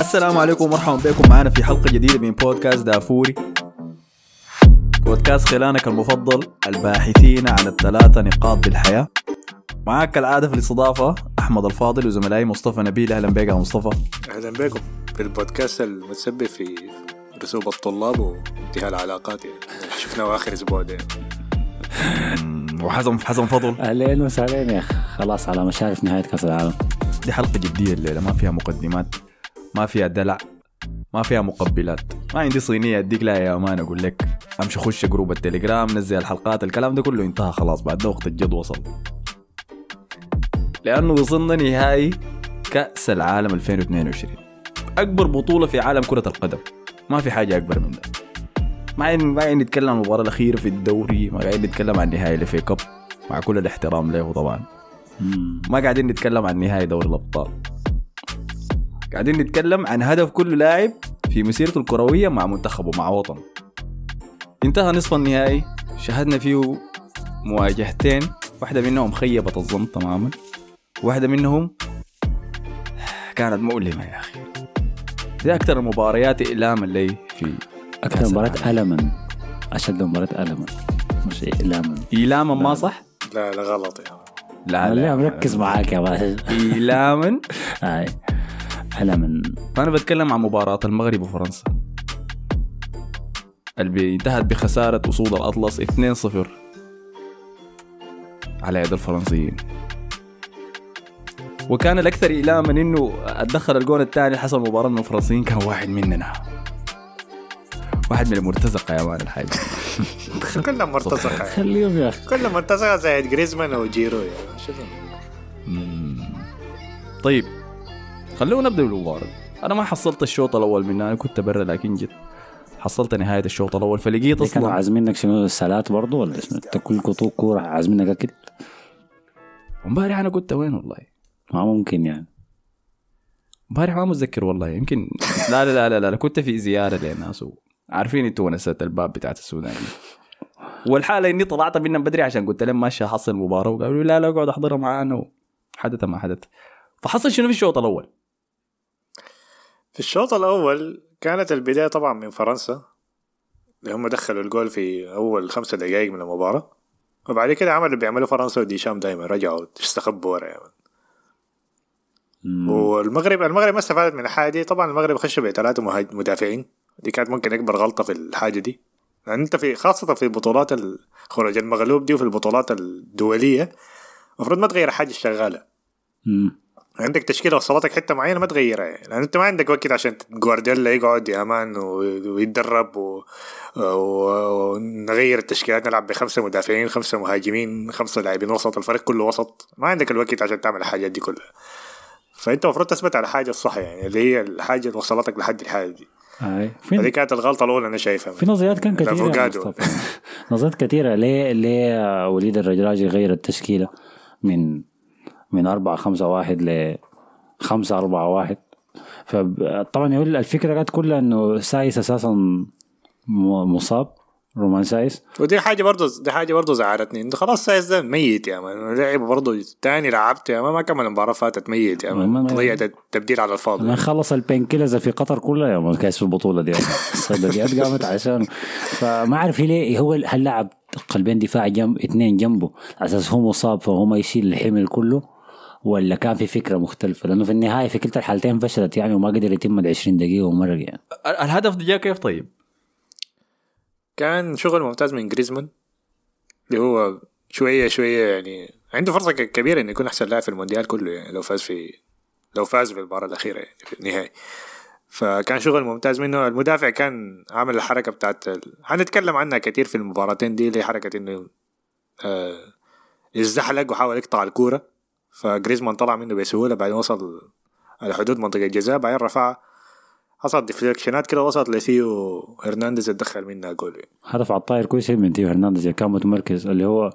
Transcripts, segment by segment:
السلام عليكم ومرحبا بكم معنا في حلقة جديدة من بودكاست دافوري. بودكاست خلانك المفضل الباحثين عن الثلاثة نقاط بالحياة. معاك كالعادة في الاستضافة أحمد الفاضل وزملائي مصطفى نبيل. أهلا بك يا مصطفى. أهلا بكم. في البودكاست المتسبب في رسوب الطلاب وانتهاء العلاقات. يعني شفناه آخر أسبوع ده. وحسن حسن فضل. اهلين وسهلين يا أخي. خلاص على مشارف نهاية كأس العالم. دي حلقة جدية الليلة ما فيها مقدمات ما فيها دلع ما فيها مقبلات. ما عندي صينية أديك لا يا man أقول لك أمشي خش جروب التليجرام نزل الحلقات الكلام ده كله انتهى خلاص بعد ده وقت الجد وصل. لأنه وصلنا نهائي كأس العالم 2022 أكبر بطولة في عالم كرة القدم. ما في حاجة أكبر من ده. ما قاعدين ما قاعدين نتكلم عن المباراة الأخيرة في الدوري ما قاعدين نتكلم عن نهائي ال FA Cup مع كل الاحترام له طبعا. ما قاعدين نتكلم عن نهائي دوري الأبطال. قاعدين نتكلم عن هدف كل لاعب في مسيرته الكروية مع منتخبه مع وطنه. انتهى نصف النهائي. شاهدنا فيه مواجهتين. واحدة منهم خيبت الظن تماما. واحدة منهم كانت مؤلمة يا أخي. دي أكثر المباريات إئلاما لي في أكثر مباراة. الما. أشد مباراة الما. مش الاما إيلاما ما صح؟ لا لا غلط يعني لا لا. مركز معاك يا باهي إيلاما هاي. الما. أنا بتكلم عن مباراة المغرب وفرنسا. اللي انتهت بخسارة أسود الأطلس 2-0 على يد الفرنسيين. وكان الأكثر إيلاما إنه أدخل الجون الثاني حسب المباراة من الفرنسيين كان واحد مننا. واحد من المرتزقة يا مان الحاجة كلها مرتزقة. يعني. خليهم يا أخي. كلها مرتزقة زي جريزمان وجيرو يعني شنو طيب خلونا نبدأ بالمباراة. أنا ما حصلت الشوط الأول منها أنا كنت برا لكن جيت حصلت نهاية الشوط الأول فلقيت دي كانوا عازمينك شنو؟ السالات برضو ولا أنت كل كورة عازمينك اكل امبارح أنا كنت وين والله؟ ما ممكن يعني امبارح ما متذكر والله يمكن لا لا لا لا, لا, لا كنت في زيارة لناس عارفين أنتوا ونسة الباب بتاعت السودان. والحالة إني طلعت منهم بدري عشان قلت لهم ماشي حصل المباراه وقالوا لي لا لا اقعد احضرها معانا حدث ما حدث فحصل شنو في الشوط الأول؟ في الشوط الأول كانت البداية طبعا من فرنسا اللي هم دخلوا الجول في أول خمسة دقائق من المباراة وبعد كده عملوا اللي بيعملوا فرنسا وديشام دايما رجعوا استخبوا ورا يعني. مم. والمغرب المغرب ما استفادت من الحاجة دي. طبعا المغرب خشوا بثلاثه مدافعين. دي كانت ممكن أكبر غلطة في الحاجة دي. لأن أنت في خاصة في بطولات الخروج المغلوب دي وفي البطولات الدولية المفروض ما تغير حاجة شغالة. مم. عندك تشكيلة وصلتك حتة معينة ما تغيرها. يعني لأن أنت ما عندك وقت عشان جوارديولا يقعد يا مان ويتدرب و... و- ونغير التشكيلات. نلعب بخمسة مدافعين خمسة مهاجمين خمسة لاعبين وسط. الفريق كله وسط. ما عندك الوقت عشان تعمل الحاجات دي كلها. فأنت المفروض تثبت على الحاجة الصح يعني اللي هي الحاجة اللي وصلتك لحد الحاجة دي. فدي في كانت الغلطة الأولى أنا شايفها. في نظريات كان. مصطفى. نظريات كثيرة. ليه ليه وليد الرجراجي غير التشكيلة من من أربعة خمسة واحد ل خمسة أربعة واحد؟ فطبعا يقول الفكرة كانت كلها إنه سايس أساسا م- مصاب. رومان سايس. ودي حاجة برضه دي حاجة برضه زعلتني. إنت خلاص سايس ده ميت يا man. لعب برضه تاني لعبت يا man. ما كمل المباراة فاتت ميت يا ma- man. ما- ضيعت التبديل على الفاضي. ما خلص البين كيلرز في قطر كلها يا مان. كاس في البطولة دي. الصيدليات قامت عشان فما أعرف هي ليه هو هل لعب قلبين دفاع جنب اثنين جنبه. على أساس هو مصاب فهو ما يشيل الحمل كله. ولا كان في فكرة مختلفة؟ لأنه في النهاية في كلتا الحالتين فشلت يعني وما قدر يتم ال 20 دقيقة ومرق يعني. ال- الهدف ده جاء كيف طيب؟ كان شغل ممتاز من جريزمان اللي هو شوية شوية يعني عنده فرصة كبيرة إنه يكون أحسن لاعب في المونديال كله يعني لو فاز في لو فاز في المباراة الأخيرة يعني في النهائي. فكان شغل ممتاز منه. المدافع كان عامل الحركة بتاعت. هنتكلم عنها كتير في المباراتين دي اللي حركة إنه آه وحاول يقطع الكورة. فجريزمان طلع منه بسهولة بعدين وصل على حدود منطقة الجزاء بعدين رفع حصل deflection ات كده وصلت لثيو هرنانديز اتدخل منها جول. يعني. هدف على الطاير كويس من تيو هرنانديز كان متمركز اللي هو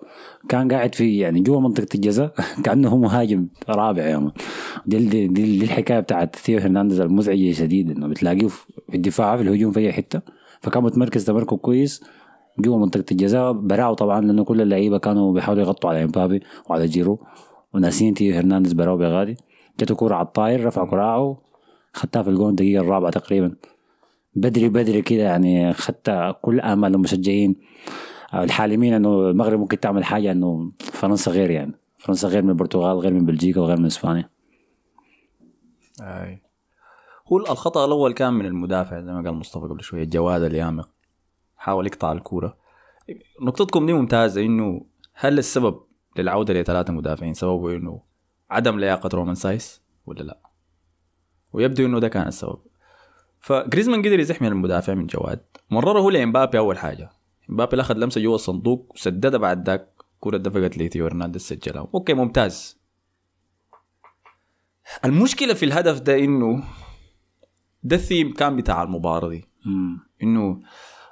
كان قاعد في يعني جوا منطقة الجزاء كأنه هو مهاجم رابع يا man دي, دي, دي, دي الحكاية بتاعت ثيو هرنانديز المزعجة شديد إنه بتلاقيه في الدفاع في الهجوم في أي حتة. فكان متمركز تمركز كويس جوا منطقة الجزاء. براو طبعا لأنه كل اللعيبة كانوا بيحاولوا يغطوا على إمبابي وعلى جيرو. وناسين تيو هرنانديز براو بغادي. جاته كوره على الطاير رفع كراعه خدتها في الجون الدقيقة الرابعة تقريبا. بدري بدري كده يعني خدت كل امل المشجعين. الحالمين إنه المغرب ممكن تعمل حاجة إنه فرنسا غير يعني. فرنسا غير من البرتغال غير من بلجيكا وغير من إسبانيا. أي. هو الخطأ الأول كان من المدافع زي ما قال مصطفى قبل شوية جواد اليامق. حاول يقطع الكورة. نقطتكم دي ممتازة إنه هل السبب للعودة لثلاثة مدافعين سببه إنه عدم لياقة رومان سايس ولا لا؟ ويبدو إنه ده كان السبب. فجريزمان قدر يزح من المدافع من جواد. مرره هو لإمبابي أول حاجة. إمبابي اخذ لمسة جوا الصندوق وسددها بعد ذاك. كرة دفقت لتيو هرنانديز سجلها. okay ممتاز. المشكلة في الهدف ده إنه ده الثيم كان بتاع المباراة دي. إنه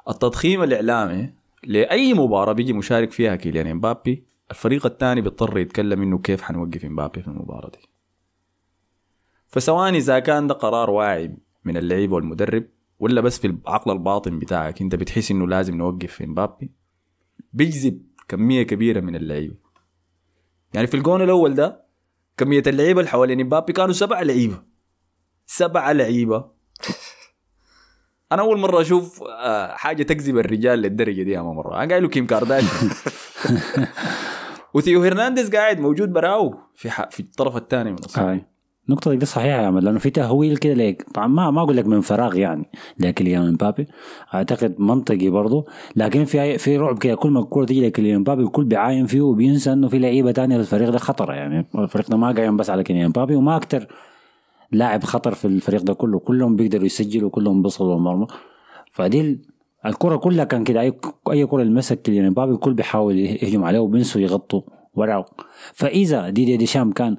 التضخيم الإعلامي لأي مباراة بيجي مشارك فيها كيليان إمبابي الفريق الثاني بيضطر يتكلم إنه كيف حنوقف إمبابي في المباراة دي. فسواء إذا كان ده قرار واعي من اللعيبه والمدرب ولا بس في العقل الباطن بتاعك أنت بتحس إنه لازم نوقف امبابي بيجذب كمية كبيرة من اللعيبة. يعني في الجون الأول ده كمية اللعيبة اللي حوالين امبابي كانوا سبع لعيبة. سبع لعيبة. أنا أول مرة أشوف آه، حاجة تجذب الرجال للدرجة دي يا man. أنا قايل له كيم كارداشيان. وثيو هرنانديز قاعد موجود براو في. في الطرف الثاني من الصف هاي النقطة دي صحيحة يا عمل لأنه في تهويل كده ليك. طبعا ما ما أقول لك من فراغ يعني لكليان امبابي أعتقد منطقي برضه لكن في في رعب كده كل ما الكورة تيجي لكليان امبابي الكل بيعاين فيه وبينسى إنه في لعيبة تانية في الفريق ده خطرة يعني. الفريق ده ما قايم بس على كليان امبابي وما أكتر لاعب خطر في الفريق ده كله. كلهم بيقدروا يسجلوا كلهم بيصلوا المرمى فدي ال- الكرة كلها كان كده. أي أي كرة يلمسها كليان امبابي الكل بيحاول يهجم عليه وبينسوا يغطوا وراه. فإذا دي دي, دي شام كان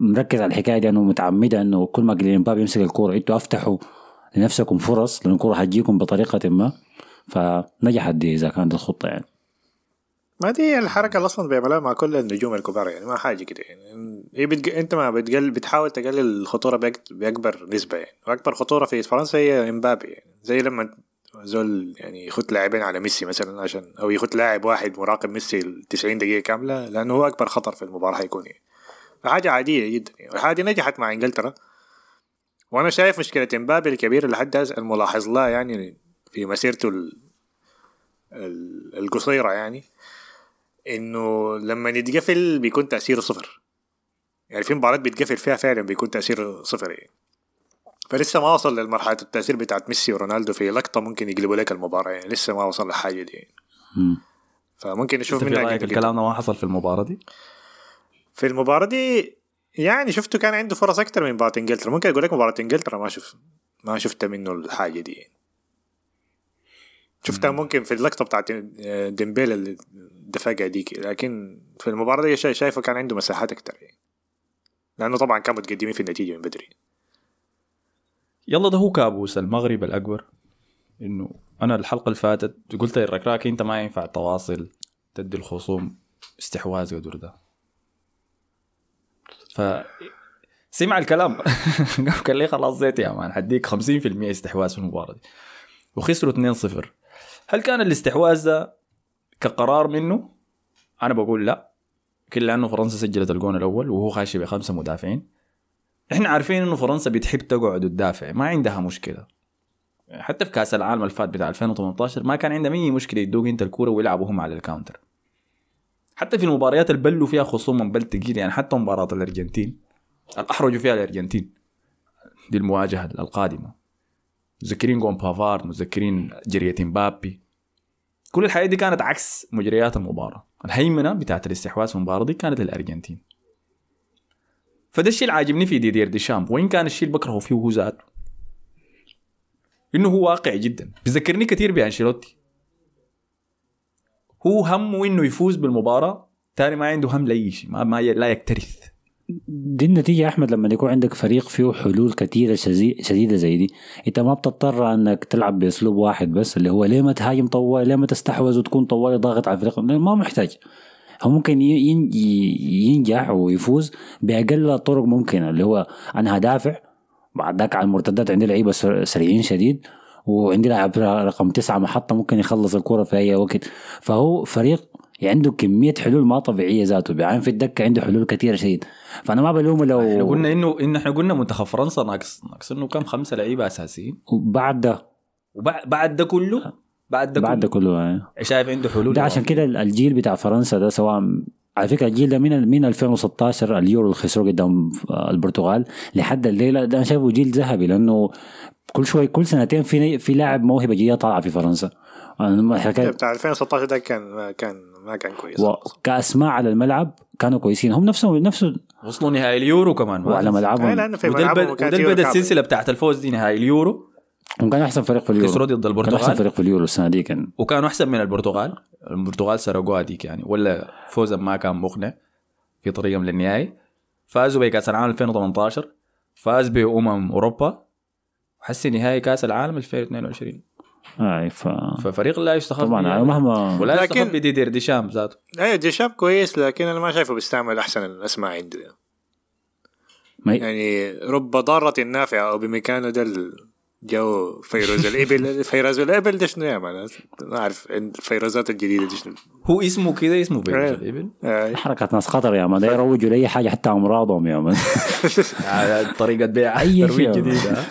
مركز على الحكاية دي انه متعمدة إنه كل ما امبابي يمسك الكورة إنتوا أفتحوا لنفسكم فرص لأن الكورة حتجيكم بطريقة ما. فنجحت دي إذا كانت الخطة يعني. ما دي الحركة اللي أصلا بيعملوها مع كل النجوم الكبار يعني ما حاجة كده يعني. هي بتج... أنت ما بتقل بتحاول تقلل الخطورة بأك... بأكبر نسبة يعني. وأكبر خطورة في فرنسا هي إمبابي يعني. زي لما زول يعني يخط لاعبين على ميسي مثلا عشان أو يخط لاعب واحد مراقب ميسي ال 90 دقيقة كاملة لأنه هو أكبر خطر في المباراة حيكون يعني. فحاجة عادية جدا والحاجة دي نجحت مع إنجلترا وأنا شايف مشكلة إمبابي الكبيرة لحد الملاحظ لها يعني في مسيرته ال... ال- القصيرة يعني إنه لما يتقفل بيكون تأثيره صفر يعني في مباريات بيتقفل فيها فعلا بيكون تأثيره صفر يعني فلسه ما وصل للمرحلة التأثير بتاعت ميسي ورونالدو في لقطة ممكن يقلبوا لك المباراة يعني لسه ما وصل للحاجه دي يعني. مم. فممكن نشوف منها. الكلام ده ما حصل في المباراة دي في المباراة دي يعني شفته كان عنده فرص أكتر من مباراة إنجلترا. ممكن أقول لك مباراة إنجلترا ما شوف ما شفت منه الحاجة دي. يعني. شفتها ممكن في اللقطة بتاعت ديمبيل اللي دفقها ديك لكن في المباراة دي شا- شايفه كان عنده مساحات أكتر. يعني. لأنه طبعا كانوا متقدمين في النتيجة من بدري. يلا ده هو كابوس المغرب الأكبر. إنه أنا الحلقة اللي فاتت قلت للركراكي أنت ما ينفع تواصل تدي الخصوم استحواذ قدر ده. ف سمع الكلام. قال لي خلاص زيت يا مان حديك 50% استحواذ في المباراة دي. وخسروا 2-0 هل كان الاستحواذ ده كقرار منه؟ أنا بقول لا. كل لأنه فرنسا سجلت الجون الأول وهو خاشي بخمسة مدافعين. إحنا عارفين إنه فرنسا بتحب تقعد وتدافع ما عندها مشكلة. حتى في كأس العالم الفات بتاع 2018 ما كان عندهم أي مشكلة يدوك أنت الكورة ويلعبوا هم على ال counter. حتى في المباريات اللي قابلوا فيها خصوم من تقيل يعني حتى مباراة الأرجنتين الاحرجوا فيها الأرجنتين دي المواجهة القادمة. متذكرين جون بافارد متذكرين جرية امبابي. كل الحاجات دي كانت عكس مجريات المباراة. الهيمنة بتاعت الاستحواذ في المباراة دي كانت للأرجنتين. فده الشيء اللي عاجبني في ديدير ديشامب وين كان الشيء اللي بكرهه فيه هو ذاته؟ إنه هو واقعي جدا. بيذكرني كثير بأنشيلوتي. هو همه إنه يفوز بالمباراة تاني ما عنده هم لأي شيء ما, ما لا يكترث. دي النتيجة يا أحمد لما يكون عندك فريق فيه حلول كثيرة شديدة زي دي أنت ما بتضطر أنك تلعب بأسلوب واحد بس اللي هو ليه ما تهاجم طوال ليه ما تستحوذ وتكون طوالي ضاغط على الفريق؟ ما محتاج. هو ممكن ينجح ويفوز بأقل الطرق ممكنة اللي هو أنا هدافع بعد ذاك على المرتدات عندي لعيبة سر- سريعين شديد وعندي لاعب رقم تسعة محطة ممكن يخلص الكرة في أي وقت. فهو فريق عنده كمية حلول ما طبيعية ذاته. بيعين في الدكة عنده حلول كثيرة شديد. فأنا ما بلومه لو إحنا قلنا انه إنه إحنا قلنا منتخب فرنسا ناقص ناقص إنه كم؟ خمسة لعيبة أساسيين. بعد ده. وبعد بعد ده كله؟ بعد ده بعد ده كله. كله يعني. شايف عنده حلول ده عشان كده الجيل بتاع فرنسا ده سواء على فكرة الجيل ده من من 2016 اليورو اللي خسروه قدام البرتغال لحد الليلة. ده أنا شايفه جيل ذهبي لأنه كل شوي كل سنتين في في لاعب موهبة جديدة طالعة في فرنسا. أنا حكاية بتاع 2016 ده كان ما كان ما كان كويس. وكاسماء على الملعب كانوا كويسين. هم نفسهم نفسه وصلوا نهائي اليورو كمان. وعلى ملعبهم. وده بدا. السلسلة بتاعت الفوز دي نهائي اليورو. هم كانوا أحسن فريق في اليورو. خسروا ضد كانوا أحسن البرتغال. فريق في اليورو السنة دي كان. وكانوا أحسن من البرتغال. البرتغال سرقوها ديك يعني. ولا فوزهم ما كان مقنع في طريقهم للنهائي. فازوا بكأس العالم 2018 فاز بأمم أوروبا. وحسي نهائي كاس العالم 2022 اي ف ففريق لا يستخف طبعا يعني مهما ولا لكن- يستخف بديدير ديشام ذاته. إيه ديشام كويس لكن أنا ما شايفه بيستعمل أحسن الأسماء عنده. ما يعني رب ضارة نافعة أو بمكانه ده جو فيروس الإبل. فيروس الإبل ده شنو يا man ما أعرف الفيروسات الجديدة دي شنو. هو اسمه كده اسمه فيروس إيه. الإبل. حركة ناس خطر يا man يروجوا لأي حاجة حتى أمراضهم يا man طريقة بيع أي ترويج شيء. جديدة.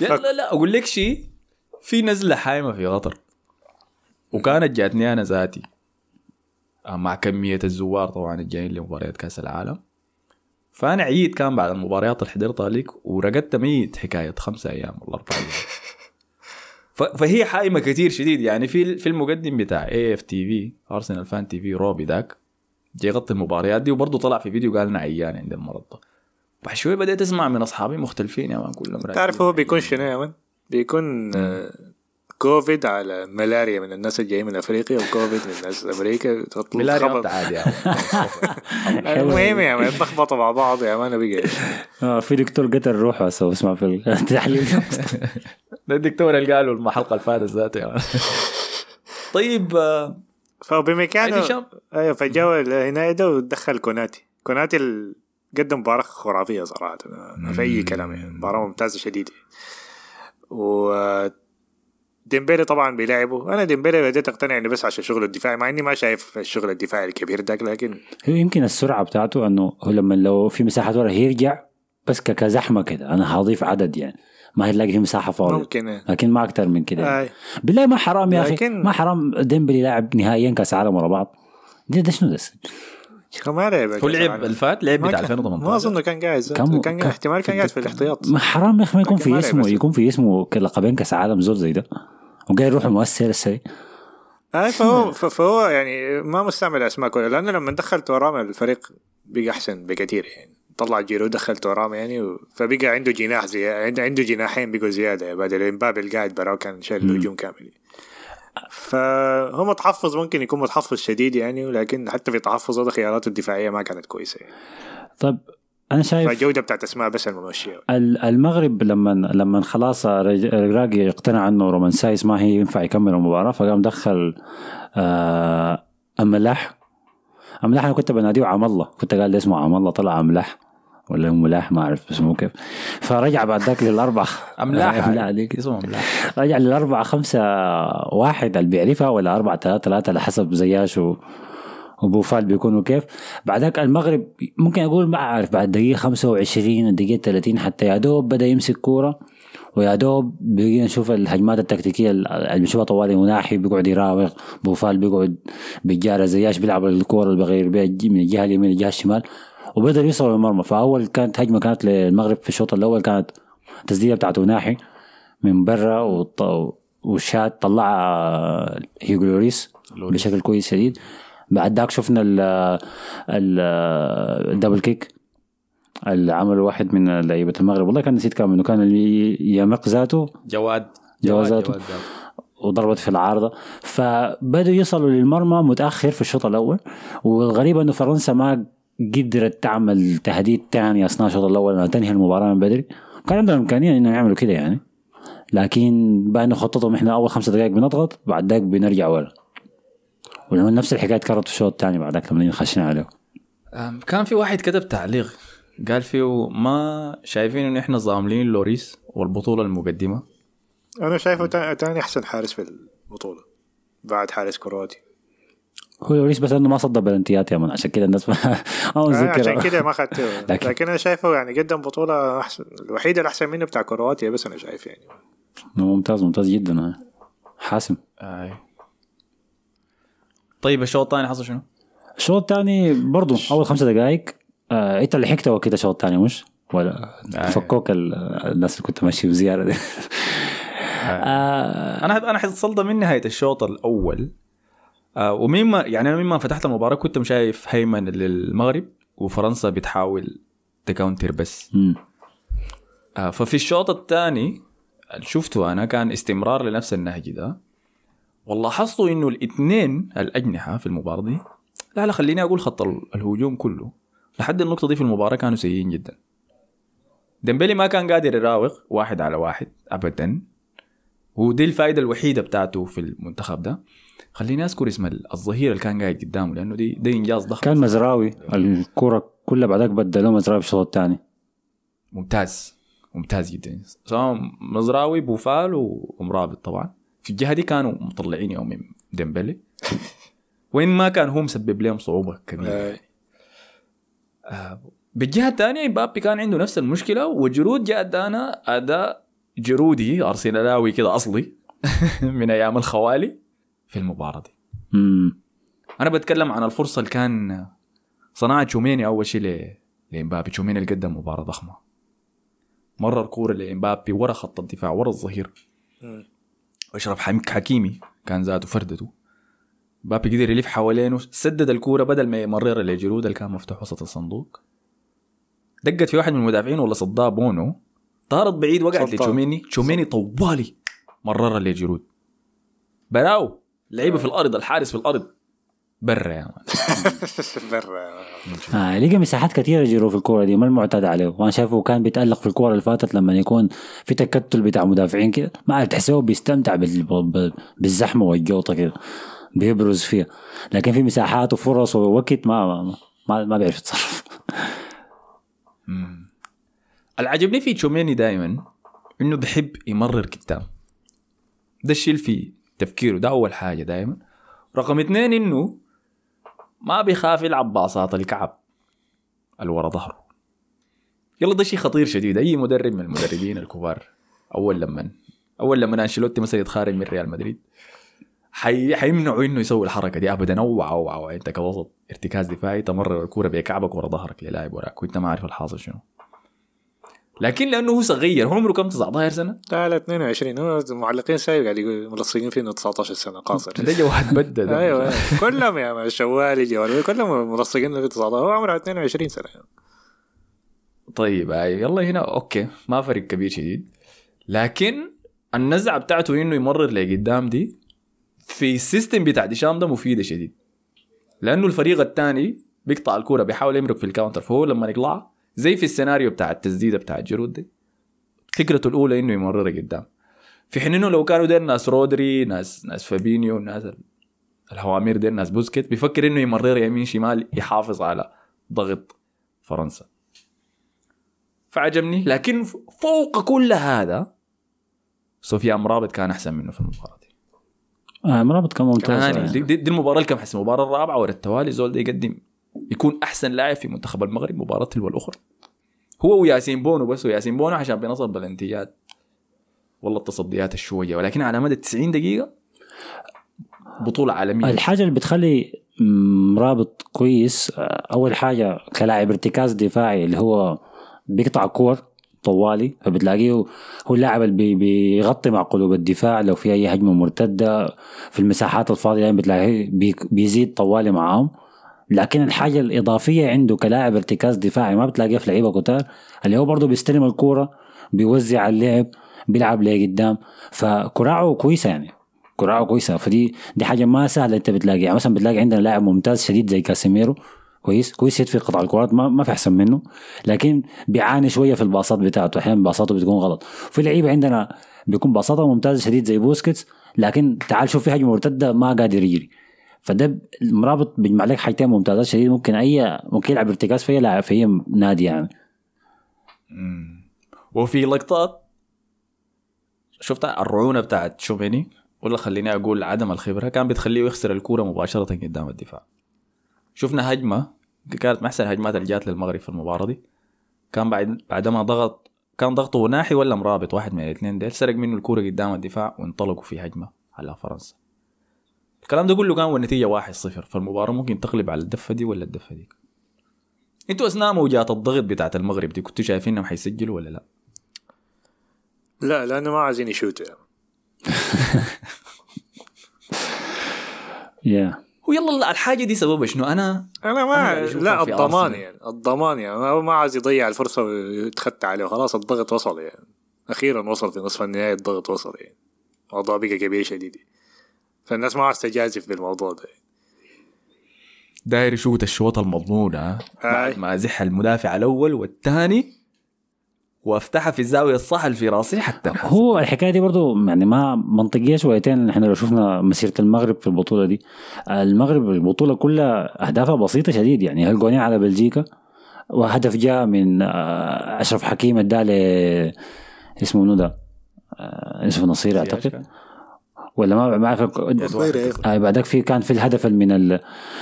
يا لا لا أقول لك شيء في نزلة حايمة في قطر وكانت جاتني أنا ذاتي. آه، مع كمية الزوار طبعا الجايين لمباريات كأس العالم. فأنا عييت كان بعد المباريات اللي حضرتها لك ورقدت ميت حكاية خمسة أيام ولا أربع أيام. فهي حايمة كثير شديد. يعني في في المقدم بتاع اي اف تي في ارسنال فان تي في روبي ذاك جاي يغطي المباريات دي وبرضه طلع في فيديو قال أنا عيان عندي المرض ده بعد شوي بديت أسمع من أصحابي مختلفين يا man كلهم تعرف هو بيكون شنو يا man بيكون آه، كوفيد على ملاريا من الناس الجايين من أفريقيا وكوفيد من الناس أمريكا ملاريا خبط. عادي. المهم يا man تلخبطوا مع بعض يا man بقى آه، في دكتور قتل روحه هسه اسمع في التحليل ده الدكتور اللي قالوا الحلقة اللي فاتت ذاته يا man. طيب آه، فبمكانه. أيوه فجاو هنا ده ودخل كوناتي كوناتي ال- قدم مباراة خرافية صراحة. ما في أي كلام يعني. مباراة ممتازة شديدة. و ديمبيلي طبعا بيلعبه. أنا ديمبيلي بديت أقتنع إنه بس عشان شغله الدفاعي مع إني ما شايف الشغل الدفاعي الكبير ده لكن هو يمكن السرعة بتاعته إنه هو لما لو في مساحة ورا هيرجع بس كزحمة كده. أنا هضيف عدد يعني. ما هتلاقي في مساحة فاضية. ممكن. لكن ما أكثر من كده. آي. بالله ما حرام يا أخي. ما حرام ديمبلي لاعب نهائيا كأس عالم ورا بعض. ده, ده شنو ده؟ ما لعب هو لعب الفات لعب بتاع كان- 2018 ما أظن كان كم- كان كم- احتمال كان قاعد في الاحتياط ما حرام يا أخي ما يكون في اسمه. يكون في اسمه لقبين كأس عالم زول زي ده. وقاعد يروح مؤثر السي اي فهو ف- فهو يعني ما مستعمل اسماء كلها لأنه لما دخل تورام الفريق بقى أحسن بكثير يعني. طلع جيرو دخل تورام يعني. فبقى عنده جناح زي عنده عنده جناحين بقوا زيادة بدل إمبابي اللي قاعد براه كان شايل الهجوم كامل. فهو متحفظ ممكن يكون متحفظ شديد يعني ولكن حتى في تحفظه ده خياراته الدفاعية ما كانت كويسة. يعني. طيب أنا شايف فالجودة بتاعت أسماء بس الممشيه ال- المغرب لما لما خلاص راجي اقتنع إنه رومان سايس ما هي ينفع يكمل المباراة فقام دخل آه أملاح. أملاح أنا كنت بناديه عم الله كنت قال لي اسمه عم الله طلع أملاح. ولا ملاح ما أعرف اسمه كيف. فرجع بعد ذاك للأربعة. أملاح أملاح عادي. ديك اسمه أملاح. رجع للأربعة خمسة واحد اللي بيعرفها ولا أربعة ثلاثة ثلاثة على حسب زياش و... وبوفال بيكونوا كيف بعدك المغرب ممكن أقول ما أعرف بعد دقيقة 25 دقيقة 30 حتى يا دوب بدأ يمسك كورة ويا دوب بقينا نشوف الهجمات التكتيكية اللي بنشوفها طوالي مناحي بيقعد يراوغ. بوفال بيقعد بيجارة زياش بيلعب الكورة اللي بغير بيها من الجهة اليمين للجهة الشمال. وبدأ يوصل للمرمى. فأول كانت هجمة كانت للمغرب في الشوط الأول كانت تسديدة بتاعته ناحي من برا وط- وشات طلع هيجو لوريس بشكل كويس شديد. بعد ذاك شفنا ال ال الدبل كيك اللي عمله واحد من لعيبة المغرب. والله كان نسيت كم انه كان اللي يمق ذاته جواد. جواد ذاته. وضربت في العارضة. فبدوا يصلوا للمرمى متأخر في الشوط الأول والغريب أنه فرنسا ما قدرت تعمل تهديد ثاني أثناء الشوط الأول إنها تنهي المباراة من بدري. كان عندهم إمكانية انهم يعملوا كده يعني. لكن بعد خطتهم إحنا أول خمسة دقائق بنضغط بعد ذاك بنرجع ورا. ولما نفس الحكاية تكررت في الشوط الثاني بعد ذاك لما خشينا عليه. كان في واحد كتب تعليق قال فيه ما شايفين انه إحنا ظالمين لوريس والبطولة المقدمة؟ أنا شايفه تاني أحسن حارس في البطولة بعد حارس كرواتي. هو يوريس بس إنه ما صد بلنتيات يا من عشان كده الناس ما ما آه، عشان. كده ما اخذته لكن- لكن أنا شايفه يعني قدم بطولة أحسن الوحيدة اللي أحسن منه بتاع كرواتيا بس أنا شايف يعني ممتاز ممتاز جدا آه. حاسم آي. طيب الشوط الثاني حصل شنو؟ الشوط الثاني برضو أول خمسة دقائق آه أنت اللي حكت كده الشوط الثاني مش؟ ولا آه. فكوك ال- الناس اللي كنت ماشي بزيارة دي آه أنا أنا حصلت من نهاية الشوط الأول آه ومما يعني أنا مما فتحت المباراة كنت شايف هيمن للمغرب وفرنسا بتحاول ت counter بس. آه ففي الشوط الثاني شفته أنا كان استمرار لنفس النهج ده. ولاحظتوا إنه الاثنين الأجنحة في المباراة دي لا لا خليني أقول خط ال- الهجوم كله لحد النقطة دي في المباراة كانوا سيئين جدا. ديمبلي ما كان قادر يراوغ واحد على واحد ابدا. ودي الفائدة الوحيدة بتاعته في المنتخب ده. خليني أذكر اسم الظهير اللي كان قاعد قدامه لأنه دي دي إنجاز ضخم. كان مزراوي. الكرة كلها بعدك بدلوه مزراوي في الشوط الثاني ممتاز. ممتاز جدا. سواء مزراوي بوفال ومرابط طبعا. في الجهة دي كانوا مطلعين يوم ديمبلي. وين ما كان هو مسبب لهم صعوبة كبيرة. آه. بالجهة الثانية مبابي كان عنده نفس المشكلة وجرود جاء ادانا أداء جرودي ارسنالاوي كده أصلي من أيام الخوالي. في المباراة دي. مم. أنا بتكلم عن الفرصة اللي كان صناعة تشوميني أول شيء ل- لإمبابي. تشوميني اللي قدم مباراة ضخمة. مرر كورة لإمبابي ورا خط الدفاع ورا الظهير. أشرف حكيمي كان ذاته فردته. مبابي قدر يلف حوالينه سدد الكورة بدل ما يمررها لجرود اللي كان مفتوح وسط الصندوق. دقت في واحد من المدافعين ولا صدها بونو. طارت بعيد وقعت. لتشوميني. تشوميني طوالي مررها لجرود. براو. لعيبة في الأرض الحارس في الأرض. برا يا man. برا. آه لقى مساحات كثيرة جيرو في الكورة دي ما المعتاد عليه. وأنا شايفه كان بيتألق في الكورة اللي فاتت لما يكون في تكتل بتاع مدافعين كده ما تحسه بيستمتع بال- بال- بالزحمة والجوطة كده بيبرز فيها. لكن في مساحات وفرص ووقت ما ما ما, ما بيعرف يتصرف. اللي عجبني في تشوميني دائما إنه بحب يمرر قدام ده الشيء اللي في تفكيره. ده أول حاجة دائما رقم اثنين إنه ما بيخاف يلعب باصات الكعب اللي ورا ظهره. يلا ده شيء خطير شديد. أي مدرب من المدربين الكبار أول لما أول لما أنشيلوتي مثلا يتخارج من ريال مدريد حي... حيمنعوا إنه يسوي الحركة دي. ابدا أوعى أوعى. أنت كوسط ارتكاز دفاعي تمرر الكورة بكعبك ورا ظهرك للاعب وراك وأنت ما عارف الحاصل شنو. لكن لأنه هو صغير. هو عمره كم؟ 19 سنة؟ لا لا 22 هو المعلقين سايب قاعد يقول ملصقين فيه انه 19 سنة قاصر. ده جواد بدا ده. أيوه. كلهم يا man، الشوالي جوال كلهم ملصقين فيه 19 هو عمره 22 سنة. طيب أي يلا هنا. okay. ما فرق كبير شديد. لكن النزعة بتاعته إنه يمرر لقدام دي في ال system بتاع ديشام ده مفيدة شديد. لأنه الفريق الثاني بيقطع الكورة بيحاول يمرق في ال counter. فهو لما يطلع زي في السيناريو بتاع التسديدة بتاع جيرود دي. فكرته الأولى إنه يمرر قدام. في حين إنه لو كانوا ديل ناس رودري ناس ناس فابينيو ناس ال- الهوامير ديل ناس بوسكيت بيفكر إنه يمرر يمين شمال يحافظ على ضغط فرنسا. فعجبني. لكن فوق كل هذا سفيان مرابط كان أحسن منه في المباراة دي. آه مرابط كان ممتاز. يعني. دي, دي, دي المباراة اللي كان المباراة الرابعة على التوالي زول ده يقدم يكون أحسن لاعب في منتخب المغرب مباراة تلو الاخرى هو وياسين بونو بس وياسين بونو عشان بينصب بلنتيات والله التصديات الشوية ولكن على مدى 90 دقيقة بطولة عالمية. الحاجة اللي بتخلي مرابط كويس آه، أول حاجة كلاعب ارتكاز دفاعي اللي هو بيقطع كور طوالي فبتلاقيه هو اللاعب اللي بي- بيغطي مع قلوب الدفاع لو في أي هجمة مرتدة في المساحات الفاضية يعني بتلاقيه بي- بيزيد طوالي معاهم. لكن الحاجة الإضافية عنده كلاعب ارتكاز دفاعي ما بتلاقيها في لعيبة كتار اللي هو برضه بيستلم الكورة بيوزع اللعب بيلعب لقدام فكراعه كويسة يعني كراعه كويسة. فدي دي حاجة ما سهلة انت بتلاقي يعني مثلا بتلاقي عندنا لاعب ممتاز شديد زي كاسيميرو كويس كويس يدفي قطع الكرات ما, ما في أحسن منه لكن بيعاني شوية في الباصات بتاعته. أحيانا باصاته بتكون غلط. في لعيبة عندنا بيكون باصاتها ممتازة شديد زي بوسكيتس لكن تعال شوف في هجمه مرتدة ما قادر يجري. فده المرابط بيجمع لك حاجتين ممتازات شديد. ممكن اي ممكن يلعب ارتكاز في لاعب في نادي يعني. وفي لقطات شفت الرعونة بتاعت شوميني ولا خليني أقول عدم الخبرة كان بتخليه يخسر الكورة مباشرة قدام الدفاع. شفنا هجمة كانت من أحسن الهجمات اللي جات للمغرب في المباراة دي. كان بعد بعدما ضغط كان ضغطه ناحي ولا مرابط؟ واحد من الاثنين ديل. سرق منه الكورة قدام الدفاع وانطلقوا في هجمة على فرنسا. الكلام ده كله كان والنتيجة واحد صفر. فالمباراة ممكن تقلب على الدفة دي ولا الدفة دي؟ أنتوا أثناء موجات الضغط بتاعت المغرب دي كنتوا شايفين إنهم حيسجلوا ولا لا؟ لا لأنه ما عايزين يشوتوا يعني. يا ويلا الحاجة دي سببها شنو؟ أنا أنا أنا ما لا الضمان. يعني الضمان يعني. ما ما عايز يضيع الفرصة ويتخطى عليه. خلاص الضغط وصل يعني. أخيرا وصل في نصف النهائي الضغط وصل يعني. الموضوع بقى كبير شديد. فالناس ما عايز تجازف بالموضوع ده. داير يشوت الشوط المضمون ها. ما ازح المدافع الأول والثاني وافتحها في الزاوية الصح اللي في راسي حتى. هو الحكاية دي برضو يعني ما منطقية شويتين إحنا لو شفنا مسيرة المغرب في البطولة دي. المغرب البطولة كلها أهدافها بسيطة شديد يعني. هالجونين على بلجيكا؟ وهدف جاء من آه، أشرف حكيم اداه ل- اسمه منو ده؟ آه، اسمه نصير أعتقد. ولا ما ما اعرف آه بعدك في كان في الهدف من ال-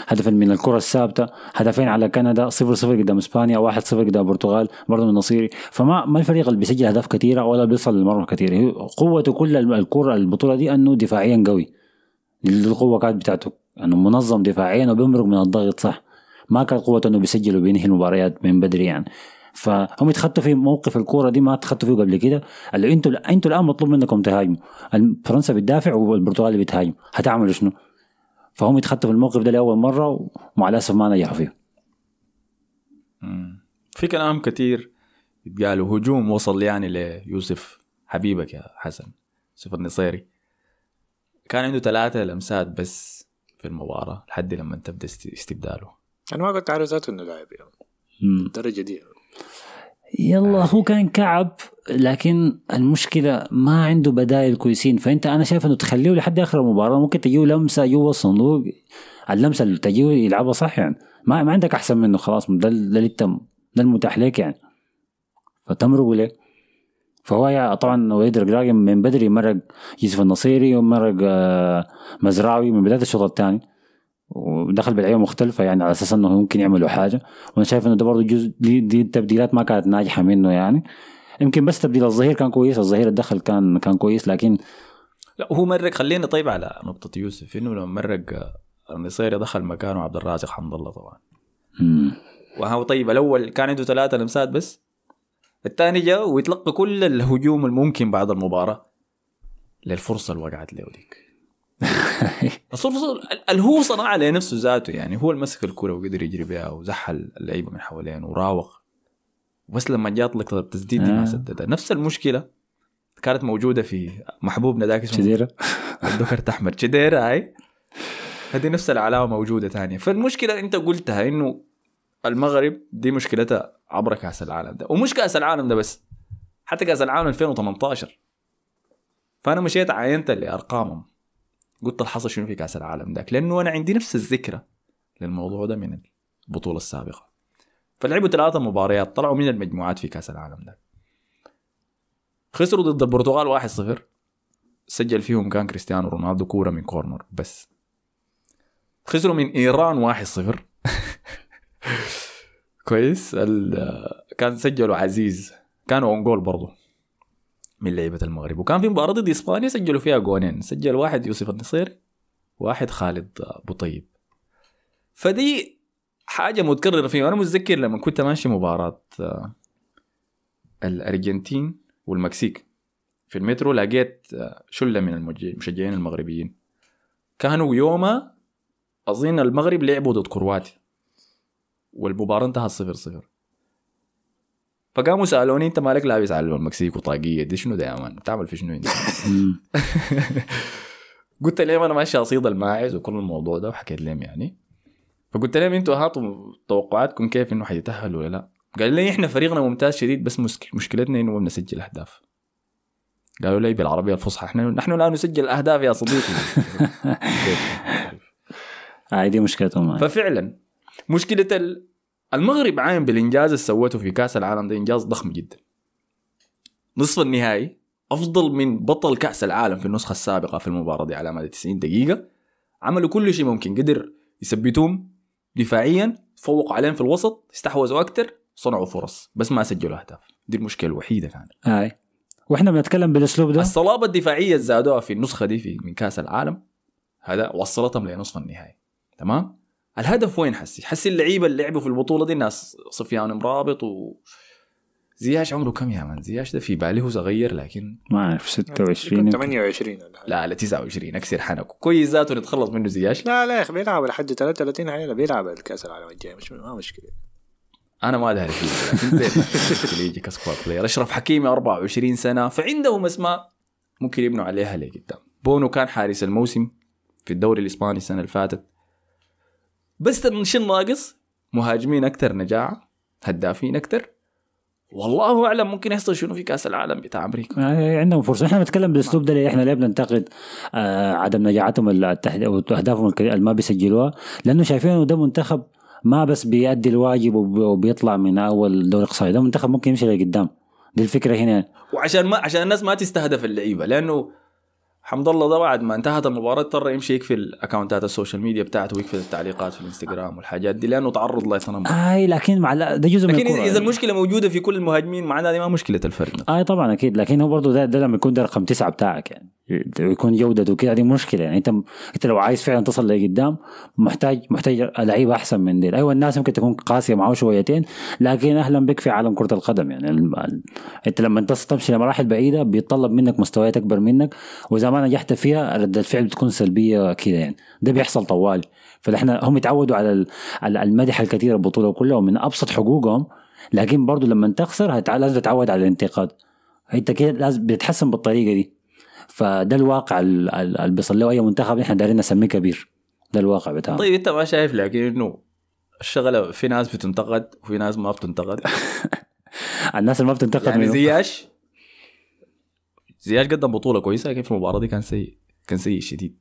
هدف من الكرة الثابتة. هدفين على كندا 0 0 قدام إسبانيا 1 0 قدام البرتغال برضه من النصيري فما ما الفريق اللي بيسجل أهداف كثيرة ولا بيصل للمرمى كثير قوته كل ال- الكرة البطولة دي أنه دفاعيا قوي. دي القوة كانت بتاعته. أنه منظم دفاعيا وبيمرق من الضغط صح. ما كان قوته أنه بيسجل وبينهي المباريات من بدري يعني. فهم يتخطوا في موقف الكورة دي ما تخطوا فيه قبل كده. اللي أنتوا أنتوا الآن مطلوب منكم تهاجموا. فرنسا بتدافع والبرتغال بتهاجم. هتعملوا شنو؟ فهم يتخطوا في الموقف ده لأول مرة ومع الأسف ما نجحوا فيه. في كلام كتير يتقالوا هجوم وصل يعني ليوسف حبيبك يا حسن يوسف النصيري. كان عنده ثلاثة لمسات بس في المباراة لحد لما تبدا است- استبداله. أنا ما قلت على ذاته إنه لاعب يعني. مم. الدرجه دي يلا هو كان كعب لكن المشكلة ما عنده بدائل كويسين. فأنت أنا شايف إنه تخليه لحد آخر المباراة ممكن تجيه لمسة جوا الصندوق. اللمسة اللي تجيه يلعبها صح يعني. ما, ما عندك أحسن منه خلاص. ده اللي انت ده المتاح لك يعني. فتمرقوا ليه فهو طبعا وليد الرقراقي من بدري مرق يوسف النصيري ومرق آه، مزراوي من بداية الشوط الثاني. ودخل بلعيبه مختلفة يعني على أساس إنه ممكن يعملوا حاجة. وأنا شايف إنه ده برضه جزء دي, دي التبديلات ما كانت ناجحة منه يعني. يمكن بس تبديل الظهير كان كويس الظهير الدخل كان كان كويس لكن لا هو مرق. خلينا طيب على نقطة يوسف إنه لما مرق النصيري دخل مكانه عبد الرازق حمد الله طبعا. مم. وهو طيب الأول كان عنده ثلاثة لمسات بس. الثاني جاء ويتلقى كل الهجوم الممكن بعد المباراة للفرصة اللي وقعت له ديك اللي هو صنعها لنفسه ذاته يعني. هو اللي مسك الكرة وقدر يجري بها وزحل اللعيبة من حوالين وراوغ. بس لما جات لقطة التسديد دي آه. ما سددها. نفس المشكلة كانت موجودة في محبوبنا ذاك اسمه شديرة ذكرت احمد شدير هاي؟ هذه نفس العلاوه موجودة ثانية. فالمشكلة انت قلتها إنه المغرب دي مشكلتها عبر كأس العالم ده. ومش كأس العالم ده بس حتى كأس العالم 2018 فأنا مشيت عاينت لأرقامهم. قلت الحصل شنو في كأس العالم ذاك؟ لأنه أنا عندي نفس الذكرى للموضوع ده من البطولة السابقة. فلعبوا ثلاثة مباريات طلعوا من المجموعات في كأس العالم ده خسروا ضد البرتغال 1-0 سجل فيهم كان كريستيانو رونالدو كورة من كورنر بس. خسروا من إيران 1-0 كويس. كان سجلوا عزيز. كانوا own goal برضه من لعيبة المغرب. وكان في مباراة ضد إسبانيا سجلوا فيها جونين. سجل واحد يوسف النصيري واحد خالد بوطيب. فدي حاجة متكررة فيه وأنا متذكر لما كنت ماشي مباراة آه، الأرجنتين والمكسيك. في المترو لقيت آه، شلة من المشجعين المغربيين. كانوا يوما أظن المغرب لعبوا ضد كرواتيا. والمباراة انتهت صفر صفر. فقاموا سألوني أنت مالك لابس على المكسيك وطاقية؟ دي شنو ده يا man بتعمل في شنو أنت. قلت لهم أنا ماشي أصيد الماعز وكل الموضوع ده وحكيت لهم يعني. فقلت لهم أنتوا هاتوا توقعاتكم كيف إنه حيتاهلوا ولا لا. قال لي إحنا فريقنا ممتاز شديد بس مشكلتنا إنه ما بنسجل أهداف. قالوا لي بالعربية الفصحى إحنا نحن لا نسجل أهداف يا صديقي. هاي دي مشكلتهم. ففعلا مشكلة ال- المغرب عاين بالإنجاز اللي سوته في كأس العالم ده إنجاز ضخم جدا. نصف النهائي أفضل من بطل كأس العالم في النسخة السابقة في المباراة دي على مدى 90 دقيقة. عملوا كل شيء ممكن قدر يثبتوهم دفاعيا فوقوا عليهم في الوسط استحوذوا أكثر صنعوا فرص بس ما سجلوا أهداف. دي المشكلة الوحيدة كانت. هاي. وإحنا بنتكلم بالأسلوب ده؟ الصلابة الدفاعية زادوها في النسخة دي في من كأس العالم هذا وصلتهم لنصف النهائي. تمام؟ الهدف وين حسي؟ حسي اللعيبة اللي لعبوا في البطولة دي الناس سفيان مرابط و زياش عمره كم يا مان؟ زياش ده في بالي هو صغير لكن ما أعرف 26 يكون يمكن. 28 ولا حاجة. لا لا 29 أكسر حنك. كويس ذاته نتخلص منه زياش. لا لا يا أخي بيلعب لحد 33 عيله بيلعب الكأس العالم الجاي مش ما مشكلة. أنا ما زين. ممكن يجي ك squad player أشرف حكيمي 24 سنة. فعندهم اسماء ممكن يبنوا عليها لقدام بونو كان حارس الموسم في الدوري الإسباني السنة اللي فاتت. بس شو الناقص مهاجمين أكثر نجاعه هدافين أكثر والله أعلم ممكن يحصل شنو في كأس العالم بتاع أمريكا. آه، عندهم فرصة. إحنا بنتكلم بالاسلوب ده ليه إحنا ليه بننتقد آه عدم نجاعتهم التحد- أو اهدافهم الك- اللي ما بيسجلوها؟ لأنه شايفين إنه ده منتخب ما بس بيأدي الواجب وب- وبيطلع من أول دوري اقصائي ده منتخب ممكن يمشي لقدام. دي الفكرة هنا. وعشان ما عشان الناس ما تستهدف اللعيبة لأنه حمد الله ده بعد ما انتهت المباراة اضطر يمشي يقفل account ات ال social media بتاعته ويقفل التعليقات في الانستغرام والحاجات دي لأنه تعرض لتنمر آي لكن مع لا- ده جزء من لكن. إذا المشكلة موجودة في كل المهاجمين معناها دي ما مشكلة الفرد آي طبعا أكيد لكن هو برضه ده, ده لما يكون ده رقم تسعة بتاعك يعني. ويكون جودته كده. دي مشكلة. يعني انت انت لو عايز فعلا تصل لقدام محتاج محتاج لعيبة أحسن من دي أيوه الناس ممكن تكون قاسية معه شويتين لكن أهلا بك في عالم كرة القدم. يعني انت لما تمشي لمراحل بعيدة بيتطلب منك مستويات أكبر منك واذا ما نجحت فيها رده الفعل بتكون سلبية كده يعني. ده بيحصل طوال. فاحنا هم يتعودوا على على المدح الكثير البطولة كلها ومن أبسط حقوقهم. لكن برضو لما تخسر لازم تتعود على الانتقاد. انت كده لازم بتتحسن بالطريقة دي. فده الواقع ال- ال- اللي بيصل له أي منتخب إحنا دايرين نسميه كبير. ده الواقع بتاعه. طيب أنت ما شايف لكن إنه الشغلة في ناس بتنتقد وفي ناس ما بتنتقد؟ الناس اللي ما بتنتقد يعني. زياش؟ زياش قدم بطولة كويسة لكن في المباراة دي كان سيء كان سيء شديد.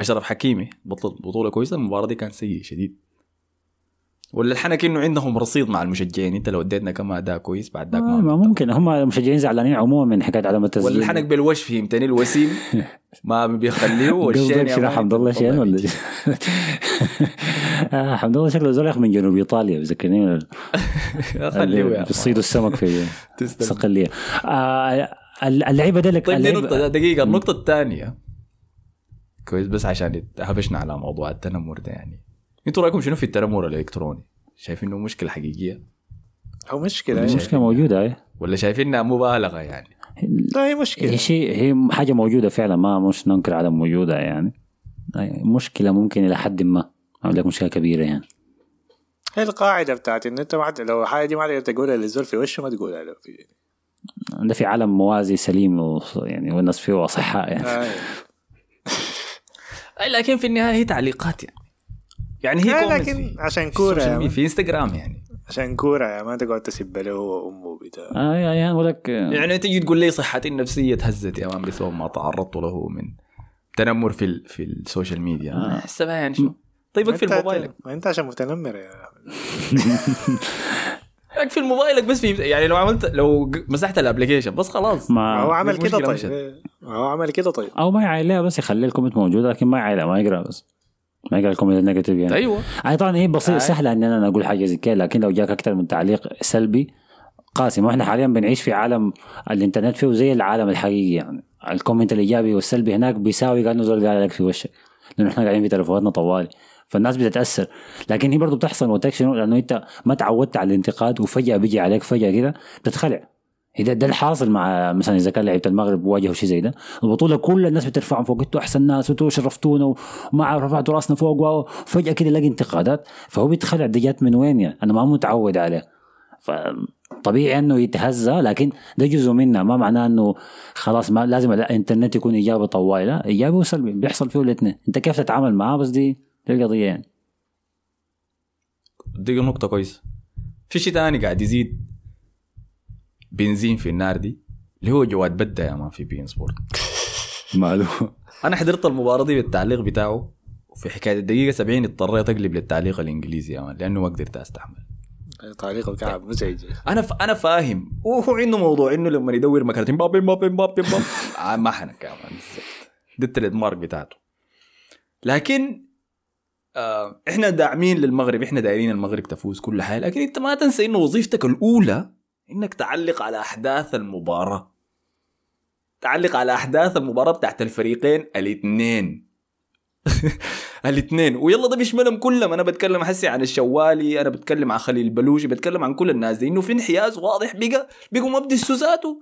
أشرف حكيمي بطل بطولة كويسة المباراة دي كان سيء شديد. ولا الحنك انه عندهم رصيد مع المشجعين. أنت لو أديتنا كم أداء كويس بعد ذاك آه ما ما ممكن. هم المشجعين زعلانين عموما من حكاية عدم التسجيل. ولا الحنك بالوش فهمتني الوسيم. ما بيخليه. والشين قصدك حمد الله شين ولا يجي. آه حمد الله شكله زول يا من جنوب إيطاليا بذكرني خليه. بيصيدوا السمك في. صقليه آه اللعيبة دي لك طيب دي نقطة دقيقة. النقطة الثانية. كويس بس عشان هبشنا على موضوع التنمر ده يعني. أنتوا رأيكم شنو في التنمر الإلكتروني؟ شايفين إنه مشكلة حقيقية هو مشكلة. المشكلة موجودة هي ولا شايفينها مبالغة يعني؟ لا هي مشكلة هي شيء هي حاجة موجودة فعلا ما مش ننكر عدم وجودها يعني مشكلة ممكن إلى حد ما أقول لك مشكلة كبيرة يعني هي القاعدة بتاعت إن أنت ما لو حاجة دي ما تقدر تقولها للزول في وشه ما تقولها له في ده في عالم موازي سليم و... يعني والناس فيه أصحاء يعني آه. لكن في النهاية هي تعليقات يعني يعني هي آه، لكن في- social media، man. في انستغرام يعني. عشان كورة يا ما تقعد تسب له هو وامه بتاع آه يعني أقول لك يعني تجي تقول لي صحتي النفسية تهزت يا man بسبب ما تعرضت له من تنمر في ال- في ال social media آه. احسبها يعني شو؟ طيب اقفل أنت- موبايلك ما انت عشان متنمر يا اقفل موبايلك بس في يعني لو عملت لو مسحت ال application بس خلاص. ما هو عمل كده. طيب. ما هو عمل كده طيب. أو ما يعلقها بس يخلي ال comment موجود لكن ما يعلق ما يقرأ بس. ما يقرا ال comment ال negative يعني. أيوه. أي طبعا هي بسيطه أي. سهله إن أنا أقول حاجة زي كده لكن لو جاك أكثر من تعليق سلبي قاسم وإحنا حاليا بنعيش في عالم الإنترنت فيه زي العالم الحقيقي يعني. ال comment الإيجابي والسلبي هناك بيساوي كأنه زول قاعد لك في وشك لأنه إحنا قاعدين في تلفوناتنا طوالي فالناس بتتأثر. لكن هي برضه بتحصل وقتك شنو لأنه أنت ما تعودت على الانتقاد وفجأة بيجي عليك فجأة كده بتتخلع. هي ده, الحاصل مع مثلا إذا كان لعيبة المغرب واجهوا شيء زي ده. البطولة كل الناس بترفعهم فوق. أنتوا أحسن ناس وأنتوا شرفتونا وما رفعتوا رأسنا فوق وفجأة كده يلاقي انتقادات. فهو بيتخلع دي جات من وين يعني؟ أنا ما متعود عليه. فطبيعي إنه يتهزى لكن ده جزء منها ما معناه إنه خلاص ما لازم الإنترنت يكون إيجابي طوالي لا إيجابي وسلبي. بيحصل فيه الاثنين. أنت كيف تتعامل معاه بس دي القضية يعني. دي نقطة كويسة. في شيء تاني قاعد يزيد؟ بنزين في النار دي اللي هو جواد بدة يا man في beIN Sport. معلوم أنا حضرت المباراة دي بالتعليق بتاعه وفي حكاية الدقيقة 70 اضطريت أقلب للتعليق الإنجليزي يا man لأنه ما قدرت أستحمل. تعليقه كعب مزعج أنا ف... أنا فاهم. وهو عنده موضوع إنه لما يدور مكانة مبابي مبابي مبابي مبابي آه، ما حنك يا man ده ال trademark بتاعته. لكن آه إحنا داعمين للمغرب إحنا دايرين المغرب تفوز كل حاجة لكن أنت ما تنسى إنه وظيفتك الأولى إنك تعلق على أحداث المباراة. تعلق على أحداث المباراة بتاعت الفريقين الاثنين. الاثنين. ويلا ده بيشملهم كلهم. أنا بتكلم حسي عن الشوالي أنا بتكلم عن خليل البلوشي بتكلم عن كل الناس دي. إنه في انحياز واضح بقى بقوا مبدي السوزاتو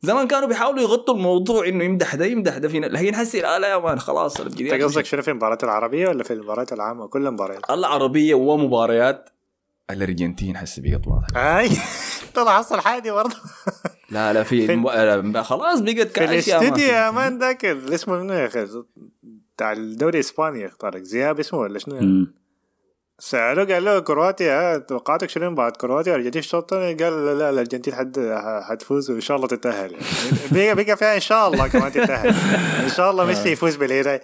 زمان كانوا بيحاولوا يغطوا الموضوع إنه يمدح ده يمدح ده. فينا لكن حسي لا لا يا مان خلاص أنت قصدك شنو في المباراة العربية ولا في المباريات العامة؟ كل المباريات. العربيه ومباريات. الأرجنتين حسي بقت واضحه أي طلع حصل حادي برضه. لا لا في, في- الم... آه، خلاص بقت في. الاستديو يا مان ذاك اسمه منو يا أخي؟ بتاع الدوري الإسباني طارق. زياب اسمه ولا شنو مم. سألوه قال له كرواتيا توقعاتك شنو؟ بعد كرواتيا الارجنتين الشوط الثاني قال لا, لا الأرجنتين حد حتفوز وإن شاء الله تتأهل يعني. بقى بقى فيها إن شاء الله كمان تتأهل. إن شاء الله ميسي يفوز بالهداية.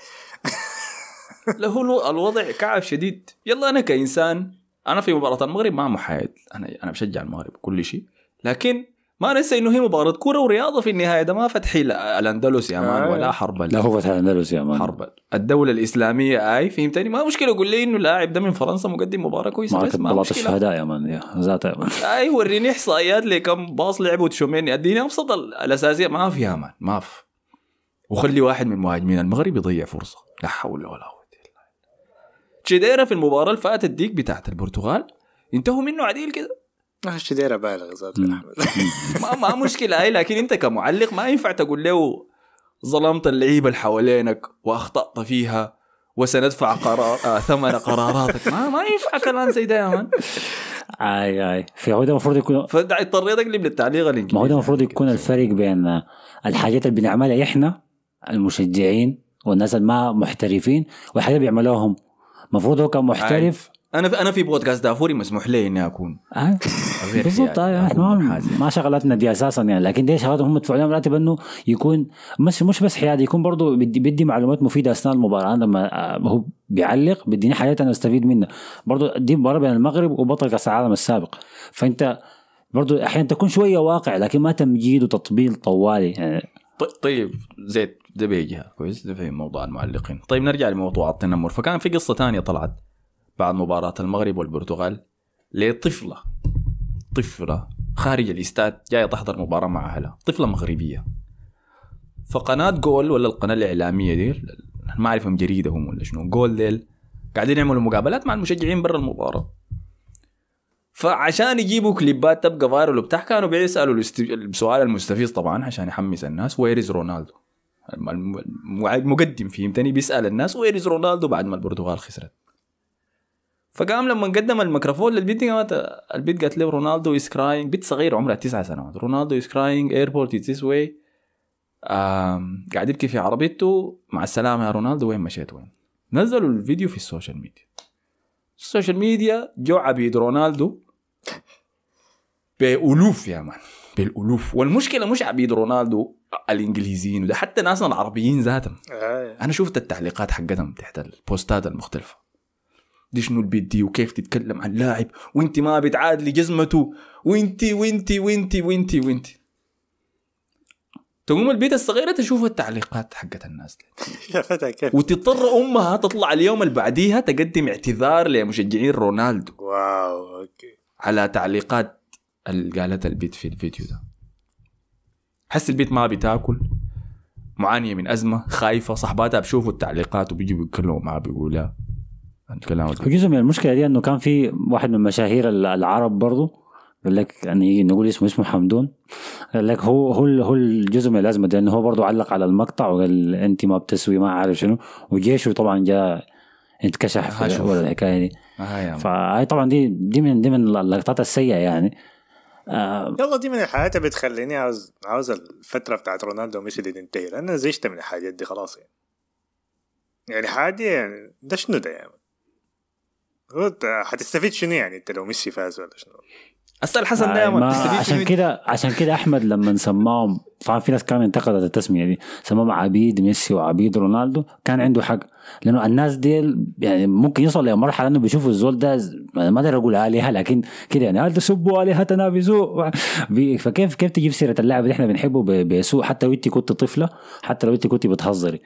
لا هو الو- الوضع كعب شديد. يلا أنا كإنسان أنا في مباراة المغرب ما محايد. أنا أنا بشجع المغرب كل شيء. لكن ما ننسى إنه هي مباراة كورة ورياضة في النهاية. ده ما فتح ال- الأندلس يا مان آه. ولا حرب ال- لا هو فتح الأندلس يا مان. حرب الدولة الإسلامية آي فهمتني؟ ما مشكلة قول لي إنه اللاعب ده من فرنسا مقدم مباراة كويسة بس ما بلاط الشهداء يا man يا ذاتها يا man. آي وريني إحصائيات لكم. باص لعبوا تشوميني. أديني أبسط ال- الأساسية. ما في يا مان ما في. وخلي واحد من مهاجمين المغرب يضيع فرصة. لا حول ولا قوة تشيديرا في المباراة اللي فاتت ديك بتاعت البرتغال؟ انتهوا منه عديل كده. مش دايره بالغ زاد. احمد ما, ما مشكلة. اي لكن أنت كمعلق ما ينفع تقول له ظلمت اللعيبة اللي حوالينك وأخطأت فيها وسندفع قرار آه ثمن قراراتك. ما ما ينفع كلام زي ده يا مان. آي آي. في هو ده المفروض يكون فاضطريت اقلب للتعليق الإنجليزي. ما هو ده المفروض يكون الفرق بين الحاجات اللي بنعملها إحنا المشجعين والناس اللي ما محترفين والحاجات اللي بيعملوها هم المفروض هو كمحترف أنا في أنا في بودكاست دافوري مسموح لي إني أكون. آه. بالضبط حيادي، آه. إحنا ما, شغلاتنا دي أساسا يعني. لكن دي شغلات هم مدفوع لهم راتب إنه يكون مش مش بس حيادي يكون برضه بدي, بدي معلومات مفيدة أثناء المباراة. لما آه، هو بيعلق بديني حاجات أنا أستفيد منها. برضه دي مباراة بين المغرب وبطل كأس العالم السابق. فأنت برضه أحيانا تكون شوية واقع لكن ما تمجيد وتطبيل طوالي. يعني ط- طيب زيت ده بيجيها كويس ده في موضوع المعلقين. طيب نرجع لموضوع التنمر فكان في قصة تانية طلعت بعد مباراة المغرب والبرتغال لطفلة. طفلة خارج الاستاد جاية تحضر مباراة مع أهلها. طفلة مغربية. فقناة جول ولا القناة الإعلامية دي ما أعرفهم جريده هم ولا شنو. جول ديل قاعدين يعملوا مقابلات مع المشجعين برا المباراة. فعشان يجيبوا كليبات تبقى viral وبتاع كانوا بيسألوا السؤال المستفز طبعا عشان يحمس الناس. where's رونالدو الم- الم- المقدم فهمتني؟ بيسأل الناس where's رونالدو بعد ما البرتغال خسرت. فقام لما قدم الميكروفون للبنت قامت البنت قالت له رونالدو is crying بنت صغيرة عمرها تسعة سنوات. رونالدو is crying airport is this way قاعد يبكي في عربيته. مع السلامة يا رونالدو وين مشيت؟ وين؟ نزلوا الفيديو في ال social media. ال social media جو عبيد رونالدو. بألوف يا man. بالألوف. والمشكلة مش عبيد رونالدو الإنجليزيين وده حتى ناسنا العربيين ذاتهم. آه. أنا شفت التعليقات حقتهم تحت ال post ات المختلفة. دي شنو البت دي وكيف تتكلم عن لاعب وانت ما بتعادلي جزمته وانت وانت وانت وانت وانت. تقوم البت الصغيرة تشوف التعليقات حقت الناس يا فتى كيف؟ وتضطر أمها تطلع اليوم اللي بعديها تقدم اعتذار لمشجعين رونالدو. wow okay. على تعليقات اللي قالتها البت في الفيديو ده. حس البت ما بتاكل معانية من أزمة خايفة صحباتها بشوفوا التعليقات وبيجوا بيتكلموا معها بيقولوا الكلام ده. جزء من المشكلة دي إنه كان في واحد من مشاهير ال- العرب برضه قال لك يعني نقول اسمه اسمه حمدون قال لك هو هو هو الجزء من الأزمة دي انه هو برضه علق على المقطع وقال انت ما بتسوي ما عارف شنو. وجيشه طبعا جاء انتكشف في. ولا الحكاية دي. آه. فهي طبعا دي دي من دي من اللقطات السيئة يعني. آه يلا دي من الحاجات اللي بتخليني عاوز عاوز الفترة بتاعت رونالدو وميسي دي تنتهي أنا زهقت من الحاجات دي خلاص يعني. يعني حاجة يعني ده شنو ده يعني؟ حتستفيد شنو يعني أنت لو ميسي فاز ولا شنو؟ هسه الحسن ده آه، ما ما بتستفيد عشان. كده عشان كده أحمد لما سماهم طبعا في ناس كانوا انتقدت التسمية دي سماهم عبيد ميسي وعبيد رونالدو كان عنده حق. لأنه الناس دي يعني ممكن يوصل لمرحله إنه بيشوفوا الزول ده ما أقدر أقول آلهة لكن كده يعني هل تسبوا آلهتنا بسوء فكيف كيف تجيب سيرة اللاعب اللي إحنا بنحبه بسوء حتى لو انت كنت طفلة حتى لو انت كنت بتهزري.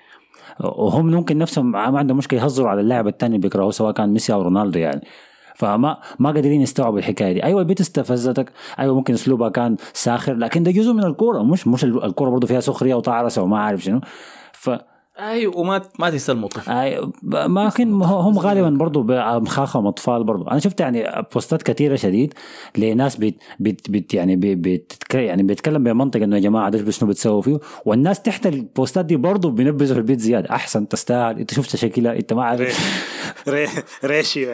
وهم ممكن نفسهم ما عندهم مشكلة يهزروا على اللاعب الثاني اللي بيكرهوه سواء كان ميسي أو رونالدو يعني. فما ما قادرين يستوعبوا الحكاية دي. أيوه البيت استفزتك. أيوه ممكن أسلوبها كان ساخر لكن ده جزء من الكورة. مش مش الكورة برضه فيها سخرية وطعرسه وما عارف شنو. ف أيوه. وما ما تستلموا الطفل أي- ما كان هم غالبا برضه مخاخهم أطفال برضه أنا شفت يعني بوستات كثيره شديد لناس بت بت بت يعني بت يعني بيتكلم بمنطق إنه يا جماعة ده شنو بتسووا فيه؟ والناس تحت البوستات دي برضه بينبذوا في البيت زيادة. أحسن تستاهل. أنت شفت شكلها؟ أنت ما عارف. ري- ريشيو.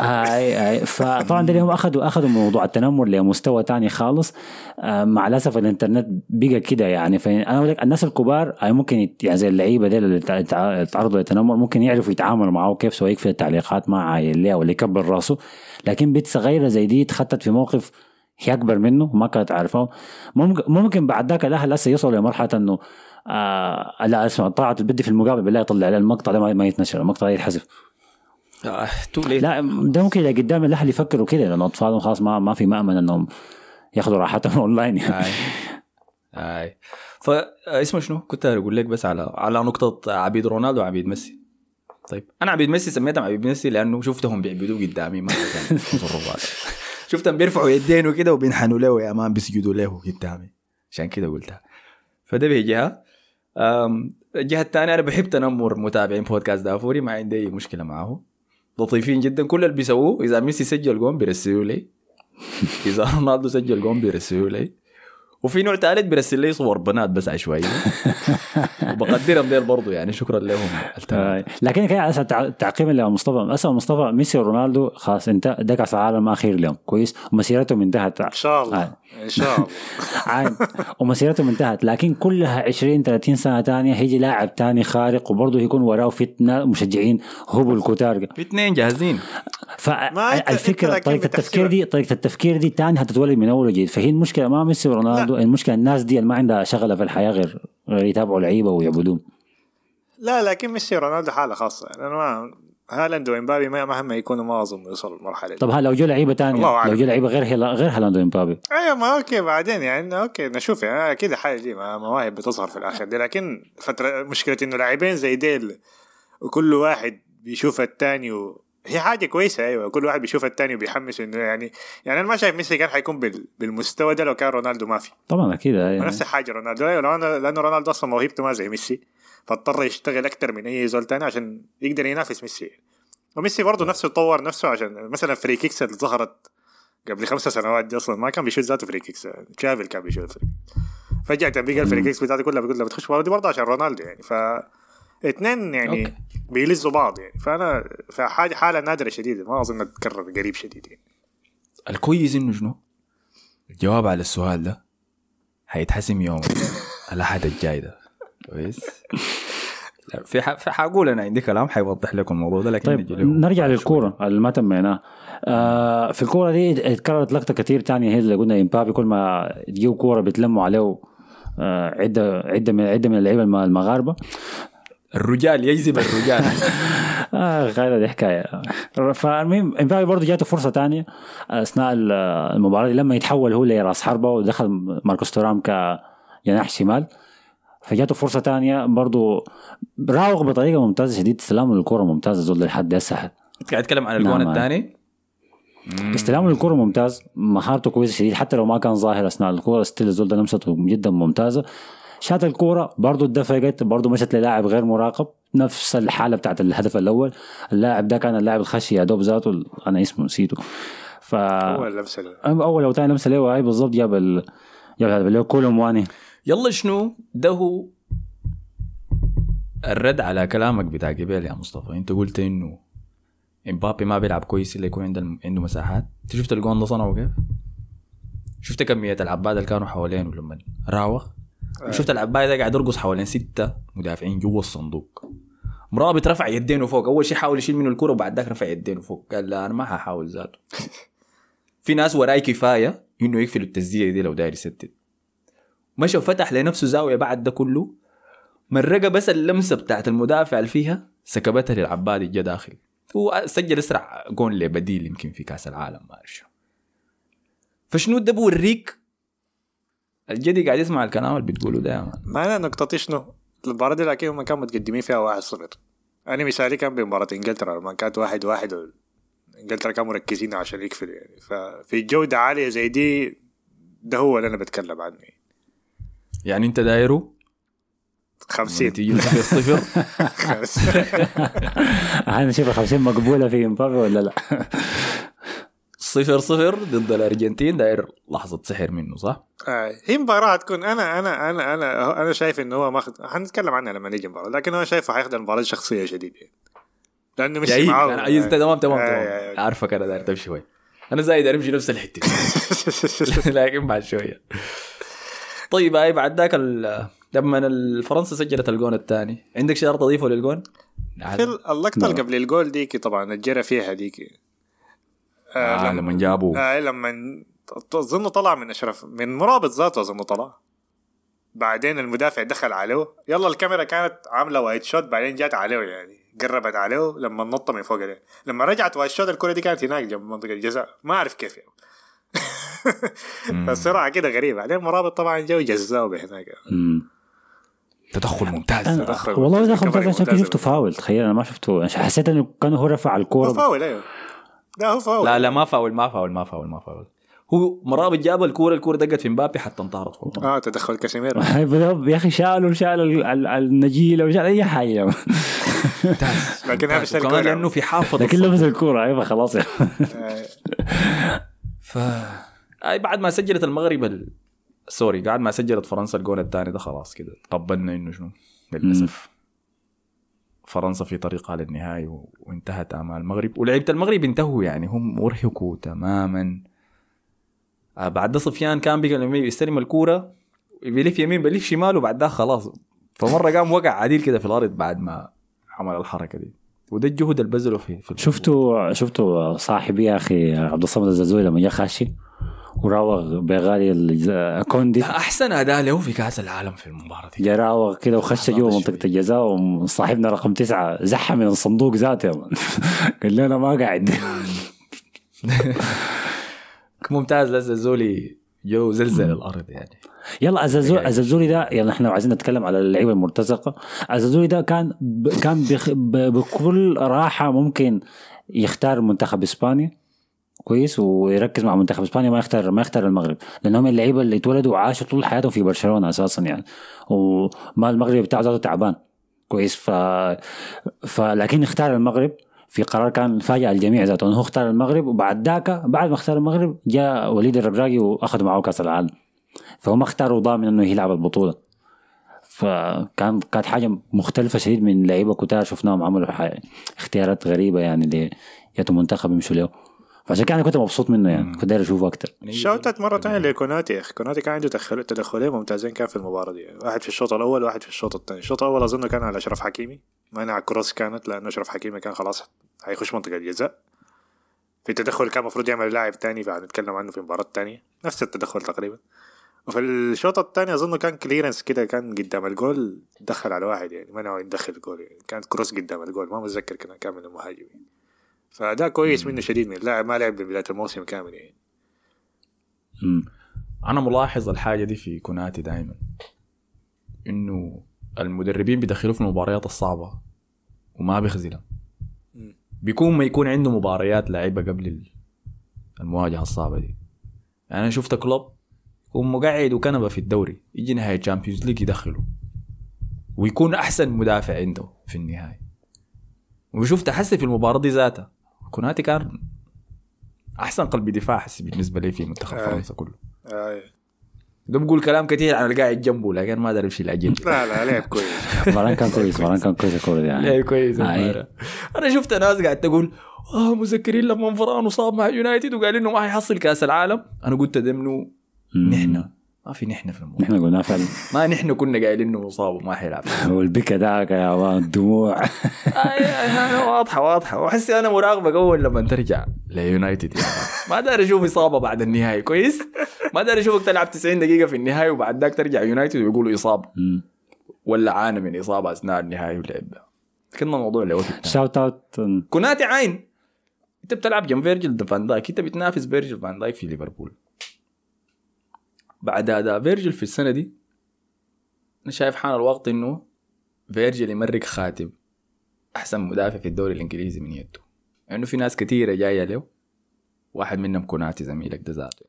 اي أي. فطبعا ده هم اخذوا أخذوا موضوع التنمر لمستوى تاني خالص. آه، مع الأسف الإنترنت بقى كده يعني. فانا أقول لك الناس الكبار ممكن يعني زي اللعيبة دي اللي تع- تع- تعرضوا للتنمر ممكن يعرفوا يتعاملوا معه كيف سواء يكفي التعليقات ما عايل ليه ولا يكبر راسه. لكن بنت صغيرة زي دي اتخطت في موقف هي أكبر منه ما كانت عارفاه ممكن ممكن بعد ذاك الأهل هسه يوصلوا لمرحلة إنه آه لا اسمع طلعت البنت في المقابل بالله يطلع عليه المقطع ده ما يتنشر المقطع ده يتحذف. آه، لا ده ممكن إذا قدام الأهل يفكروا كده لأنه أطفالهم خلاص ما ما في مأمن إنهم ياخذوا راحتهم اونلاين يعني. اي فاسمه شنو؟ كنت أقول لك بس على على نقطة عبيد رونالدو وعبيد ميسي. طيب أنا عبيد ميسي سميتهم عبيد ميسي لأنه شفتهم بيعبدوه قدامي ما كان شفتهم بيرفعوا يدينه كده وبينحنوا له يا مان بيسجدوا له قدامي. عشان كده قلتها. فده بجهة أم، الجهة الثانية أنا بحب تنمر متابعين بودكاست دافوري ما عندي أي مشكلة معه لطيفين جدا. كل اللي بيسووه إذا ميسي سجل جون بيرسلوا لي. إذا رونالدو سجل جون بيرسلوا لي. وفي نوع ثالث بيرسل لي صور بنات بس عشوائية وبقدرهم ديل برضه يعني شكرا لهم. آه، لكن اسا تع- تعقيبا لمصطفى. اسا مصطفى ميسي ورونالدو خلاص انت ده كاس العالم اخير لهم كويس. ومسيرتهم انتهت. إن شاء الله. آه. إن شاء الله. عاد. ومسيرتهم انتهت. لكن كلها 20 30 سنة ثانية هيجي لاعب ثاني خارق وبرضه يكون وراه فتنة مشجعين هبوا الكتار في اثنين جاهزين. فالفكرة طريقة التفكير. دي طريقة التفكير دي تاني هتتولد من أول وجديد. فهي المشكلة ما ميسي ورونالدو المشكلة الناس دي اللي ما عندها شغلة في الحياة غير يتابعوا لعيبة ويعبدوهم لا لكن ميسي رونالدو حالة خاصة. لأنه ما هالاند وإمبابي ما- مهما يكونوا ما أظن يوصلوا للمرحلة دي. طب هل لو جو لعيبة أعلى. لو جو لعيبة غير هلا غير هالاند ومبابي؟ أيوه ما أوكي بعدين يعني أوكي نشوف يعني. أكيد الحاجة دي مواهب بتظهر في الآخر دي. لكن فتره مشكلة إنه لاعبين زي ديل وكل واحد بيشوف الثاني و... هي حاجة كويسة أيوه. كل واحد بيشوف الثاني وبيحمس إنه يعني يعني أنا ما شايف ميسي كان حيكون بال... بالمستوى ده لو كان رونالدو ما في طبعا أكيد أيوة. ونفس الحاجة رونالدو. أيوة، لأنه لأنه رونالدو أصلا موهبته ما زي ميسي فاضطر يشتغل أكثر من أي زول تاني عشان يقدر ينافس ميسي. وميسي برضه نفسه طور نفسه عشان مثلا free kicks اللي ظهرت قبل خمسة سنوات دي أصلا ما كان بيشوت ذاته free kicks تشافي كان بيشوت free فجأة بقى ال free kicks بتاعته كلها بتقول بتخش دي برضه عشان رونالدو يعني. ف اثنين يعني أوكي. بيلزوا بعض يعني فانا فحاجه حالة نادرة شديدة ما أظن تتكرر قريب شديد يعني الكويس إنه شنو؟ الجواب على السؤال ده هيتحسم يوم الاحد الجاي ده كويس؟ في ح... في حقول أنا عندي كلام حيوضح لكم الموضوع ده لكن طيب نرجع. للكورة اللي ما تميناها آه في الكورة دي اتكررت لقطة كتير تانية هي اللي قلنا إمبابي كل ما تجيو كورة بيتلموا عليه آه عده عدة من عدة من اللعيبة الم- المغاربة الرجال يجذب الرجال. آه غير دي حكايه فالمهم امبابي برضه جاته فرصة تانية أثناء ال- المباراة دي لما يتحول هو لراس حربة ودخل ماركوس تورام كجناح شمال فجاته فرصة تانية برضه. راوغ بطريقة ممتازة شديد استلامه للكره ممتازة زول لحد هسه. قاعد اتكلم عن الجون نعم. الثاني؟ استلامه للكرة ممتاز مهارته كويسة شديد حتى لو ما كان ظاهر أثناء الكرة still الزول ده لمسته جدا ممتازة. شات الكرة برضه اتدفقت برضه مشت للاعب غير مراقب. نفس الحالة بتاعت الهدف الأول. اللاعب ده كان اللاعب الخشي يا دوب ذاته أنا اسمه نسيته. ف هو اللمسه ال- أول أو تاني لمسة له هاي بالضبط جاب ال... جاب الهدف اللي هو كولو مواني يلا شنو؟ ده هو الرد على كلامك بتاع قبل يا مصطفى. أنت قلت إنه إمبابي ما بيلعب كويس إلا يكون عنده عنده مساحات. انت شفت الجون ده صنعه كيف؟ شفت كمية العباد اللي كانوا حوالينه لما راوغ شفت العباية ده قاعد يرقص حوالين ستة مدافعين جوا الصندوق. مرابط رفع يدينه فوق. أول شيء حاول يشيل منه الكرة وبعد ذاك رفع يدينه فوق. قال لا أنا ما ححاول ذاته. في ناس وراي كفاية إنه يقفلوا التسديده دي لو داير يسدد. مشى وفتح لنفسه زاوية بعد ده كله. مرقه بس اللمسة بتاعت المدافع اللي فيها سكبتها للعبادي جا داخل. هو سجل أسرع جون لبديل يمكن في كأس العالم ما شو. فشنو ده بوريك الجدي قاعد يسمع الكلام اللي بتقوله ده. ما أنا نقطتي شنو؟ المباراة دي لكن هم كانوا متقدمين فيها 1-0 أنا مثالي كان بمباراة إنجلترا لما كانت واحد واحد و- إنجلترا كانوا مركزين عشان يقفلوا يعني ففي جودة عالية زي دي ده هو اللي أنا بتكلم عنه يعني. يعني أنت دايره 50 نتيجه صفر صفر أنا شوف 50 مقبولة في مبابي ولا لا؟ صفر صفر ضد الأرجنتين. داير لحظة سحر منه صح؟ آه، هي مباراة هتكون أنا أنا أنا أنا أنا شايف إنه هو ماخذ حنتكلم عنها لما نيجي مباراة لكن هو شايفه حياخذ المباراة شخصية شديد يعني لأنه مش معاه أنا عايز تمام تمام آه، تمام. آه، آه. عارفك أنا داير تمشي شوي. أنا زايد امشي نفس الحتة. لكن بعد شوية. طيب هاي بعد ذاك لما الفرنسا سجلت الجون الثاني. عندك شيء تضيفه للجون؟ في اللقطة اللي قبل الجول ديكي طبعا الجرى فيها ديكي. آه لما جابوا آه لما اظن طلع من اشرف من مرابط ذاته اظن طلع. بعدين المدافع دخل عليه. يلا الكاميرا كانت عاملة wide shot بعدين جات عليه يعني قربت عليه لما نط من فوق عليه. لما رجعت wide shot الكرة دي كانت هناك جنب منطقة الجزاء. ما أعرف كيف يعني. فالسرعه كده غريبة. بعدين مرابط طبعا جو جزاه بهناك. تدخل ممتاز. أنا تدخل والله ممتاز. دخل ممتاز عشان ممتاز. شفته فاول تخيل. أنا ما شفته. عشان حسيت إنه كان هو رفع الكورة. فاول أيوه. لا هو فاول. لا لا ما فاول ما فاول ما فاول ما فاول. هو مرابط جاب الكورة الكورة دقت في مبابي حتى انطارت. فوق آه تدخل كاسيميرو. يا أخي شالوا شالوا ال- ال- النجيلة وشال أي حاجة. ممتاز لكن كمان. لأنه في حافظ لكن. لمس الكورة. أيوه خلاص. ف أي بعد ما سجلت المغرب ال... سوري بعد ما سجلت فرنسا الجول الثاني ده خلاص كده. تقبلنا إنه شنو؟ للأسف. فرنسا في طريقها للنهائي. وانتهت امال المغرب. ولعيبة المغرب انتهوا يعني هم ارهقوا تماما. آه بعد ده صفيان كان لما يستلم الكورة بيلف يمين بيلف شمال وبعد ده خلاص. فمرة قام وقع عديل كده في الأرض بعد ما عمل الحركة دي. وده الجهد اللي بذله في, في شفتوا شفتوا صاحبي يا أخي عبد الصمد الزازولي لما جا خاشي؟ وراوغ بغالي كوندي. أحسن أداء له في كأس العالم في المباراة دي. راوغ كده وخش جوا شوي. منطقة الجزاء وصاحبنا رقم تسعة زحها من الصندوق ذاته. قال لي أنا ما قاعد. ممتاز لزازولي جو زلزل الأرض يعني. يلا الزازولي الزازولي ده يلا إحنا عايزين نتكلم على اللعيبة المرتزقة الزازولي ده كان ب... كان بخ... ب... بكل راحة ممكن يختار منتخب إسبانيا. كويس ويركز مع منتخب إسبانيا ما يختار ما يختار المغرب لأنهم اللعيبة اللي اتولدوا وعاشوا طول حياتهم في برشلونة أساسا يعني وما المغرب بتاعه ذاته تعبان. كويس ف... فلكن اختار المغرب في قرار كان فاجأ الجميع ذاته إنه اختار المغرب وبعد ذاك بعد ما اختار المغرب جاء وليد الربراقي وأخذ معه كأس العالم. فهم اختاروا ضامن إنه يلعب البطولة. فكان كانت حاجة مختلفة شديد من لعيبة كتار شفناهم عملوا اختيارات غريبة يعني ل ياتوا منتخب يمشوا له. فعشان كده أنا كنت مبسوط منه يعني كنت داير أشوفه أكثر شوتت مرة ثانية لكوناتي. يا أخي كوناتي كان عنده تدخل تدخلين ممتازين كان في المباراة دي. واحد في الشوط الأول وواحد في الشوط الثاني الشوط الأول أظن كان على أشرف حكيمي. ما على كروس كانت لأنه أشرف حكيمي كان خلاص هيخش منطقة الجزاء. في تدخل كان المفروض يعمل لاعب تاني فهنتكلم عنه في المباراة الثانية نفس التدخل تقريبا. وفي الشوط الثاني أظن كان clearance كده كان قدام الجول دخل على واحد يعني. منعه يدخل الجول يعني. كانت cross قدام الجول. ما متذكر كان كان من المهاجمين. فده كويس منه شديد من اللاعب ما لعب من بداية الموسم كامل يعني. مم. أنا ملاحظ الحاجة دي في كوناتي دائما إنه المدربين بيدخلوه في المباريات الصعبة وما بيخذلها. بيكون ما يكون عنده مباريات لعيبة قبل ال- المواجهة الصعبة دي. يعني أنا شفت كلوب يكون مقعد وكنبه في الدوري يجي نهاية ال Champions League يدخله. ويكون أحسن مدافع عنده في النهايه وشفت حسي في المباراة دي ذاتها. كوناتي كان أحسن قلب دفاع حسي بالنسبة لي في منتخب آه. فرنسا كله آه. ده بقول كلام كثير عن القاعد جنبه لكن ما أدري إيش العجيب لا لا لعب كويس فاران كان كويس فاران كان كويس الكورة دي يعني لعب كويس آه، إيه. أنا شفت ناس قاعد تقول آه مذكرين لما فاران صاب مع يونايتد وقال إنه ما حيحصل كأس العالم أنا قلت ده مم. نحن ما في نحن في الموضوع. نحن قلنا فعلا ما نحن كنا قايلين إنه مصاب وما حيلعب. والبكا ذاك يا مان الدموع. آه، واضحة واضحة. وأحس أنا مراقبك أول لما ترجع ليونايتد يعني. ما داري أشوف إصابة بعد النهائي كويس؟ ما داري أشوفك تلعب 90 دقيقة في النهائي وبعد ذاك ترجع يونايتد ويقولوا إصابة. ولا عانى من إصابة أثناء النهائي ولعب كنا موضوع لوقت. shout out كوناتي عين أنت بتلعب جنب فيرجل فان دايك. أنت بتنافس فيرجل فان دايك في ليفربول. بعد اداء فيرجل في السنة دي أنا شايف حان الوقت إنه فيرجل يمرق خاتم أحسن مدافع في الدوري الإنجليزي من يده. لأنه في ناس كثيره جاية له واحد منهم كوناتي زميلك ده ذاته.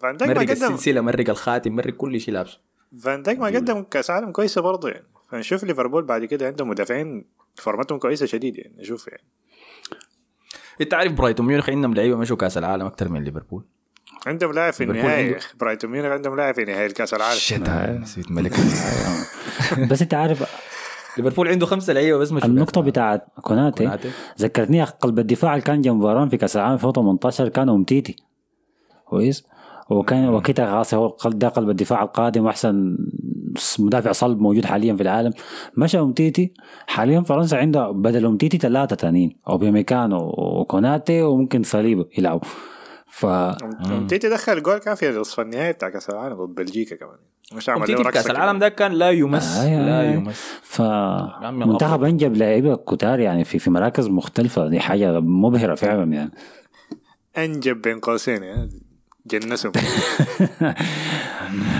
فان دايك ما مرق قدم السلسلة مرق الخاتم مرق كل شيء لابسه. فان دايك ما قدم كأس عالم كويسة برضه يعني. فنشوف ليفربول بعد كده عندهم مدافعين فورمتهم كويسة شديد يعني نشوف يعني. إنت عارف برايتون ميونخ عندهم لعيبة مشوا كأس العالم أكثر من ليفربول؟ عندهم لاعب في أخي. برايتون ميونخ عندهم لاعب في نهائي الكأس العالم. شت نسيت ملك بس انت عارف ليفربول عنده خمسه لعيبة بس كأس العالم. بتاعت كوناتي. ذكرتني قلب الدفاع اللي كان جنب فاران في كأس العالم 2018 كان امتيتي كويس؟ وكان وكيتا خلاص هو ده قلب الدفاع القادم وأحسن مدافع صلب موجود حاليا في العالم. مشى امتيتي حاليا فرنسا عندها بدل امتيتي ثلاثة تانيين. اوبيميكانو وكوناتي وممكن صليبه يلعبوا. ف تيتي دخل جول كان في نصف النهائي بتاع كأس العالم ضد بلجيكا كمان. مش عمل له كأس. العالم ده كان لا يمس آه، آه، لا آه. يمس. ف منتخب. انجب لعيبه كتار يعني في في مراكز مختلفة. دي حاجة مبهرة فعلا يعني. أنجب بين قوسين يعني. جنسهم.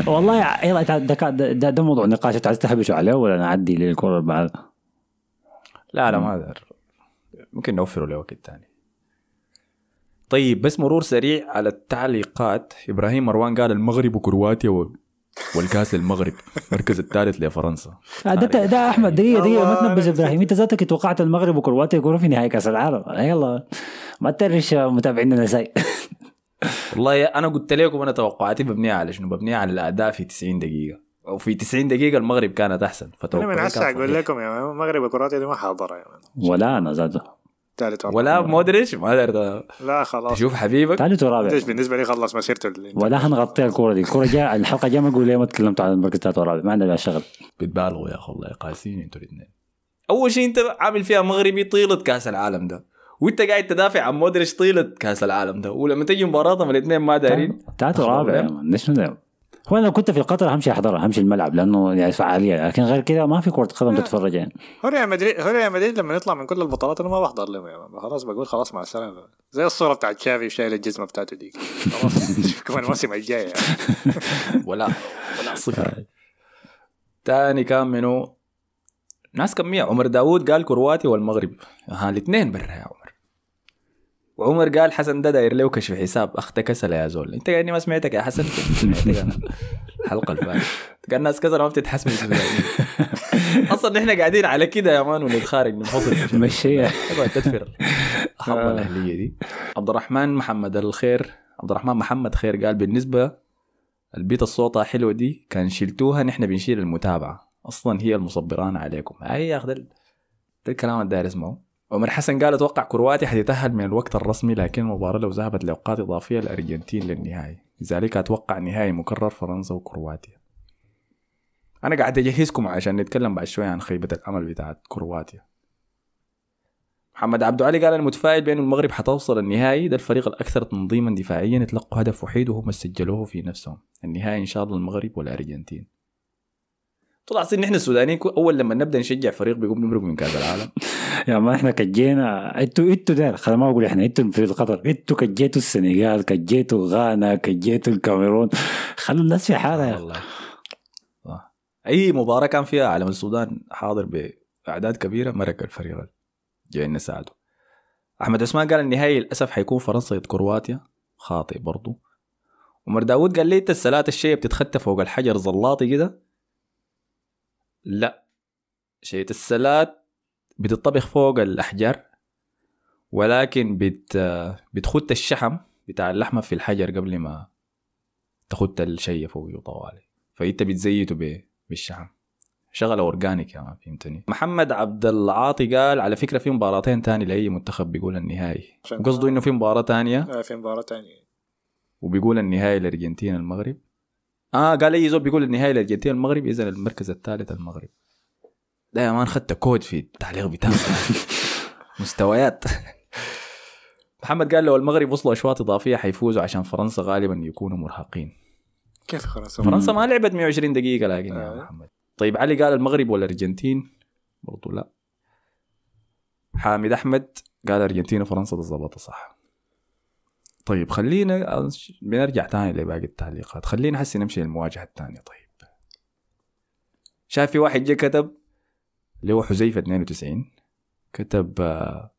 والله يا- يلا ده, ده, ده, ده موضوع نقاش انت عايز تهبشوا عليه ولا نعدي للكرة اللي بعدها لا لا ما أقدر. ممكن نوفره لوقت تاني. طيب بس مرور سريع على التعليقات. إبراهيم مروان قال المغرب وكرواتيا و... والكاس للمغرب المركز الثالث لفرنسا. آه، ده ده أحمد دقيقة دقيقة ما تنبز إبراهيم. أنت ذاتك توقعت المغرب وكرواتيا يكونوا في نهائي كأس العالم. يلا. ما ترش متابعينا نساي والله أنا قلت لكم أنا توقعاتي مبنية على شنو؟ مبنية على الاداء في 90 دقيقة. أو في 90 دقيقة المغرب كانت أحسن أنا فتوقعي من هسه أقول. لكم يا المغرب وكرواتيا دي ما حاضرها يا مان. ولا أنا ذاته. ثالث ولا مودريتش ما قدرت لا خلاص. تشوف حبيبك. ثالث ورابع. مودريتش بالنسبة لي خلص مسيرته ال- ولا هنغطي الكورة دي. الكورة جاء الحلقة جاية ما أقول ليه ما تكلمت عن المركز الثالث والرابع ما عندنا شغل. بتبالغوا يا أخي والله. قاسيين أنتوا الاثنين. أول شيء أنت عامل فيها مغربي طيلة كأس العالم ده. وأنت قاعد تدافع عن مودريتش طيلة كأس العالم ده. ولما تجي مباراتهم الاثنين ما دارين. ثالث ورابع ليش هو أنا لو كنت في قطر همشي احضرها همشي الملعب لأنه يعني فعالية لكن غير كده ما في كرة قدم تتفرج يعني. هو ريال مدريد هو ريال مدريد لما يطلع من كل البطولات أنا ما بحضر لهم يا مان خلاص بقول خلاص مع السلامة. زي الصورة بتاعت شافي شايل الجزمة بتاعته ديك خلاص. نشوفكم الموسم الجاي يعني. ولا ولا. صفر تاني كان منو؟ ناس كمية عمر داوود قال كرواتيا والمغرب. ها الاثنين برا يا عمر وعمر قال حسن ده داير له كشف حساب. اخت كسل يا زول. أنت قاعد ما سمعتك يا حسن؟ سمعتك أنا. الحلقة اللي فاتت قال الناس كسر ما بتتحسب أصلا نحن قاعدين على كده يا مان ونتخارج من فضل مشيها تدفر. الحرب الأهلية دي. عبد الرحمن محمد الخير. عبد الرحمن محمد خير قال بالنسبة البيت الصوطة حلوة دي كان شلتوها نحن بنشيل المتابعة. أصلا هي المصبران عليكم. أي يا أخي ده, الكلام اللي داير اسمعه عمر حسن قال أتوقع كرواتيا حتتأهل من الوقت الرسمي لكن المباراة لو ذهبت لأوقات إضافية الأرجنتين للنهائي. لذلك أتوقع نهائي مكرر فرنسا وكرواتيا. أنا قاعد أجهزكم عشان نتكلم بعد شوية عن خيبة الأمل بتاعت كرواتيا. محمد عبد علي قال أنا متفائل بأن المغرب حتوصل النهائي ده الفريق الأكثر تنظيما دفاعيا يتلقوا هدف وحيد وهم سجلوه في نفسهم. النهائي إن شاء الله المغرب والأرجنتين. طلع صير نحن السودانيين أول لما نبدأ نشجع فريق بيقوم نمرق من كأس العالم. يا ما إحنا كجينا أنتوا إنتوا ده خلينا ما أقول إحنا إنتوا في قطر إنتوا كجيتوا السنغال كجيتوا غانا كجيتوا الكاميرون. خلوا الناس في حالها. والله. صح. أي مباراة كان فيها علم السودان حاضر بأعداد كبيرة مرق الفريق. جاي نساعده. أحمد عثمان قال النهائي للأسف حيكون فرنسا ضد كرواتيا. خاطئ برضو. عمر داود قال لي إنت السلات الشيء بتتختى فوق الحجر زلاطي كده. لا. شيء السلات بتطبخ فوق الأحجار ولكن بت بتخت الشحم بتاع اللحمة في الحجر قبل ما تخت الشيء فوقه طوالي فإنت بتزيته بالشحم. شغلة organic يا ما فهمتني. محمد عبد العاطي قال على فكرة في مباراتين تاني لأي منتخب بيقول النهائي. وقصده إنه في مباراة تانية؟ آه، في مباراة ثانية وبيقول النهائي الارجنتين المغرب. آه قال أي زول بيقول النهائي الارجنتين المغرب اذا المركز الثالث المغرب. ده يا مان خدت كود في التعليق بتاعك. مستويات. محمد قال لو المغرب وصلوا أشواط إضافية حيفوزوا عشان فرنسا غالبا يكونوا مرهقين. كيف خلاص؟ فرنسا ما لعبت 120 دقيقة لكن يا آه. محمد. طيب علي قال المغرب ولا الأرجنتين؟ برضو لا. حامد أحمد قال الارجنتين وفرنسا تظبط صح. طيب خلينا بنرجع تاني لباقي التعليقات. خلينا هسه نمشي للمواجهه الثانية طيب. شايف في واحد جا كتب اللي هو حذيفة 92 كتب آه،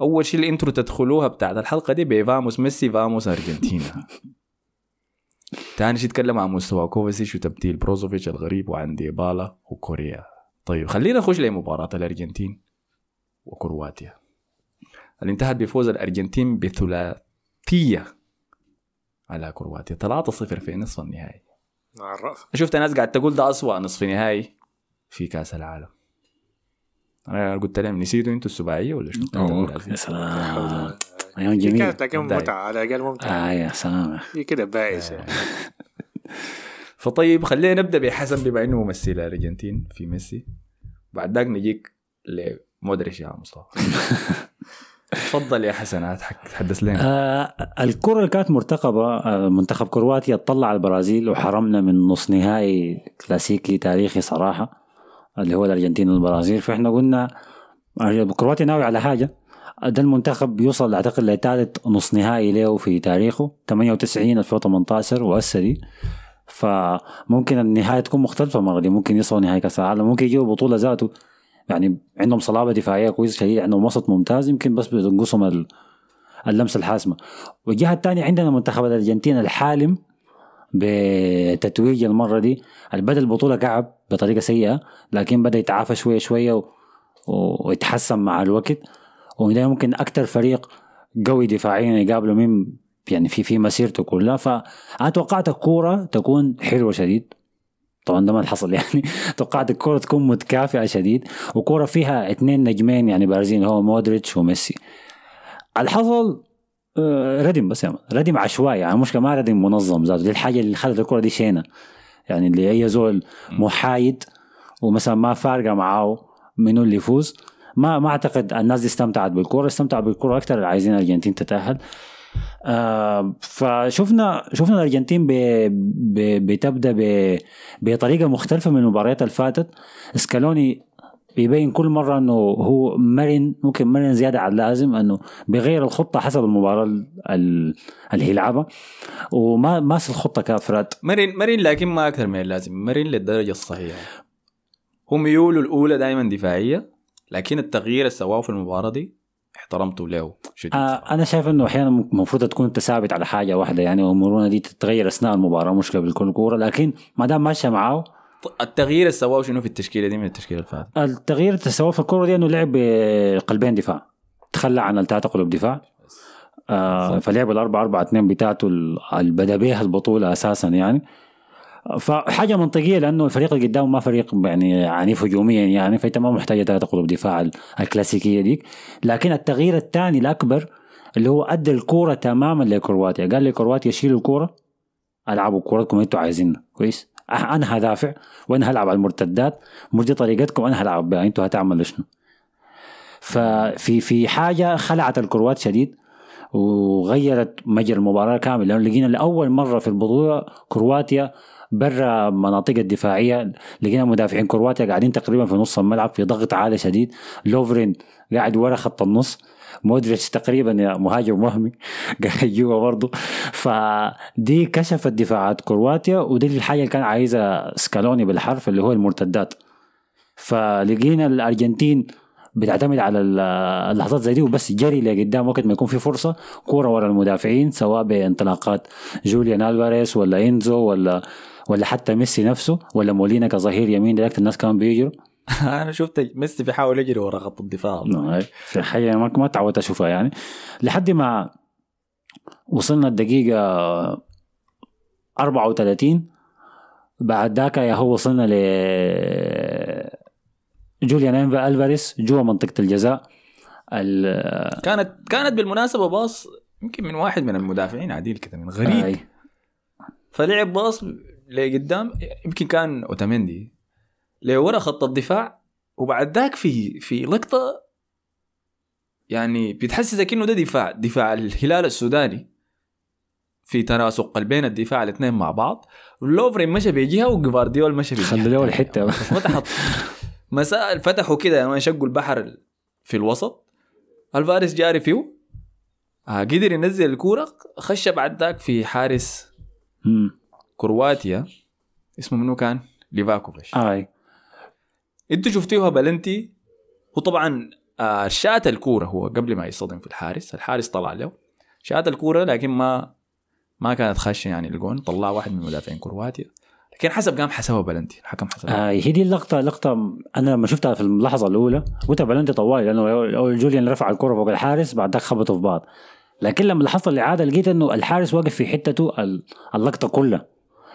أول شيء ال intro تدخلوها بتاعت الحلقة دي ب vamos ميسي vamos Argentina. تاني شيء يتكلم عن مستوى كوفاسيش وتبديل بروزوفيتش الغريب وعن ديبالا وكوريا. طيب خلينا نخش لمباراة الأرجنتين وكرواتيا. اللي انتهت بفوز الأرجنتين بثلاثية على كرواتيا. 3-0 في نصف النهائي. عرف شفت ناس قاعد تقول ده أسوأ نصف نهائي في كأس العالم. أنا قلت لهم نسيتوا أنتوا السباعية ولا شنو؟ يا سلام. أيام جميلة. كانت لكن مبدئي. متعة على الأقل ممتعة. آه يا سلام. دي كده بايس. يعني. فطيب خلينا نبدأ بحسن بما إنه ممثل الارجنتين في ميسي. بعد ذاك نجيك لمودريتش يا مصطفى. تفضل يا حسن تحدث لنا. آه الكرة اللي كانت مرتقبة آه منتخب كرواتيا طلع على البرازيل وحرمنا من نص نهائي كلاسيكي تاريخي صراحة اللي هو الأرجنتين والبرازيل. فإحنا قلنا كرواتيا ناوي على حاجة. ده المنتخب بيوصل أعتقد لثالث نص نهائي له في تاريخه 98 2018 وهسه دي. فممكن النهاية تكون مختلفة المرة دي ممكن يوصلوا نهائي كأس العالم ممكن يجيبوا بطولة ذاته. يعني عندهم صلابة دفاعية كويسة شديد عندهم وسط ممتاز يمكن بس بتنقصهم ال- اللمسة الحاسمة. والجهة الثانية عندنا منتخب الأرجنتين الحالم بتتويج المرة دي. بدا البطولة كعب بطريقة سيئة لكن بدأ يتعافى شوية شوية. ويتحسن مع الوقت. وده ممكن أكثر فريق قوي دفاعيا يقابله من يعني في في مسيرته كلها. فانا توقعت الكوره تكون حلوة شديد. طبعا ده ما حصل يعني. توقعت الكورة تكون متكافئة شديد وكورة فيها اثنين نجمين يعني بارزين هو مودريتش وميسي. الحصل آه، ردم بس يا مان. ردم عشوائي يعني مشكلة ما ردم منظم ذاته دي الحاجة اللي خلت الكرة دي شينة. يعني اللي أي زول محايد ومثلا ما فارقة معاه منو اللي يفوز ما ما أعتقد الناس دي استمتعت بالكرة استمتعوا بالكرة أكثر اللي عايزين الأرجنتين تتأهل. آه فشفنا شفنا الأرجنتين بتبدأ بطريقة مختلفة من المباريات اللي فاتت سكالوني بيبين كل مرة إنه هو مرن ممكن مرن زيادة عن اللازم إنه بيغير الخطة حسب المباراة ال- ال- اللي هيلعبها وما ماس الخطة كافرات مرن مرن لكن ما أكثر من اللازم مرن للدرجة الصحيحة. هم ميوله الأولى دائما دفاعية لكن التغيير اللي سواه في المباراة دي احترمته له شديد آه. أنا شايف إنه أحيانا المفروض تكون أنت ثابت على حاجة واحدة يعني والمرونه دي تتغير أثناء المباراة مش قبل كل كورة لكن ما دام ماشية معاه التغيير اللي سواه شنو في التشكيلة دي من التشكيلة اللي فاتت؟ التغيير اللي سواه في الكورة دي إنه لعب بقلبين دفاع تخلى عن الثلاثه قلوب دفاع. آه فلعب الأربعة أربعة اثنين بتاعته اللي بدا بيها البطولة أساسا يعني. فحاجة منطقية لأنه الفريق اللي قدامه ما فريق يعني عنيف هجوميا يعني فأنت ما محتاج ثلاثة قلوب دفاع ال- الكلاسيكية ديك. لكن التغيير الثاني الأكبر اللي هو أدى الكورة تماما لكرواتيا. قال لكرواتيا شيلوا الكورة ألعبوا كورتكم أنتوا عايزينها. كويس؟ أنا هدافع وأنا هلعب على المرتدات. مش دي طريقتكم أنا هلعب بها. أنتوا هتعملوا شنو؟ ففي في حاجة خلعت الكروات شديد وغيرت مجرى المباراة كامل. لأنه لقينا لأول مرة في البطولة كرواتيا برا مناطق الدفاعية لقينا مدافعين كرواتيا قاعدين تقريبا في نص الملعب في ضغط عالي شديد. لوفرين قاعد ورا خط النص. مودريتش تقريبا مهاجم وهمي قاعد جوا برضه. فدي كشفت دفاعات كرواتيا ودي الحاجة اللي كان عايزها سكالوني بالحرف اللي هو المرتدات. فلقينا الأرجنتين بتعتمد على ال- اللحظات زي دي وبس جري لقدام وقت ما يكون في فرصة. كورة ورا المدافعين سواء بانطلاقات جوليان ألفاريز ولا إنزو ولا ولا حتى ميسي نفسه ولا مولينا كظهير يمين direct الناس كانوا بيجروا؟ أنا شفت ميسي بيحاول يجري ورا خط الدفاع. في حاجة ما ما تعودت أشوفها يعني. لحد ما وصلنا الدقيقة 34 بعد ذاك يا هو وصلنا ل جوليان إنفا ألفاريس جوا منطقة الجزاء. ال- كانت كانت بالمناسبة باص يمكن من واحد من المدافعين عديل كده من غريب. آي. فلعب باص لقدام يمكن كان أوتاميندي. لورا خط الدفاع وبعد ذاك في في لقطة يعني بتحسسك انه ده دفاع دفاع الهلال السوداني. في تناسق بين الدفاع الاثنين مع بعض. لوفرين مشى بجهه وجفارديول مشى بجهه خلوا له تانية. الحتة. بس فتح مساء فتحوا كده يعني شقوا البحر في الوسط. ألفاريز جاري فيه. آه قدر ينزل الكورة خش بعد ذاك في حارس مم. كرواتيا. اسمه منو كان؟ ليفاكوفيتش. أي. أنتوا شفتوها بلنتي؟ وطبعا آه شات الكورة هو قبل ما يصطدم في الحارس. الحارس طلع له. شات الكورة لكن ما ما كانت خاشه يعني الجون. طلع واحد من مدافعين كرواتيا. لكن حسب قام حسبها بلنتي. الحكم حسبها آه هي دي اللقطة لقطة أنا لما شفتها في اللحظة الأولى. قلت بلنتي طوالي لأنه أول جوليان رفع الكرة فوق الحارس بعد ذاك خبطوا في بعض. لكن لما لاحظت الإعادة لقيت إنه الحارس واقف في حتته ال- اللقطة كلها.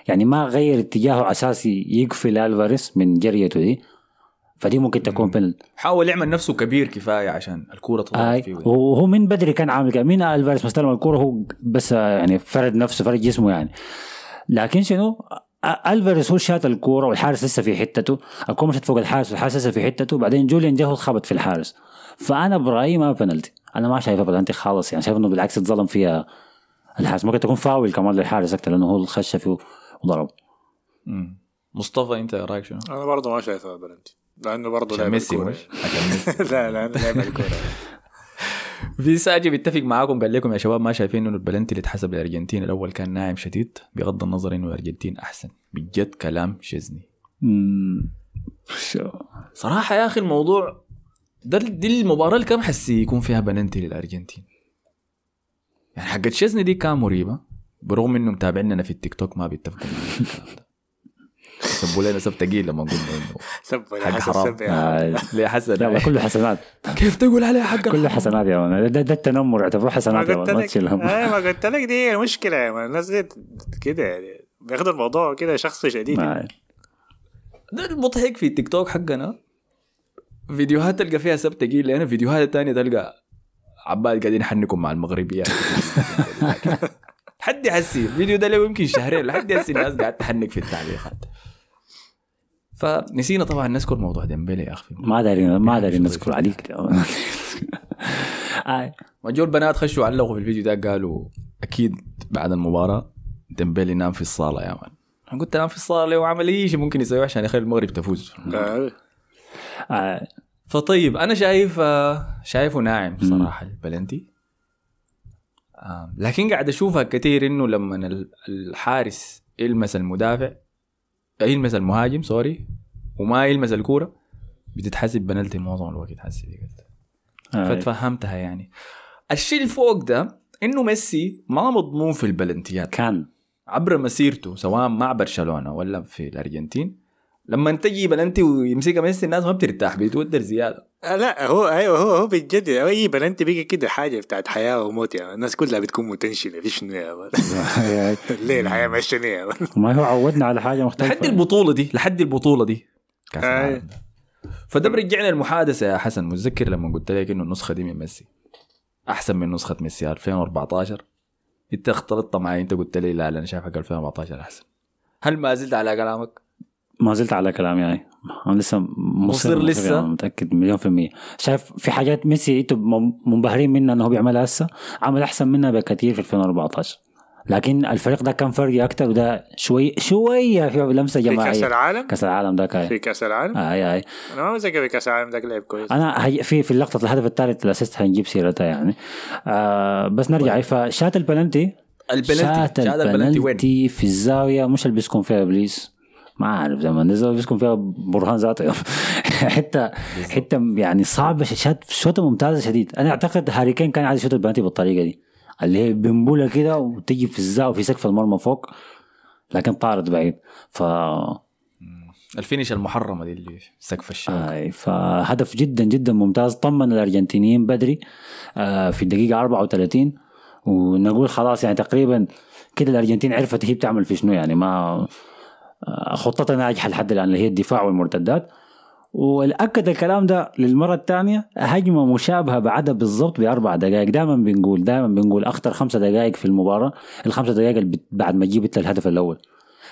يعني ما غير اتجاهه أساس يقفل ألفاريس من جريته دي. فدي ممكن تكون بنالتي حاول يعمل نفسه كبير كفاية عشان الكورة تضرب آي فيه. وهو من بدري كان عامل كده. مين ألفاريس مستلم الكرة هو بس آه، يعني فرد نفسه فرد جسمه يعني. لكن شنو؟ ألفاريس هو شات الكورة والحارس لسه في حتته. الكوره مشت فوق الحارس والحارس لسه في حتته. بعدين جوليان جه خبط في الحارس. فأنا برأيي ما بنالتي أنا ما شايفها بنالتي خالص. يعني شايف إنه بالعكس اتظلم فيها الحارس. ممكن تكون فاول كمان للحارس أكثر لأنه هو اللي خش فيه. وضرب. مم. مصطفى انت رأيك شنو؟ أنا برضه ما شايفها بلنتي. لأنه برضه لعب ميسي مش عشان ميسي. لا لا أنا لعب الكورة. في ساجي بيتفق معاكم قال لكم يا شباب ما شايفين إنه البلنتي اللي اتحسب للارجنتين الأول كان ناعم شديد. بغض النظر إنه الأرجنتين أحسن. بجد كلام شزني صراحة يا أخي الموضوع ده دي المباراة اللي كان حسي يكون فيها بلنتي للأرجنتين. يعني حقت شزني دي كان مريبة. برغم إنه متابعيننا في التيك توك ما بيتفقوا سبوا لنا سب تقيل لما قلنا إنه سب حق حرام. آه، ليه حسن؟ يلا كله حسنات. كيف تقول عليها حق كله؟ حسنات يا مان ده, ده التنمر اعتبروه حسنات يا قلت مان ما لك تشيل هم آه، ما قلت لك دي المشكلة يا مان الناس دي كده يعني. بياخدوا الموضوع كده شخصي شديد. ده المضحك في التيك توك حقنا. فيديوهات تلقى فيها سب تقيل هنا فيديوهات تانية تلقى عباد قاعدين يحنكم مع المغربيات. حد يحسي. الفيديو ده له يمكن شهرين لحد هسه الناس قاعد تحنك في التعليقات. فنسينا طبعا نذكر موضوع ديمبلي يا أخي. ما دارين ما دارين شغل نذكر عليك. آه. وجو البنات خشوا علقوا في الفيديو ده قالوا أكيد بعد المباراة ديمبلي نام في الصالة يا مان. أنا قلت نام في الصالة ليه وعمل أي شيء ممكن يسويه عشان يخلي المغرب تفوز. آه،. فطيب أنا شايف آه، شايفه ناعم صراحة. البلنتي آه، لكن قاعد أشوفها كثير إنه لما ال- الحارس يلمس المدافع يلمس المهاجم sorry وما يلمس الكورة بتتحسب بنالتي معظم الوقت حسي. فتفهمتها يعني. الشيء اللي فوق ده إنه ميسي ما مضمون في البلنتيات. كان. عبر مسيرته سواء مع برشلونة ولا في الأرجنتين لما تجي بلنتي ويمسكها ميسي الناس ما بترتاح بيتودر زيادة لا هو أيوه هو هو بجد أي بلنتي بيجي كده حاجة بتاعت حياة وموت يا مان. الناس كلها بتكون متنشنة في شنو يا. ليه الحياة ماشية يا. ما هو عودنا على حاجة مختلفة لحد البطولة دي لحد البطولة دي كاس آه. العالم ده. فده برجعنا المحادثه يا حسن متذكر لما قلت لك إنه النسخة دي من ميسي أحسن من نسخة ميسي 2014 أنت اختلطت معي أنت قلت لي لا أنا شايف حق 2014 أحسن هل ما زلت على كلامك؟ ما زلت على كلامي يعني. أنا لسه مصر مصر لسه؟ متأكد مليون في المية. شايف في حاجات ميسي منبهرين منها إنه هو بيعملها هسه؟ عمل أحسن منها بكثير في 2014 لكن الفريق ده كان فرقي أكثر وده شوي شوية في لمسة في كأس جماعيه العالم؟ كأس العالم ده كان في كأس العالم؟ آي آي. أنا ما متذكر في كأس العالم ذاك لعب كويس. أنا هي في في اللقطة الهدف الثالث ال assist هنجيب سيرتها يعني. آه بس نرجع. فشات البلنتي البلنتي شات شات البلنتي وين؟ البلنتي في الزاوية مش اللي بيسكن فيها ابليس ما أعرف زي ما الزاويه بيسكن فيها برهان ذاته. حتة حتة يعني صعبة شات شوطة ممتازة شديد. أنا أعتقد هاري كين كان عايز يشوط البلنتي بالطريقة دي. اللي هي بنبوله كده وتجي في الزاوية في سقف المرمى فوق لكن طارت بعيد. ف ال finish المحرمة دي اللي سقف الشارع آي فهدف جدا جدا ممتاز. طمن الأرجنتينيين بدري آه، في الدقيقة 34 ونقول خلاص يعني تقريبا كده الأرجنتين عرفت هي بتعمل في شنو يعني ما آه، خطتها ناجحه لحد الآن اللي هي الدفاع والمرتدات. والاكد الكلام ده للمرة الثانية هجمة مشابهة بعدها بالضبط بأربع دقائق. دائما بنقول دائما بنقول أخطر خمسة دقائق في المباراة الخمسة دقائق اللي بعد ما جبت الهدف الأول.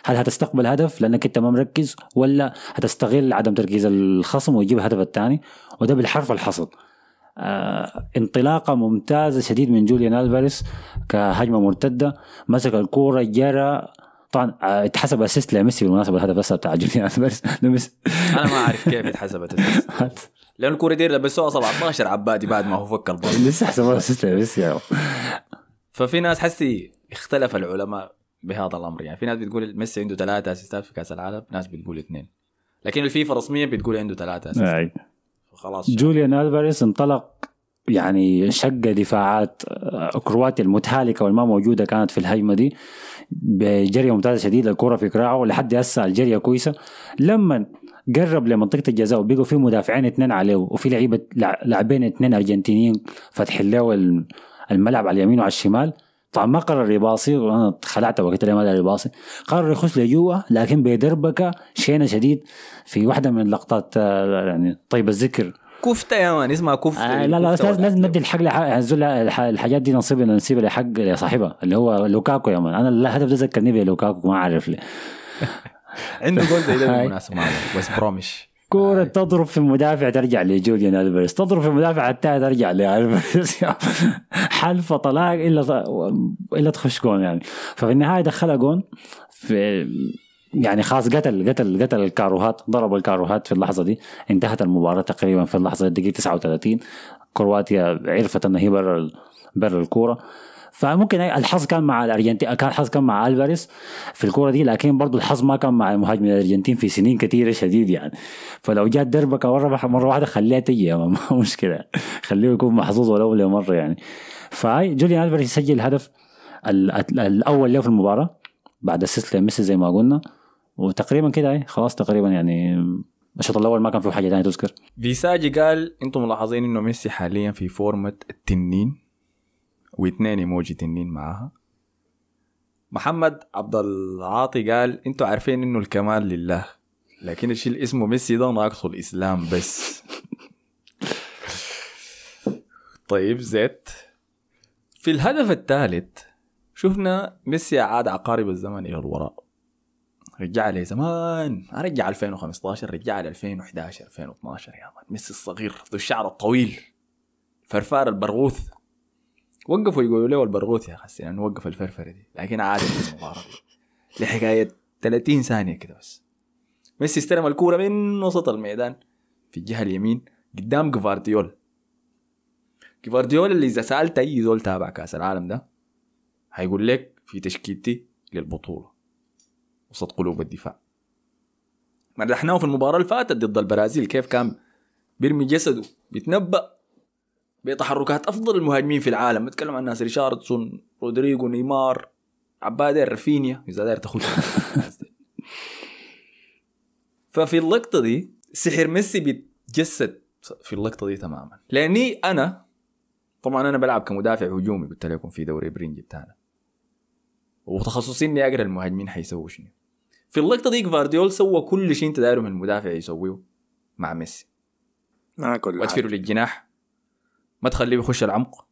هل هتستقبل هدف؟ لأنك أنت ما مركز ولا هتستغل عدم تركيز الخصم وتجيب الهدف الثاني؟ وده بالحرف الحصل آه انطلاقة ممتازة شديد من جوليان ألفاريس كهجمة مرتدة. مسك الكورة جرى طبعا آه، اتحسب assist لميسي بالمناسبة الهدف بس بتاع جوليان ميسي. أنا ما أعرف كيف اتحسبت. لأنه الكوره دي لبسوها 17 عبادي بعد ما هو فك البال لسه حسبوها assist لميسي. ففي ناس حسي اختلف العلماء بهذا الأمر يعني في ناس بتقول ميسي عنده ثلاثة assist ات في كأس العالم ناس بتقول اثنين لكن الفيفا رسميا بتقول عنده ثلاثة assist ات. خلاص جوليان الفاريز انطلق يعني شق دفاعات آه، كرواتيا المتهالكة والما موجودة كانت في الهجمة دي بجريه ممتازة شديدة الكرة في كراعه لحد هسه الجرية كويسة. لما قرب لمنطقة الجزاء وبقوا في مدافعين اثنين عليه وفي لعيبة لع- لاعبين اثنين أرجنتينيين فاتحين له ال- الملعب على اليمين وعلى الشمال. طبعا ما قرر يباصي وأنا خلعت وقت ما داري يباصي. قرر يخش لجوا لكن بدربكه شينة شديد في واحدة من لقطات آه، يعني طيب الذكر. كفتة يا man اسمها كفتة. آه لا لا لازم لازم ندي الحق الحاجات دي نصيب نصيب لحق لصاحبها اللي هو لوكاكو يا man. أنا الهدف ده ذكرني بلوكاكو ما أعرف ليه. عنده جول زي ده. بالمناسبة بس برومش كورة تضرب في المدافع ترجع لجوليان الفاريز تضرب في المدافع الثاني ترجع لالفاريز حلفة طلاق إلا إلا تخش جون يعني. ففي النهاية دخلها جون في يعني خلاص قتل قتل قتل الكروات ضرب الكروات في اللحظة دي. انتهت المباراة تقريبا في اللحظة دي دقيقه 39 كرواتيا عرفت ان هي برا ال- برا الكورة. فممكن الحظ كان مع الارجنتين كان الحظ كان مع الفاريز في الكورة دي لكن برضو الحظ ما كان مع مهاجم الأرجنتين في سنين كثيره شديد يعني. فلو جات دربك مرة مرة واحدة خليها تجي ما مشكلة. خليه يكون محظوظ ولو لمرة يعني. فهاي جوليان الفاريز سجل الهدف ال- ال- الأول له في المباراة. بعد assist لميسي زي ما قلنا. وتقريبا كده هاي خلاص تقريبا يعني الشوط الأول ما كان فيه حاجة ثانية تذكر. فيساجي قال أنتم ملاحظين إنه ميسي حاليا في فورمة التنين واثنين إيموجي تنين معاها. محمد عبد العاطي قال أنتم عارفين إنه الكمال لله لكن الشيء اللي اسمه ميسي ده ناقصه الإسلام بس. طيب زيت. في الهدف الثالث شفنا ميسي عاد عقارب الزمن إلى الوراء. رجع لي زمان. ما رجع 2015 رجع ل 2011 2012 يا مان. ميسي الصغير ذو الشعر الطويل. فرفار البرغوث. وقفوا يقولوا له البرغوث يا أخي؟ يعني وقف الفرفرة دي. لكن عاد المباراة. لحكاية 30 ثانية كده بس. ميسي استلم الكورة من وسط الميدان في الجهة اليمين قدام جفارديول. جفارديول اللي إذا سألت أي زول تابع كأس العالم ده هيقول لك في تشكيلتي للبطولة. وسط قلوب الدفاع. مدحناه في المباراة اللي فاتت ضد البرازيل. كيف كان؟ بيرمي جسده بيتنبأ بتحركات أفضل المهاجمين في العالم. بتكلم عن ناس ريشاردسون رودريجو نيمار عبادة رافينيا. إذا داير تاخد ففي اللقطة دي سحر ميسي بيتجسد. في اللقطة دي تماما. لأني أنا طبعا أنا بلعب كمدافع هجومي قلت لكم في دوري برينجي بتاعنا. وتخصصي إني أقرأ المهاجمين حيسووا شنو. في اللقطة دي جفارديول سوى كل شيء انت دايره من المدافع يسويه مع ميسي. ما كل تفيره للجناح. ما تخليه يخش العمق.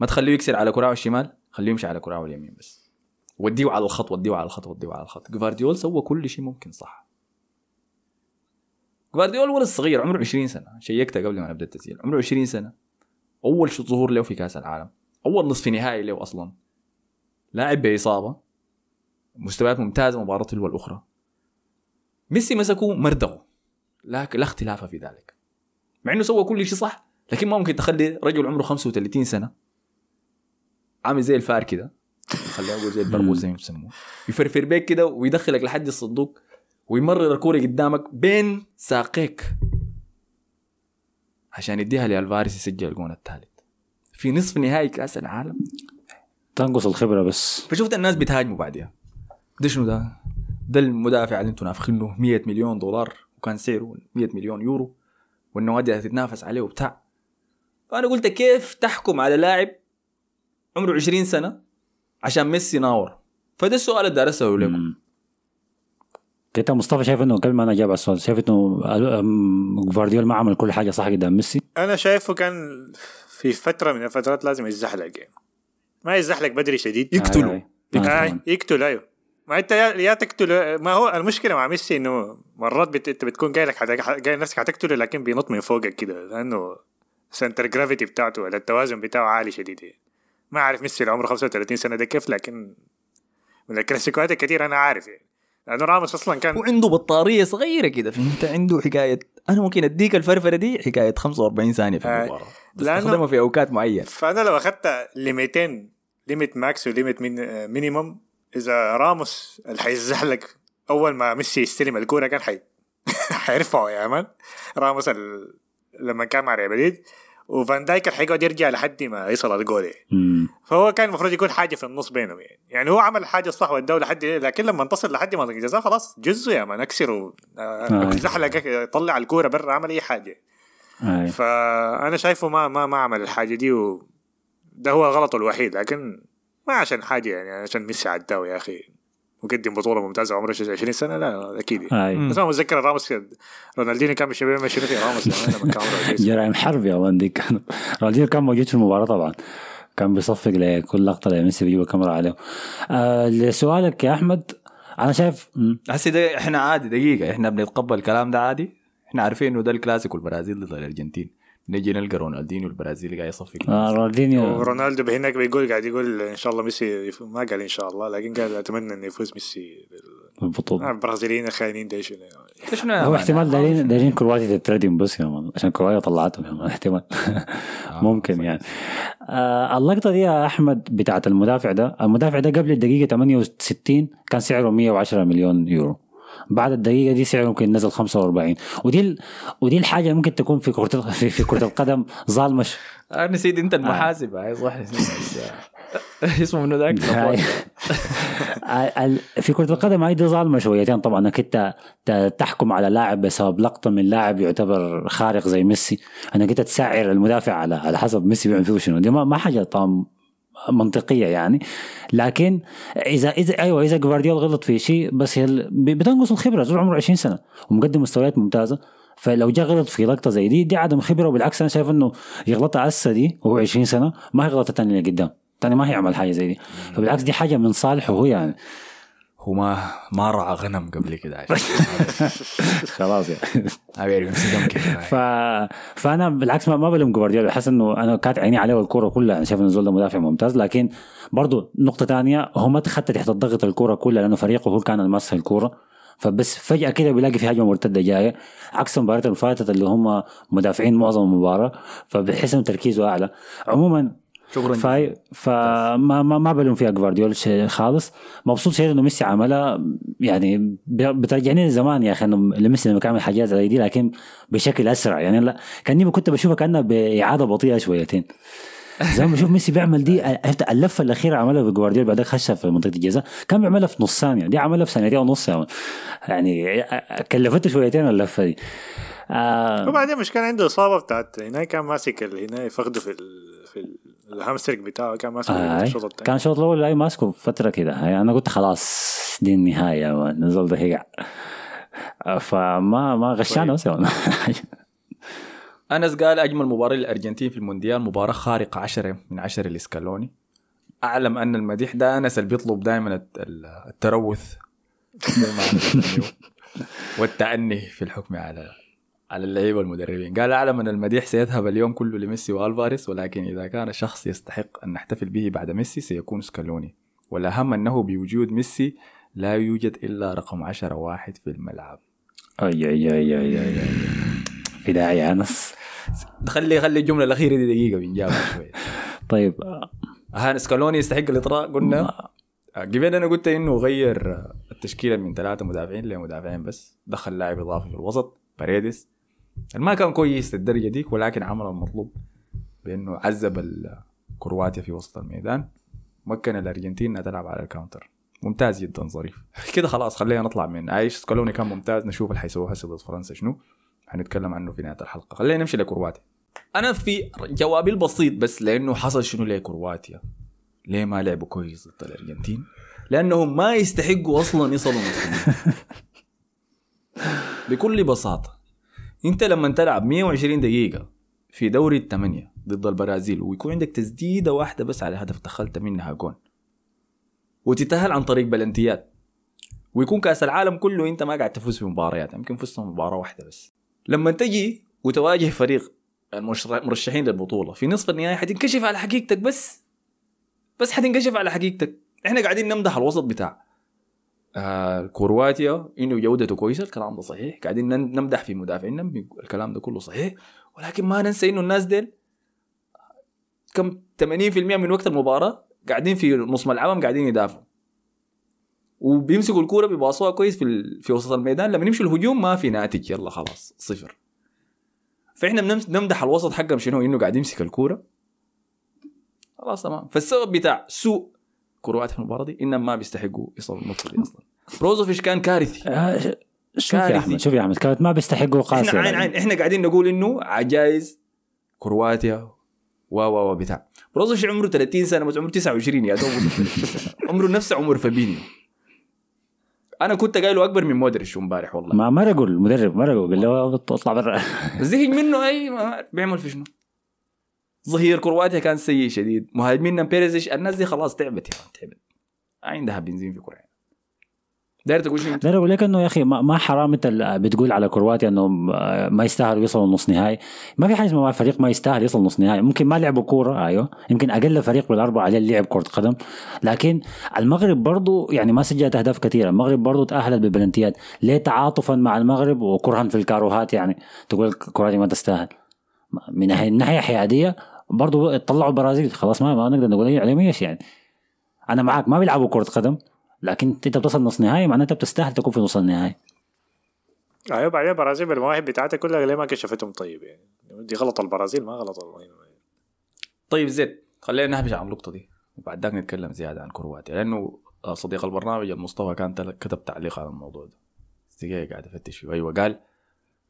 ما تخليه يكسر على كراعه الشمال. خليه يمشي على كراعه اليمين بس. وديه على الخط وديه على الخط وديه على الخط. جفارديول سوى كل شيء ممكن صح. جفارديول ولد صغير عمره 20 سنة. شيكته قبل ما نبدأ التسجيل. عمره 20 سنة. أول شو ظهور له في كأس العالم. أول نصف نهائي له أصلا. لاعب بإصابة. مستويات ممتازة مباراة تلو الأخرى. ميسي مسكه مردغه لا لا اختلاف في ذلك. مع إنه سوى كل شيء صح لكن ما ممكن تخلي رجل عمره 35 سنة عامل زي الفار كده. خلينا نقول زي البرغوث زي ما بيسموه يفرفر بيك كده ويدخلك لحد الصندوق ويمرر الكورة قدامك بين ساقيك. عشان يديها لألفاريس يسجل الجون الثالث. في نصف نهائي كأس العالم. تنقص الخبرة بس. فشفت الناس بتهاجموا بعدها ده شنو ده؟ ده المدافع اللي أنتم نافخينه 100 مليون دولار وكان سعره 100 مليون يورو والنوادي هتتنافس عليه وبتاع. فأنا قلت كيف تحكم على لاعب عمره 20 سنة عشان ميسي ناور؟ فده السؤال اللي دار اساله لكم. كنت مصطفى شايف إنه قبل ما أنا اجاوب على السؤال شايف إنه أم، جوارديول ما عمل كل حاجة صح قدام ميسي؟ أنا شايفه كان في فترة من الفترات لازم يتزحلق يعني ما يتزحلق بدري شديد. يقتلوا آه، آه. آه، آه. طبعاً. يقتل أيوه. ما انت يا, يا تقتله ما هو المشكلة مع ميسي إنه مرات بت... انت بتكون جاي لك حت... جاي نفسك حتقتله لكن بينط من فوقك كده لأنه center gravity بتاعته ولا التوازن بتاعه عالي شديد يعني. ما عارف ميسي اللي عمره 35 سنة ده كيف لكن من الكلاسيكوات الكثير أنا عارف يعني لأنه راموس أصلا كان وعنده بطارية صغيرة كده فهمت عنده حكاية أنا ممكن أديك الفرفرة دي حكاية 45 ثانية في آه. المباراة لأنه- تستخدمها في أوقات معينة فأنا لو أخذت limit ين limit max و limit min minimum إذا راموس اللي حيزحلق أول ما ميسي يستلم الكورة كان حي حيرفعه يا man راموس ال... لما كان مع ريال مدريد وفان دايك حيقعد يرجع لحد ما يصل الجول يعني. فهو كان المفروض يكون حاجة في النص بينهم يعني يعني هو عمل حاجة صح والدولة لحد لكن لما تصل لحد منطقه الجزاء خلاص جزه يا man اكسره آه. زحلق طلع الكورة برا عمل أي حاجة أي. فأنا شايفه ما ما ما عمل الحاجة دي و ده هو غلطه الوحيد لكن ما عشان حاجة يعني عشان ميسي عداه يا أخي. وقدم بطولة ممتازة عمره 20 سنة؟ لا أكيد. بس ما متذكر راموس رونالدينيو كان مش بيعمل شنو في راموس يعني لما كان عمره 20 سنة. جرائم حرب يا مان دي كان رونالدينيو كان موجود في المباراة طبعا. كان بيصفق لكل لقطة لميسي بيجيب الكاميرا عليه. آه لسؤالك يا أحمد أنا شايف. هسه ده إحنا عادي دقيقة. إحنا بنتقبل الكلام ده عادي. إحنا عارفين إنه ده الكلاسيكو البرازيل ضد الأرجنتين. نجي نلقى رونالدينيو البرازيلي قاعد يصفق. آه رونالدينيو. ورونالدو هناك بيقول قاعد يقول إن شاء الله ميسي يف- ما قال إن شاء الله لكن قال أتمنى إنه يفوز ميسي بال- البطولة آه، البرازيليين الخاينين شنو يا هو؟ احتمال دايرين دايرين كرواتيا تتردم بس يا مان. عشان كرواتيا طلعتهم يا مان. احتمال. ممكن يعني. آه اللقطة دي يا أحمد بتاعت المدافع ده. المدافع ده قبل الدقيقة 68 كان سعره 110 مليون يورو. بعد الدقيقة دي سعره ممكن نزل 45 ودي ال... ودي الحاجة اللي ممكن تكون في كرة في, في كرة القدم ظالمة ش- آه، نسيت أنت المحاسب هاي صح اسمه منو ذاك. ال- في كرة القدم هاي دي ظالمة شويتين. طبعا أنك أنت تحكم على لاعب بسبب لقطة من لاعب يعتبر خارق زي ميسي. أنك أنت تسعر المدافع على على حسب ميسي بيعمل فيه شنو. دي ما, ما حاجة طبعا منطقية يعني. لكن اذا اذا أيوه إذا جوارديولا غلط في شيء بس هي بتنقص الخبرة زول عمره 20 سنة ومقدم مستويات ممتازة. فلو جاء غلط في لقطة زي دي دي عدم خبرة وبالعكس أنا شايف إنه يغلطها هسه دي وهو 20 سنة ما هيغلطها تاني اللي قدام تاني ما هيعمل حاجة زي دي. فبالعكس دي حاجة من صالحه هو يعني. هو ما رعى غنم قبل كده عشان خلاص يعني. ما بيعرف ف... فأنا بالعكس ما, ما بلوم جوارديولا. بحس إنه أنا كانت عيني عليه الكوره كلها. أنا شايف إنه الزول ده مدافع ممتاز. لكن برضه نقطة تانية هو ما تخطى تحت الضغط الكورة كلها لأنه فريقه هو كان المسح الكورة. فبس فجأة كده بيلاقي في هجمة مرتدة جاية. عكس المباريات اللي فاتت اللي هم مدافعين معظم المباراة. فبحس إنه تركيزه أعلى. عموما شكرا فاي فما ما ما بلوم فيها جوارديولا خالص. مبسوط شيء إنه ميسي عملها. يعني بترجعني لزمان يا أخي إنه ميسي لما كان يعمل حاجات زي دي لكن بشكل أسرع. يعني لا كأني كنت بشوفها كانها بإعادة بطيئة شويتين. زي ما بشوف ميسي بيعمل دي اللفة الأخيرة عملها في جوارديولا بعدك خشها في منطقة الجزاء. كان بيعملها في نص ثانية. دي عملها في ثانيتين ونص يعني, كلفته شويتين اللفة دي. آه وبعدين مش كان عنده إصابة بتاعت هنا كان ماسك ال- هنا فخده في ال... في ال- ال hamstring بتاعه كان ماسك آه الشوط الثاني. كان الشوط الأول لا ماسكه فتره كده. يعني أنا قلت خلاص دي النهايه نزل ده هيقع فما ما غشانا بس man. أنس قال أجمل مباراة للأرجنتين في المونديال مباراة خارقه 10 من 10 لسكالوني. أعلم أن المديح ده أنس اللي بيطلب دائما الت- ال- ال truth. والتأني في الحكم على على اللعيبة والمدربين. قال أعلم أن المديح سيذهب اليوم كله لميسي والفاريز ولكن إذا كان شخص يستحق أن نحتفل به بعد ميسي سيكون سكالوني. والأهم أنه بوجود ميسي لا يوجد إلا رقم 10 واحد في الملعب. أي أي أي أي أي في داعي يا أنس. خلي خلي الجملة الأخيرة دي دقيقة بنجابها شوية. طيب. هل سكالوني يستحق الإطراء؟ قلنا. قبل أنا قلت إنه غير التشكيلة من ثلاثة مدافعين لمدافعين بس. دخل لاعب إضافي في الوسط باريدس ما كان كويس للدرجه ديك ولكن عمل المطلوب بأنه عذب كرواتيا في وسط الميدان مكن الأرجنتين إنها تلعب على ال counter. ممتاز جدا ظريف. كده خلاص خلينا نطلع من عايش سكالوني كان ممتاز. نشوف اللي حيسووه هسه ضد فرنسا شنو. حنتكلم عنه في نهاية الحلقة. خلينا نمشي لكرواتيا. أنا في جوابي البسيط بس لأنه حصل شنو لكرواتيا. ليه ما لعبوا كويس ضد الأرجنتين؟ لأنهم ما يستحقوا أصلا يصلوا نص بكل بساطة. انت لما تلعب 120 دقيقة في دوري الثمانيه ضد البرازيل ويكون عندك تسديدة واحدة بس على هدف دخلت منها جون وتتأهل عن طريق بلنتيات. ويكون كأس العالم كله انت ما قاعد تفوز في مباريات يمكن فزت مباراة واحدة بس. لما تجي وتواجه فريق المرشحين للبطولة في نصف النهائي حتنكشف على حقيقتك بس. بس حتنكشف على حقيقتك. إحنا قاعدين نمدح الوسط بتاع آه كرواتيا إنه جودته كويسة الكلام ده صحيح. قاعدين نمدح في مدافعينا الكلام ده كله صحيح. ولكن ما ننسى إنه الناس ديل كم 80% من وقت المباراة قاعدين في نص ملعبهم قاعدين يدافعوا. وبيمسكوا الكورة بيباصوها كويس في. في وسط الميدان. لما يمشوا الهجوم ما في ناتج يلا خلاص صفر. فإحنا بنمس- نمدح الوسط حقهم شنو؟ إنه قاعد يمسك الكورة. خلاص تمام. فالسبب بتاع سوء كروات في المباراة دي إنهم ما بيستحقوا يصلوا النقطة دي أصلا. بروزوفيش كان كارثي. آه، شوف يا كارثي. أحمد شوف يا أحمد كانت ما بيستحقوا قاسية. إحنا عين. عين إحنا قاعدين نقول إنه عجائز كرواتيا و و و بتاع. بروزوفيش عمره 30 سنة بس عمره 29 يا دوب. وصل 30 سنة. عمره نفس عمر فابينيو. أنا كنت قايله أكبر من مودريتش امبارح والله. ما مرقوا المدرب مرقوا قال له اطلع برا. زهق منه أي ما بيعمل في شنو ظهير كرواتيا كان سيء شديد. مهاجمين بيريزيش الناس دي خلاص تعبت يا تعبت. عندها بنزين في كرواتيا داير تقول شنو؟ ده أقول لك إنه يا أخي ما حرام أنت بتقول على كرواتيا انهم آه، ما يستاهلوا يوصلوا نص نهائي. ما في حاجة اسمها فريق ما يستاهل يوصل نص نهائي. ممكن ما لعبوا كورة أيوه. يمكن أقل فريق بالأربعة عليه لعب كرة قدم. لكن المغرب برضو يعني ما سجلت أهداف كثيرة. المغرب برضو تأهلت بالبلنتيات ليه تعاطفا مع المغرب وكرها في الكاروهات يعني؟ تقول كرواتيا ما تستاهل. من ناحية حيادية برضو طلعوا البرازيل خلاص ما, ما نقدر نقول عليهم إيش يعني؟ أنا معك ما بيلعبوا كرة قدم لكن أنت بتصل نص نهائي معناته أنت بتستاهل تكون في نص النهائي. أيوه بعدين البرازيل بالمواهب بتاعتها كلها ليه ما كشفتهم طيب يعني؟ دي غلط البرازيل ما غلط طيب زيد خلينا نهبش عن النقطة دي. وبعد ذاك نتكلم زيادة عن كرواتيا لأنه صديق البرنامج المصطفى كان كتب تعليق على الموضوع ده. دقيقة قاعد أفتش فيه. أيوه قال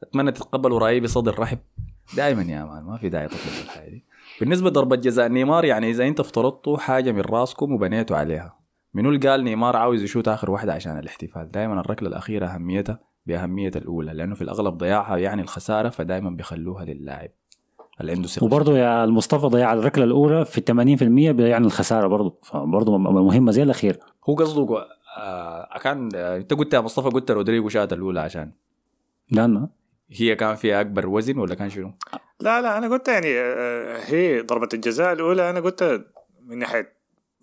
أتمنى تتقبلوا رأيي بصدر رحب. دائما يا مان ما في داعي تطلب الحاجة دي. بالنسبة لضربه جزاء نيمار يعني إذا أنت افترضتوا حاجة من راسكم وبنيتوا عليها. منو اللي قال نيمار عاوز يشوت آخر واحدة عشان الاحتفال؟ دائما الركلة الأخيرة أهميتها بأهمية الأولى لأنه في الأغلب ضياعها يعني الخسارة فدائما بيخلوها للاعب اللي عنده ثقه وبرضه يا المصطفى ضيع الركلة الأولى في 80% بيعني الخسارة برضه فبرضه مهمة زي الاخير هو قصده آه كان آه أنت قلت يا مصطفى قلت رودريجو شات الأولى عشان. لأنه هي كان فيها أكبر وزن ولا كان شنو؟ لا لا أنا قلت يعني آه، هي ضربة الجزاء الأولى أنا قلت من ناحية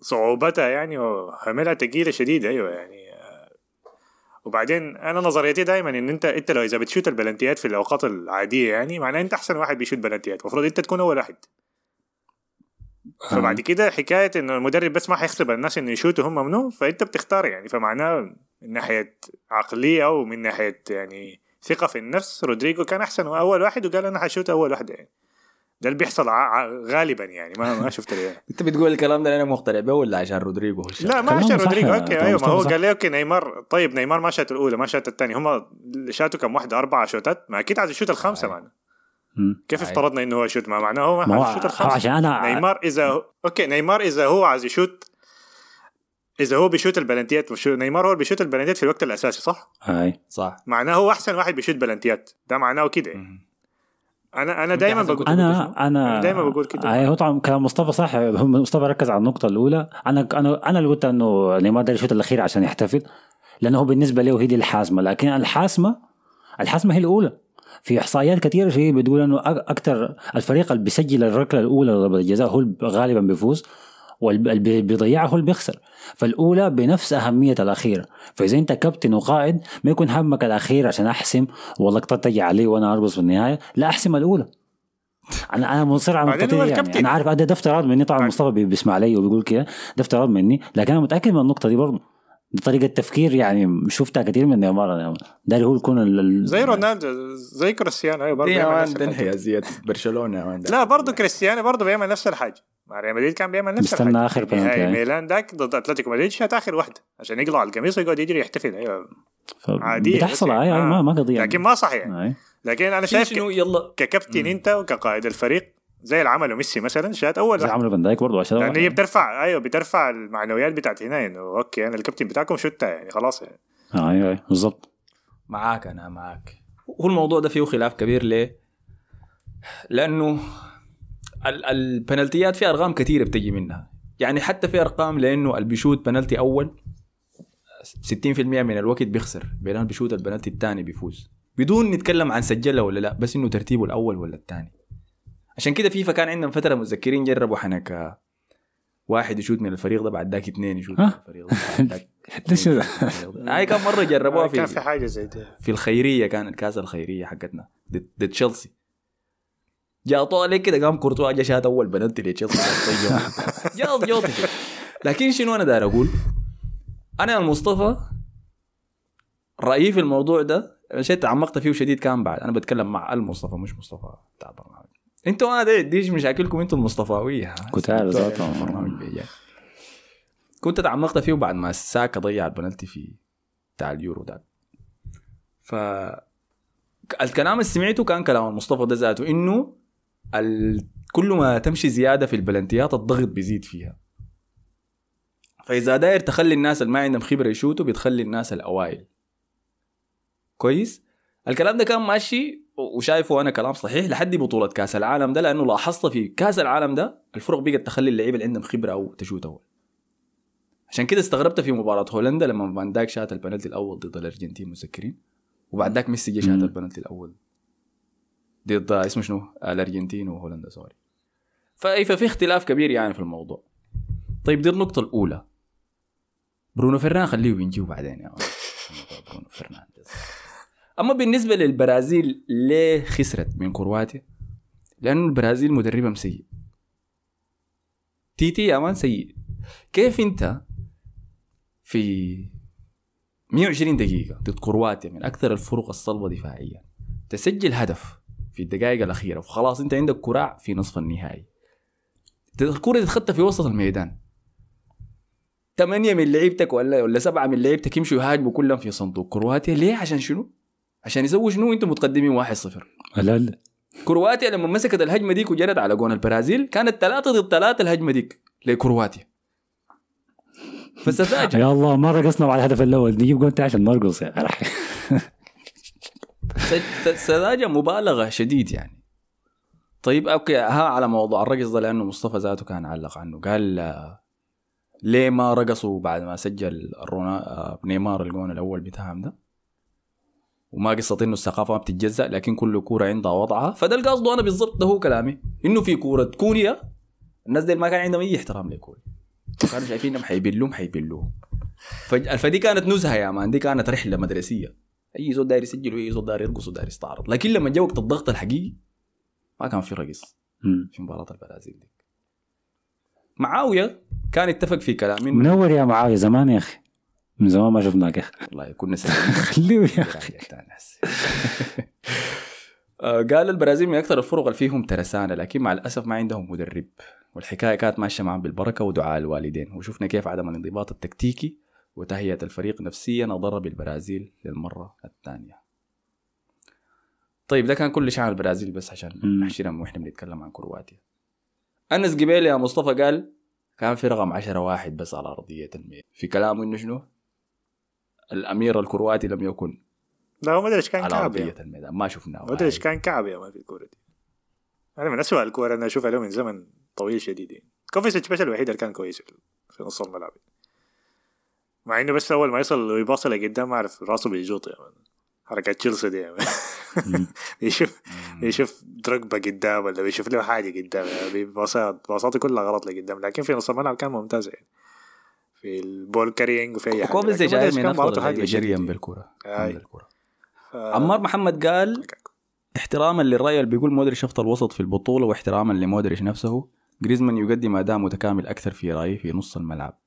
صعوبتها يعني وحملها تقيلة شديدة أيوه يعني آه، وبعدين أنا نظريتي دائما إن أنت أنت لو إذا بتشوت البلنتيات في الأوقات العادية يعني معناه أنت أحسن واحد بيشوت بلنتيات المفروض أنت تكون أول واحد. فبعد كده حكاية انه المدرب بس ما حيختبر الناس إنه يشوتوا هم منو فأنت بتختار يعني فمعناه من ناحية عقلية أو من ناحية يعني ثقة في النفس. رودريجو كان أحسن وأول واحد وقال أنا حشوت أول واحد يعني. ده اللي بيحصل غالبا يعني. ما ما شفت ليه أنت بتقول الكلام ده أنا مقتنع به ولا عشان رودريجو؟ لا ما عشان رودريجو. يا okay أيوه ما هو. قال لي okay نيمار. طيب نيمار ما شات الأولى ما شات الثانية هم شاتوا كم واحدة؟ أربعة شوتات. ما أكيد عايز يشوت الخمسه معنا. كيف. افترضنا إنه هو يشوت؟ ما معناه هو ما ما هو عايز يشوت هو الخمسه عشان أنا نيمار إذا. okay نيمار إذا هو عايز يشوت إذا هو بيشوت البلنتيات وشو... نيمار هو اللي بيشوت البلنتيات في الوقت الأساسي صح؟ هاي. صح. معناه هو أحسن واحد بيشوت بلنتيات. ده معناه كده. أنا أنا حسب بقول أنا أنا أنا دايما بقول كده. هاي هو طبعا كلام مصطفى صح. مصطفى ركز على النقطة الأولى. أنا أنا أنا اللي قلت إنه نيمار ده الشوط الأخير عشان يحتفل لأنه هو بالنسبة له هي دي الحاسمة. لكن الحاسمه الحاسمة هي الأولى. في إحصائيات كثيرة شيء بتقول إنه أكثر الفريق اللي بيسجل الركلة الأولى لضربه الجزاء هو اللي غالبا بيفوز. واللي بيضيعها هو اللي بيخسر فالأولى بنفس أهمية الأخيرة. فإذا أنت كابتن وقائد ما يكون همك الأخير عشان أحسم واللقطه تجي علي وأنا أرقص في النهاية. لا أحسم الأولى. أنا أنا مصر على يعني. أنا عارف ده, افتراض مني طبعا مصطفى بي- بيسمع لي وبيقول كده. ده افتراض مني لكن أنا متأكد من النقطة دي برضه. طريقة تفكير يعني شفتها كثير من نيمار يعني ده اللي هو يكون ال- زي رونالدو زي كريستيانو. أيوه برضه يا بيعمل man نفس ده الحاجة. انحيازيات برشلونة. لا برضه كريستيانو برضه بيعمل نفس الحاجة. مع ريال مدريد كان بيعمل نفس بيستنى الحاجة. آخر في بلنتي، نهائي يعني. ميلان داك ضد أتلتيكو مدريد شات آخر واحدة عشان يقلع القميص ويقعد يجري يحتفل. أيوه. ف- عادية بتحصل هاي ما آه. ما قضية. لكن ما صح هاي. لكن أنا شايف شنو يلا. ككابتن أنت وكقائد الفريق زي اللي عمله ميسي مثلا شات أول زي عمرو فان دايك برضه عشان لأن هي بترفع أيوه بترفع المعنويات بتاعت هنا انه okay أنا الكابتن بتاعكم شئتوا يعني خلاص يعني. هاي هاي بالضبط معاك أنا معاك. هو الموضوع ده فيه خلاف كبير ليه؟ لأنه ال- البنالتيات في أرقام كثيره بتجي منها. يعني حتى في أرقام لأنه اللي بيشوت بنالتي أول 60% من الوقت بيخسر بينما بيشوت البنالتي الثاني بيفوز. بدون نتكلم عن سجلها ولا لا بس إنه ترتيبه الأول ولا الثاني عشان كده فيفا كان عندهم فترة متذكرين جربوا حنك واحد يشوت من الفريق ده بعد ذاك اثنين يشوت من ها؟ الفريق ده ده؟ هاي كم مرة جربوها كان في في حاجة زي دي في الخيرية كانت كاس الخيرية حقتنا ضد تشيلسي. جاء طالع كده قام كورتوا جا شات أول بنالتي لتشيلسي. جاء جوطي لكن شنو أنا داير أقول؟ أنا يا مصطفى رأيي في الموضوع ده شيء تعمقت فيه شديد كان بعد. أنا بتكلم مع المصطفى مش مصطفى البرنامج أنتوا أنا دي, ديش مشاكلكم أنتوا المصطفاويه. البرنامج بيجي. كنت تعمقت فيه بعد ما ساكا ضيع البنالتي في بتاع اليورو ده. ف الكلام اللي سمعته كان كلام المصطفى ده ذاته إنه ال... كل ما تمشي زيادة في البلنتيات الضغط بيزيد فيها. فإذا داير تخلي الناس اللي ما عندهم خبرة يشوتوا بتخلي الناس الأوائل. كويس؟ الكلام ده كان ماشي وشايفه أنا كلام صحيح لحد بطولة كأس العالم ده لأنه لاحظت في كأس العالم ده الفرق بقت تخلي اللعيبه اللي عندهم خبرة أو تشوت أول. عشان كده استغربت في مباراة هولندا لما فان دايك شات البنالتي الأول ضد الأرجنتين متذكرين؟ وبعد ذاك ميسي جه شات. البنالتي الأول ضد اسمه شنو؟ الأرجنتين وهولندا sorry. فاي ففي اختلاف كبير يعني في الموضوع. طيب دي النقطة الأولى. برونو فرنان- خليه بنجيه بعدين يا. برونو فرنانديز. أما بالنسبة للبرازيل ليه خسرت من كرواتيا؟ لأنه البرازيل مدربهم سيء تيتي يا man سيء. كيف أنت في 120 دقيقة ضد كرواتيا من أكثر الفرق الصلبة دفاعيا تسجل هدف في الدقائق الأخيرة وخلاص أنت عندك كراع في نصف النهائي. الكرة تتخطى في وسط الميدان. ثمانية من لعيبتك ولا ولا سبعة من لعيبتك يمشوا يهاجموا كلهم في صندوق. كرواتيا ليه؟ عشان شنو؟ عشان يسووا شنو؟ أنتم متقدمين 1-0 لا لا. كرواتيا لما مسكت الهجمة ديك وجرت على جون البرازيل كانت ثلاثة ضد ثلاثة الهجمة ديك لكرواتيا. فستفاجئ يا الله ما رقصنا على الهدف الأول. نجيب تاني عشان نرقص أخي. سذاجة مبالغة شديد يعني. طيب okay ها على موضوع الرقص ده لأنه مصطفى ذاته كان علق عنه. قال ليه ما رقصوا بعد ما سجل رونا- آه، نيمار الجون الأول بتاعهم ده؟ وما قصة إنه الثقافة ما بتتجزأ لكن كل كورة عندها وضعها. فده اللي قصده أنا بالضبط ده هو كلامي. إنه في كورة كوريا الناس دي ما كان عندهم أي احترام لكوريا كانوا شايفين إنهم حيبلوهم حيبلوهم. فدي كانت نزهة يا man. دي كانت رحلة مدرسية. أي زول داير يسجل وأي زول داير يرقص وداير يستعرض. لكن لما جا وقت الضغط الحقيقي ما كان في رقص. في مباراة البرازيل دي معاوية كان اتفق في كلام منور يا معاوية زمان يا أخي. من زمان ما شفناك يا أخي والله كنا خليه يا أخي آه، قال البرازيل من أكثر الفرق اللي فيهم ترسانة لكن مع الأسف ما عندهم مدرب والحكاية كانت ماشية معهم بالبركة ودعاء الوالدين وشفنا كيف عدم الانضباط التكتيكي وتهيئة الفريق نفسيا أضر بالبرازيل للمرة الثانية. طيب ده كان كل شعر البرازيل بس عشان مم. نحشرهم وإحنا بنتكلم عن كرواتيا. أنس قبيل يا مصطفى قال كان في رقم 10 واحد بس على أرضية المياه في كلامه إنه شنو؟ الأمير الكرواتي لم يكن. لا هو ما أدري إيش كان كعب الميدان. ما شفناه ما أدري إيش كان كعب يا ما في الكوره دي. أنا من اسوء الكوره أنا أشوفها له من زمن طويل شديد يعني. كوفاسيتش بس الوحيد اللي كان كويس في نص الملعب. مع إنه بس أول ما يصل ويباصي لقدام ما أعرف راسه بيجوط يا man. حركات تشيلسي دي. بيشوف بيشوف دروجبا قدام ولا بيشوف له حاجة قدام يعني. باصاته كلها غلط لقدام. لكن في نص الملعب كان ممتاز يعني. في ال ball carrying وفي أي حاجة زي جاي من افضل جريا. بالكرة. بالكرة. ف- عمار محمد قال احتراما للراي اللي بيقول مودريتش أفضل وسط في البطولة واحتراما لمودريتش نفسه. جريزمان يقدم أداء متكامل أكثر في رأيي في نص الملعب.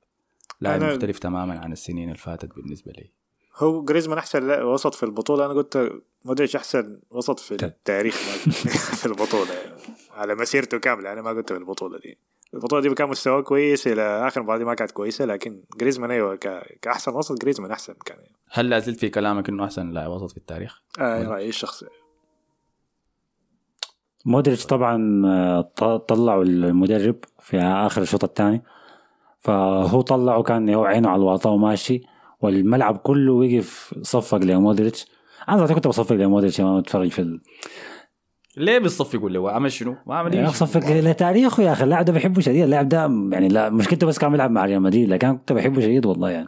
لاعب مختلف تماما عن السنين اللي فاتت بالنسبة لي. هو جريزمان أحسن وسط في البطولة. أنا قلت مودريتش أحسن وسط في التاريخ في البطولة يعني. على مسيرته كاملة أنا ما قلت في البطولة دي. البطوله دي كان مستواه كويس إلى آخر مباراة دي ما كانت كويسة لكن جريزمان أيوه ك... كأحسن وسط جريزمان أحسن كان يعني. هل لا زلت في كلامك إنه أحسن لاعب وسط في التاريخ؟ آه رايي الشخصي مودريتش طبعا آه، ط- طلعوا المدرب في آخر الشوط الثاني فهو طلعه كان هو عينه على الواطه وماشي والملعب كله وقف صفق لمودريتش أنا كنت بصفق لمودريتش لما أتفرج في ال... ليه بالصفي يقول له عمل شنو؟ ما عمل يا اي أخي شيء. صفق لتاريخه يا أخي اللاعب ده بحبه شديد اللاعب ده يعني لا مشكلته بس كان بيلعب مع ريال مدريد لكن كنت بحبه شديد والله يعني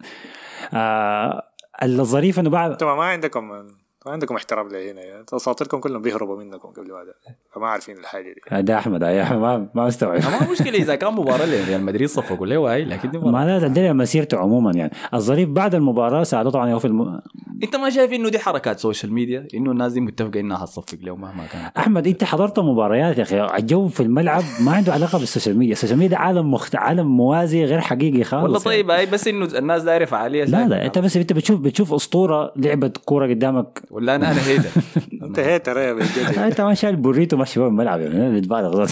آه الظريف إنه بعد أنتم ما عندكم عندكم احترام لهنا يعني اساطيركم كلهم بيهربوا منكم قبل ما ده فما عارفين الحاجة دي. ده أحمد يا أحمد ما ما مستوعب. ما مشكلة إذا كان مباراة لريال مدريد صفقوا له هاي لكن لا عندنا مسيرته عموما يعني. الظريف بعد المباراة ساعدوه طبعا هو في الم... أنت ما شايف إنه دي حركات social media إنه الناس دي متفقه إنها حتصفق له مهما كان. أحمد أنت حضرت مباريات يا أخي. الجو في الملعب ما عنده علاقة بال social media. ال social media عالم مخت... عالم موازي غير حقيقي خالص والله يعني. طيب هاي بس إنه الناس دايرة فعالية لا لا أنت بس انت بتشوف بتشوف أسطورة لعبت كورة قدامك ولا أنا أنا هيدا؟ أنت hater يا بجد. أنت ما شايل بوريتو ماشي في الملعب يعني بتبالغ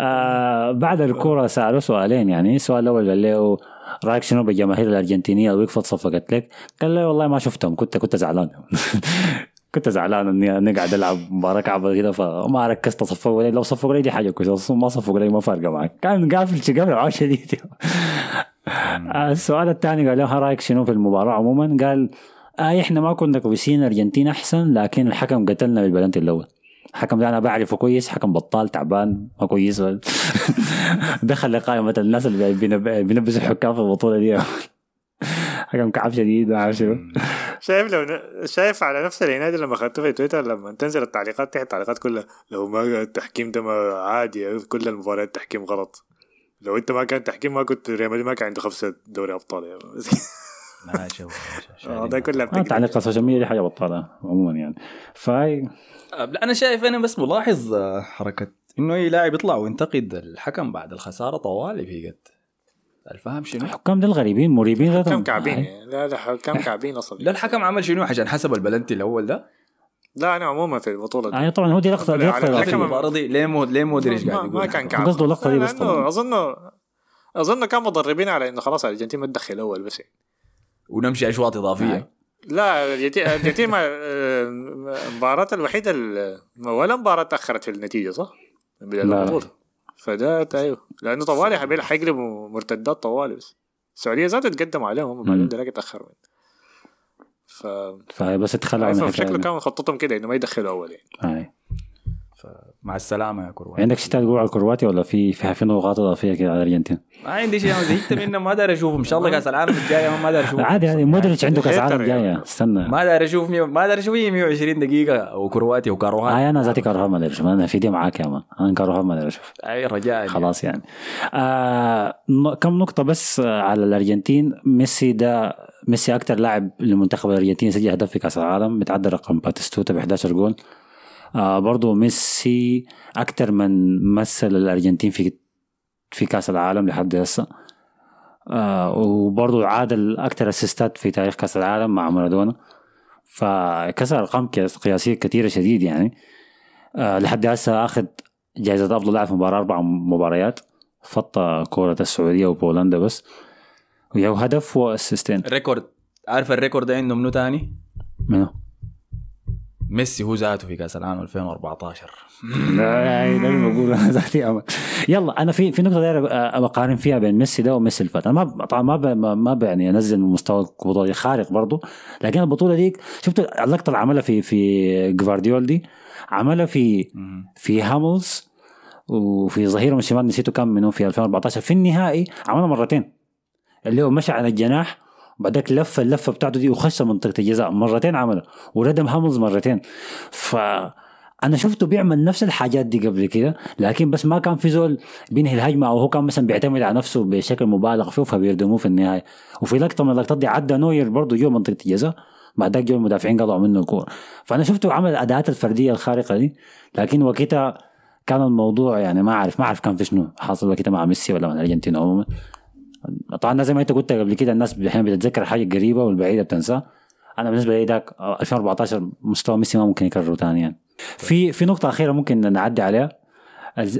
آه بعد الكورة سالوه سؤالين يعني السؤال الأول قال له رأيك شنو بالجماهير الأرجنتينية؟ اللي وقفت صفقت لك؟ قال له والله ما شفتهم كنت كنت زعلان. كنت زعلان اني إني قاعد ألعب مباراة كعبة كده فما ركزت صفقوا لي لو صفقوا لي دي حاجة كويسة ما صفقوا لي ما فارقة معك كان قافل قافل معاه شديد السؤال الثاني قال له "ها رأيك شنو في المباراة عموما؟ قال آه إحنا ما كنا كويسين الارجنتين أحسن لكن الحكم قتلنا بالبلنتي الأول. الحكم ده أنا بعرفه كويس حكم بطال تعبان ما كويس. دخل لقائمة الناس اللي بينب- بينبسوا الحكام في البطولة دي. حكم كعب شديد ما شنو شايف لو ن- شايف على نفس العناد لما اخذته في تويتر لما تنزل التعليقات تحت التعليقات كلها لو ما التحكيم ده ما عادي كل المباريات تحكيم غلط. لو أنت ما كان تحكيم ما كنت ريال مدريد ما كان عنده خمسة دوري أبطال يا ما شوف آه، ده كلها آه بتكذب. تعليق ال social media دي حاجة بطالة عموما يعني فاي لا أنا شايف أنا بس ملاحظ آه، حركة إنه أي لاعب يطلع وينتقد الحكم بعد الخسارة طوالي في قد الفهم شنو؟ الحكام دول غريبين مريبين كم كعبين آه. يعني. لا لا كم كعبين أصلا لا الحكم عمل شنو عشان حسب البلنتي الأول ده؟ لا أنا عموما في البطوله دي آه طبعا هو دي لقطة دي الحكم- المباراه دي ليه مو ليه مودريتش ما, قاعد ما كان كعب قصده اللقطة دي بس. اظن أظن كان مضربين على إنه خلاص الأرجنتين ما تدخل أول بس يعني. ونمشي أشواط إضافية لا الارجنتين الارجنتين ما- آه، المباراة الوحيدة ال- ولا مباراة تأخرت في النتيجة صح؟ بداية لا. البطولة فده أيوه لأنه طوالي حبيل حيقلبوا مرتدات طوالي بس السعودية ذاتها تقدم عليهم هم بعدين. ده تأخر من ف فبس اتخلى عن شكله كان خطتهم كده إنه ما يدخلوا أول يعني آه. مع السلامة يا كروان عندك شيء تقول على الكرواتي ولا في في في نقاط اضافيه كده على الأرجنتين؟ ما عندي شيء زهقت منهم ما داري اشوفهم إن شاء الله كأس العالم الجايه ما داري اشوفهم عادي عادي. مودريتش عنده كأس هيتر عالم يعني. جاية استنى. ما داري أشوف. ما داري أشوف هي 120 دقيقة. وكرواتي وكاروهات آه أنا ذاتي كارهاب ما ادري أشوف أنا في دي معاك يا مان أنا كارهاب ما ادري أشوف أي رجاء. خلاص يعني. آه كم نقطة بس آه، على الأرجنتين. ميسي ده ميسي أكتر لاعب لمنتخب الأرجنتين سجل هدف في كأس العالم. بتعدى رقم باتيستوتا ب 11 جول. آه برضو ميسي أكتر من مثل الأرجنتين في في كأس العالم لحد هسه. آه وبرضو عادل أكتر assist ات في تاريخ كأس العالم مع مارادونا. فكسر أرقام قياس- قياسية كثيرة شديد يعني. آه لحد هسه أخذ جائزة أفضل لاعب في مباراة أربع مباريات. فط كرة السعودية وبولندا بس. ويا هدف و assist ين ال record عارف ال record ده عنده منو تاني؟ منو؟ ميسي هو ذاته في كأس العالم 2014 لا بقول أنا ذاتي. يلا أنا في في نقطة داير بقارن فيها بين ميسي ده وميسي اللي فات. أنا ما طبعا ما ما يعني أنزل من مستوى البطوله خارق برضو. لكن البطولة دي شفت اللقطة اللي عملها في في جفارديول دي؟ عملها في في هاملز وفي ظهير من الشمال نسيته كم منه في 2014 في النهائي عملها مرتين. اللي هو مشى على الجناح وبعدك لف اللفة بتاعته دي وخش منطقة الجزاء مرتين عملها وردم هاملز مرتين. ف أنا شفته بيعمل نفس الحاجات دي قبل كده لكن بس ما كان في زول بينهي الهجمة أو هو كان مثلا بيعتمد على نفسه بشكل مبالغ فيه فبيردموه في النهاية. وفي لقطة من اللقطات دي عدى نوير برضه جوا منطقة الجزاء بعدك جو المدافعين قطعوا منه الكورة. فأنا شفته عمل الأداءات الفردية الخارقة دي لكن وقتها كان الموضوع يعني ما اعرف ما أعرف كان في شنو. حاصل وقتها مع ميسي ولا مع الأرجنتين عموما. طبعا زي ما أنت قلت قبل كده الناس أحيانا بتتذكر حاجة قريبه والبعيدة بتنساه أنا بالنسبة لي ذاك 2014 مستوى ميسي ما ممكن يكرره ثاني يعني. في في نقطة أخيرة ممكن نعدي عليها.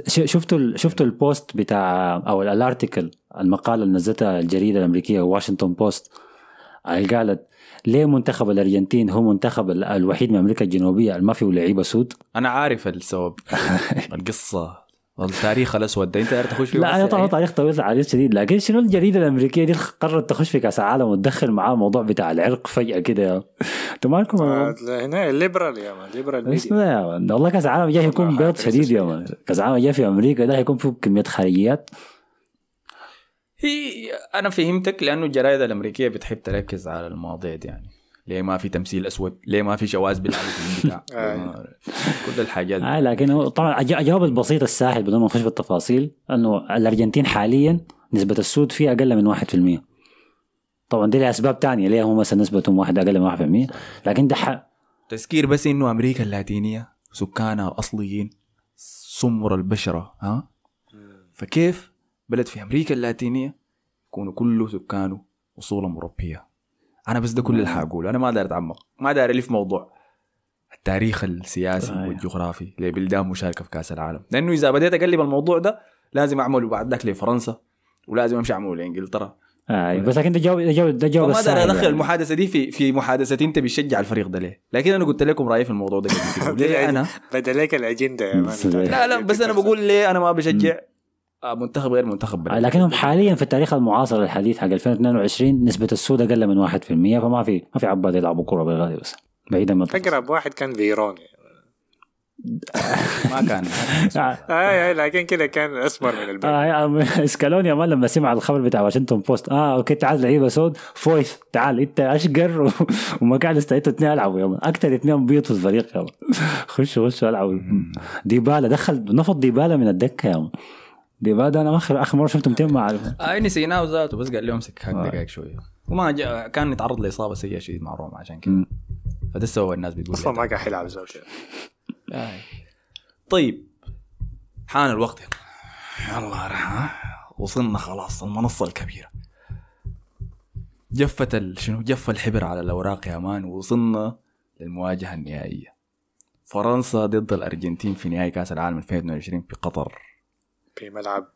شفتوا ال- شفتوا ال post بتاع أو ال- ال article المقالة اللي نزلتها الجريدة الأمريكية واشنطن بوست اللي قالت ليه منتخب الأرجنتين هو منتخب ال- الوحيد من أمريكا الجنوبية اللي ما فيه لعيبه سود؟ أنا عارف السبب القصة. التاريخ الأسود ده. أنت داير تخش فيه لا أنا طبعا يعني. تاريخ طويل عريض شديد. لكن شنو الجريده الامريكيه دي؟ قررت تخش في كأس العالم وتدخل معاه الموضوع بتاع العرق فجأة كده. أنتوا مالكم؟ آه، هنا ال liberal يا man liberal اسمه ميديا ده يا man. والله كأس العالم جاي يكون بيض شديد يا man. كأس العالم جاي في أمريكا ده هيكون فيه كمية خارجيات. هي أنا فهمتك لأنه الجرايد الأمريكية بتحب تركز على المواضيع دي يعني. ليه ما في تمثيل أسود؟ ليه ما في شواذ بيلعبوا في البتاع؟ آه. كل الحاجات آه لكن هو طبعا الج- الجواب البسيط السهل بدون ما نخش في التفاصيل إنه الأرجنتين حاليا نسبة السود فيها أقل من 1% طبعا دي لها اسباب تانية ليه هم مثلا نسبتهم واحد أقل من 1% لكن ده ح- تذكير بس إنه أمريكا اللاتينية سكانها اصليين سمر البشره ها فكيف بلد في أمريكا اللاتينية يكونوا كله سكانه اصولا أوروبية أنا بس ده كل اللي حاقوله أنا ما داير أتعمق. ما داير ألف موضوع. التاريخ السياسي آه. والجغرافي لبلدان مشاركة في كأس العالم. لأنه إذا بديت أقلب الموضوع ده لازم اعمله بعد ذاك لفرنسا ولازم أمشي اعمله لإنجلترا. آه بس لكن ده جواب ده جواب ده جواب داير السهل أدخل يعني. المحادثة دي في في محادثة أنت بتشجع الفريق ده ليه؟ لكن أنا قلت لكم رأيي في الموضوع ده ليه أنا؟ بدأ لك الأجندة يا man. لا لا بس أنا بقول ليه أنا ما بشجع؟ منتخب غير منتخب آه، بلد. لكنهم حاليا في التاريخ المعاصر الحديث حق 2022 نسبة السود أقل من 1% فما في ما في عباد يلعبوا كره بالغالي بس بعيدا من. أقرب واحد كان فيرون ما كان. آه، اي اي لكن كده كان أسمر من البيت. آه يا- اسكالوني يا man لما سمع الخبر بتاع واشنطن بوست. آه okay تعال لعيبة سود. فويث تعال أنت أشقر و- وما كان استعدتوا اثنين ألعبوا يا مان أكثر اثنين بيض في الفريق يا مان خشوا خشوا ألعبوا. ديبالا دخل نفض ديبالا من الدكة يا ديبالا أنا اخر آخر مرة شفته 200 مع اي نسيناه ذاته بس قال لي امسك حق آه. دقائق شوية وما جاء كان يتعرض لإصابة سيئة شديد مع روما عشان كذا. فده السبب الناس بتقول أصلا ما كان حيلعب زوجته. آه. طيب. حان الوقت. يلا يلا ها. وصلنا خلاص المنصة الكبيرة. جفت ال... شنو؟ جف الحبر على الأوراق يا مان ووصلنا للمواجهة النهائية. فرنسا ضد الأرجنتين في نهائي كأس العالم 2022 في قطر. في ملعب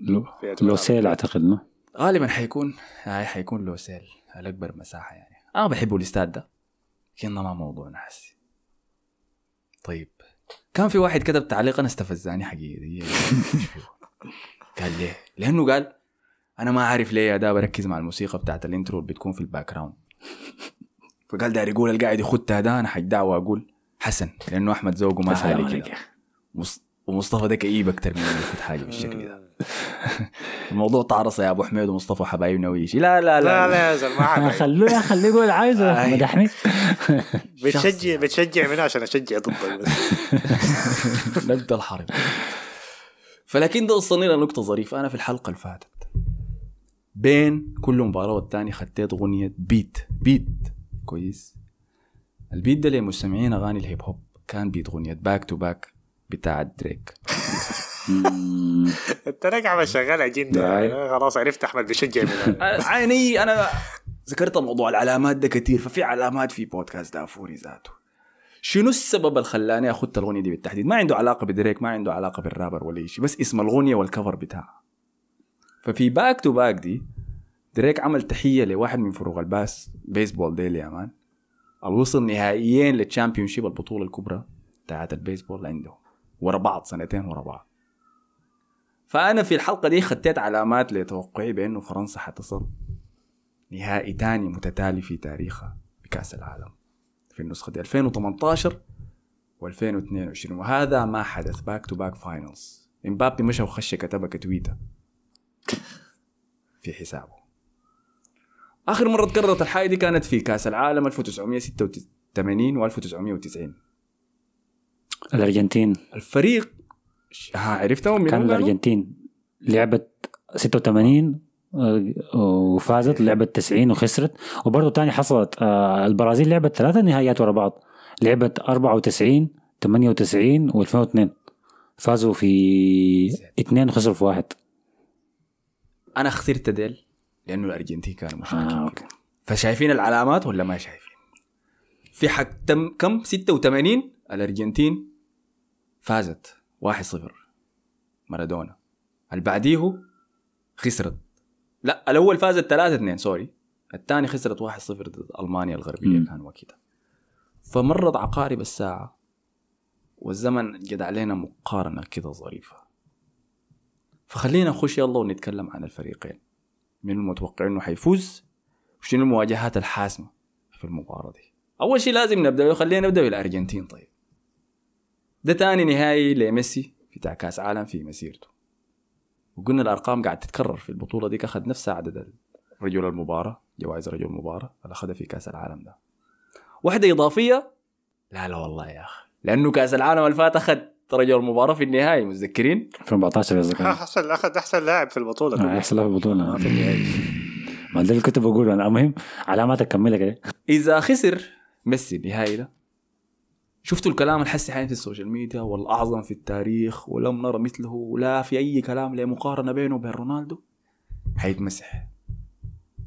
لو لوسيل أعتقد انه غالبا حيكون هاي حيكون لوسيل الاكبر مساحة يعني. أنا بحبه الإستاد ده. لكن ده ما موضوعنا حسي طيب. كان في واحد كتب تعليق أنا استفزاني حقيقي. قال ليه؟ لأنه قال أنا ما عارف ليه يا ده بركز مع الموسيقى بتاعت الإنترو اللي بتكون في الباك جراوند فقال داير يقول القاعد يخدها ده أنا حيدعى واقول حسن لأنه أحمد زوجه ما حالي كده. ومصطفى ده كئيب أكتر من يفوت حاجة بالشكل ده. الموضوع تعرص يا أبو حميد ومصطفى حبايبنا ويشي لا لا لا لا, يا زلمة خلوه خليه يقول عايزه. أي. مدحني. بتشجع بتشجع منه عشان أشجع ضدك نبدا الحرب. فلكن ده وصلني لنقطة ظريفة. أنا في الحلقة اللي فاتت بين كل مباراة والتاني خطيت أغنية beat beat كويس. ال beat ده لمستمعين أغاني ال hip hop. كان beat أغنية Back to Back بتاع دريك. انت راجع شغال أجندة. خلاص عرفت أحمد بيشجع منه عيني أنا ذكرت موضوع العلامات ده كتير ففي علامات في بودكاست دافوري ذاته. شنو السبب اللي خلاني اخذت الأغنية دي بالتحديد؟ ما عنده علاقة بدريك ما عنده علاقة بالرابر ولا شيء بس اسم الأغنية وال cover بتاعها ففي Back to Back دي دريك عمل تحية لواحد من فرق الباس بيسبول ديل يا man الوصل نهائيين لل championship البطولة الكبرى بتاعت البيسبول عندهم. ورا بعض سنتين ورا بعض. فأنا في الحلقة دي خطيت علامات لتوقعي بأنه فرنسا حتصل نهائي تاني متتالي في تاريخها بكأس العالم في النسخة دي 2018 و2022 وهذا ما حدث back to back finals إمبابي مشى وخش كتبها كتويته في حسابه. آخر مرة تكررت الحاجة دي كانت في كأس العالم 1986 و 1990 الأرجنتين. الفريق عرفتهم كان الأرجنتين. لعبت 86 آه، وفازت لعبت 90 وخسرت. وبرضه تاني حصلت آه، البرازيل لعبت ثلاثة نهائيات ورا بعض. لعبت 94 98 و2002 فازوا في اثنين وخسروا في واحد. أنا اخترت ديل لأنه الأرجنتين كانوا مشاركين آه أوكي. فشايفين العلامات ولا ما شايفين؟ في حق تم كم؟ 86 الأرجنتين فازت 1-0 مارادونا. اللي بعديه خسرت. لا الأول فازت 3-2 سوري. الثاني خسرت 1-0 ضد ألمانيا الغربية مم. كان وقتها. فمرت عقارب الساعة والزمن جد علينا مقارنة كده ظريفة. فخلينا نخش يلا ونتكلم عن الفريقين. من المتوقع إنه حيفوز؟ وشنو المواجهات الحاسمة في المباراة دي؟ أول شيء لازم نبدأ خلينا نبدأ بالأرجنتين طيب. ده تاني نهائي لميسي بتاع كاس عالم في مسيرته. وقلنا الأرقام قاعد تتكرر في البطولة دي اخذ نفس عدد رجل المباراة جوائز رجل المباراة اللي أخذها في كأس العالم ده. واحدة إضافية؟ لا لا والله يا أخي. لأنه كأس العالم اللي فات أخذ رجل المباراة في النهائي متذكرين؟ 2014 قصدك آه، احسن أخذ أحسن لاعب في البطولة كلها. أحسن لاعب في البطولة. ما في النهائي. ما ده اللي كنت بقوله أنا. المهم علامات اكملها كده. إذا خسر ميسي النهائي ده شفتوا الكلام الحسي حين في ال social media والأعظم في التاريخ ولم نرى مثله لا في أي كلام لمقارنه بينه وبين رونالدو؟ حيتمسح.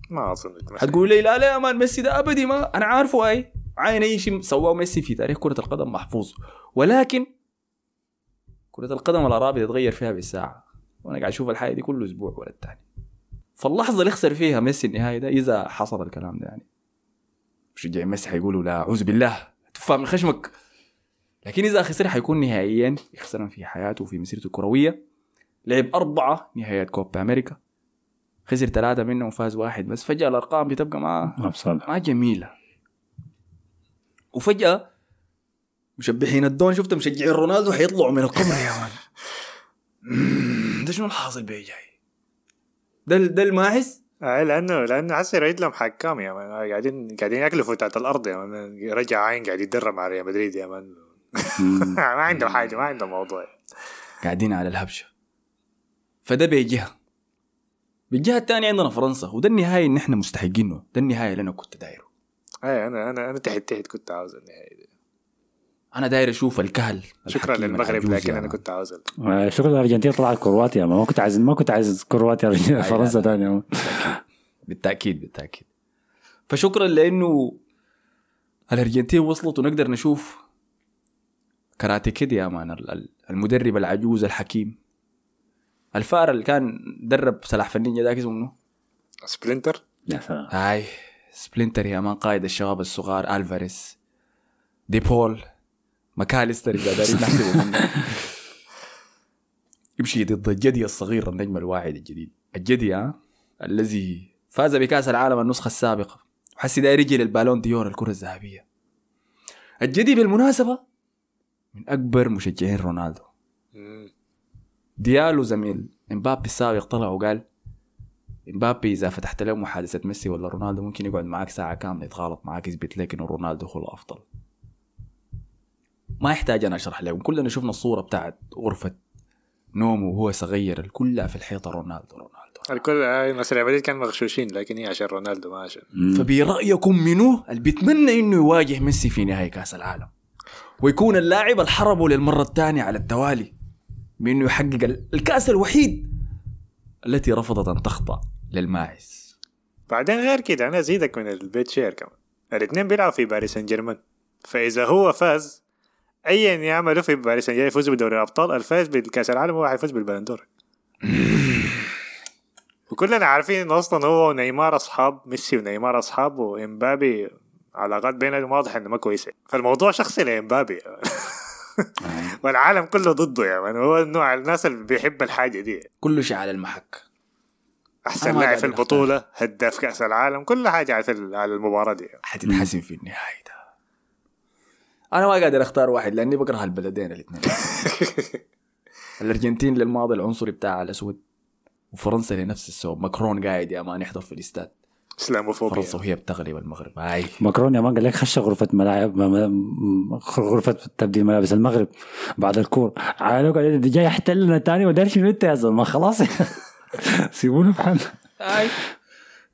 ما أظن حتقول لي لا لا يا man ميسي ده أبدي ما أنا عارفه أي. عاين أي شيء سواه ميسي في تاريخ كرة القدم محفوظ. ولكن كرة القدم الارابي تتغير فيها بالساعة. وأنا قاعد أشوف الحاجة دي كل أسبوع ولا الثاني فاللحظة اللي يخسر فيها ميسي النهائي ده إذا حصل الكلام ده يعني. مشجعين ميسي حيقولوا لا أعوذ بالله. تفهم من خشمك. لكن إذا خسر حيكون نهائيا يخسرن في حياته وفي مسيرته الكروية. لعب أربعة نهائيات كوبا أمريكا. خسر ثلاثة منهم وفاز واحد بس. فجأة الأرقام بتبقى ما ما جميلة. وفجأة مشبحين الدون. شفت مشجعين رونالدو حيطلعوا من القمر يا مان ده شنو الحاصل بيه جاي؟ ده ده الماحس؟ آه لأنه لأنه حسي يعيد لهم حكام يا مان قاعدين قاعدين ياكلوا فتات الأرض يا مان رجع عين قاعد يتدرب مع ريال مدريد يا مان ما عنده حاجة ما عنده موضوع. قاعدين على الهبشة. فده بجهه بالجهة الثانية عندنا فرنسا وده النهايه اللي إحنا مستحقينه. ده النهايه اللي أنا كنت دايره. اي أنا أنا أنا تحت تحت كنت عاوز النهائي دي. أنا داير أشوف الكهل شكرا للمغرب لكن أنا. كنت عاوز آه، شكرا الارجنتين طلعت كرواتيا ما كنت عايز ما كنت عايز كرواتيا فرنسا لا. ثاني بالتأكيد بالتأكيد. فشكرا لأنه الأرجنتين وصلت ونقدر نشوف Karate Kid يا man ال- ال- المدرب العجوز الحكيم. الفار اللي كان درب سلاحف النينجا ذاك اسمه؟ سبلنتر يا سلام. هاي سبلنتر يا man قائد الشباب الصغار ألفاريس دي بول ماكاليستر اذا دارين نحسبه منه. يمشي ضد الجدي الصغير النجم الواعد الجديد. الجدي ها الذي فاز بكأس العالم النسخة السابقة. وحسي داير يجي لل Ballon d'Or الكرة الذهبية. الجدي بالمناسبة من أكبر مشجعين رونالدو. ديالو زميل إمبابي السابق طلع وقال إمبابي إذا فتحت له محادثة ميسي ولا رونالدو ممكن يقعد معاك ساعة كاملة يتغالط معاك يثبت لك إنه رونالدو هو الأفضل. ما يحتاج أنا أشرح لكم كلنا شفنا الصورة بتاعت غرفة نومه وهو صغير كلها في الحيطة رونالدو رونالدو. الكل ناس ريال مدريد كانوا مغشوشين لكن هي عشان رونالدو ما عشان. فبرأيكم منو اللي بيتمنى إنه يواجه ميسي في نهائي كأس العالم؟ ويكون اللاعب اللي حربه للمرة الثانية على التوالي بأنه يحقق ال- الكأس الوحيد التي رفضت أن تخضع للماعز. بعدين غير كده أنا أزيدك من البيت شعر كمان. الاثنين بيلعبوا في باريس سان جيرمان فإذا هو فاز ايا يعملوا في باريس سان جيرمان يفوزوا بدوري الأبطال الفايز بالكأس العالم هو حيفوز بال Ballon d'Or وكلنا عارفين انه أصلا هو ونيمار أصحاب ميسي ونيمار أصحاب وإمبابي علاقات بينهم واضح إنه ما كويسة. فالموضوع شخصي لامبابي والعالم كله ضده يا مان هو نوع الناس اللي بيحب الحاجة دي. كل شيء على المحك. أحسن لاعب في البطولة هداف كأس العالم كل حاجة على ال- على المباراة دي. حتتحسن في النهاية ده. أنا ما قادر أختار واحد لأني بكره البلدين الاثنين. الأرجنتين للماضي العنصري بتاعها الأسود وفرنسا لنفس السبب. ماكرون قاعد يا مان يحضر في الاستاد. إسلاموفوبيا. فرنسا وهي بتغلب المغرب هاي ماكرون يا مان قال لك خش غرفة ملاعب غرفة تبديل ملابس المغرب بعد الكور دي جاي يحتلنا تاني ودار شنو أنت يا زلمة. خلاص. سيبونا بحالنا هاي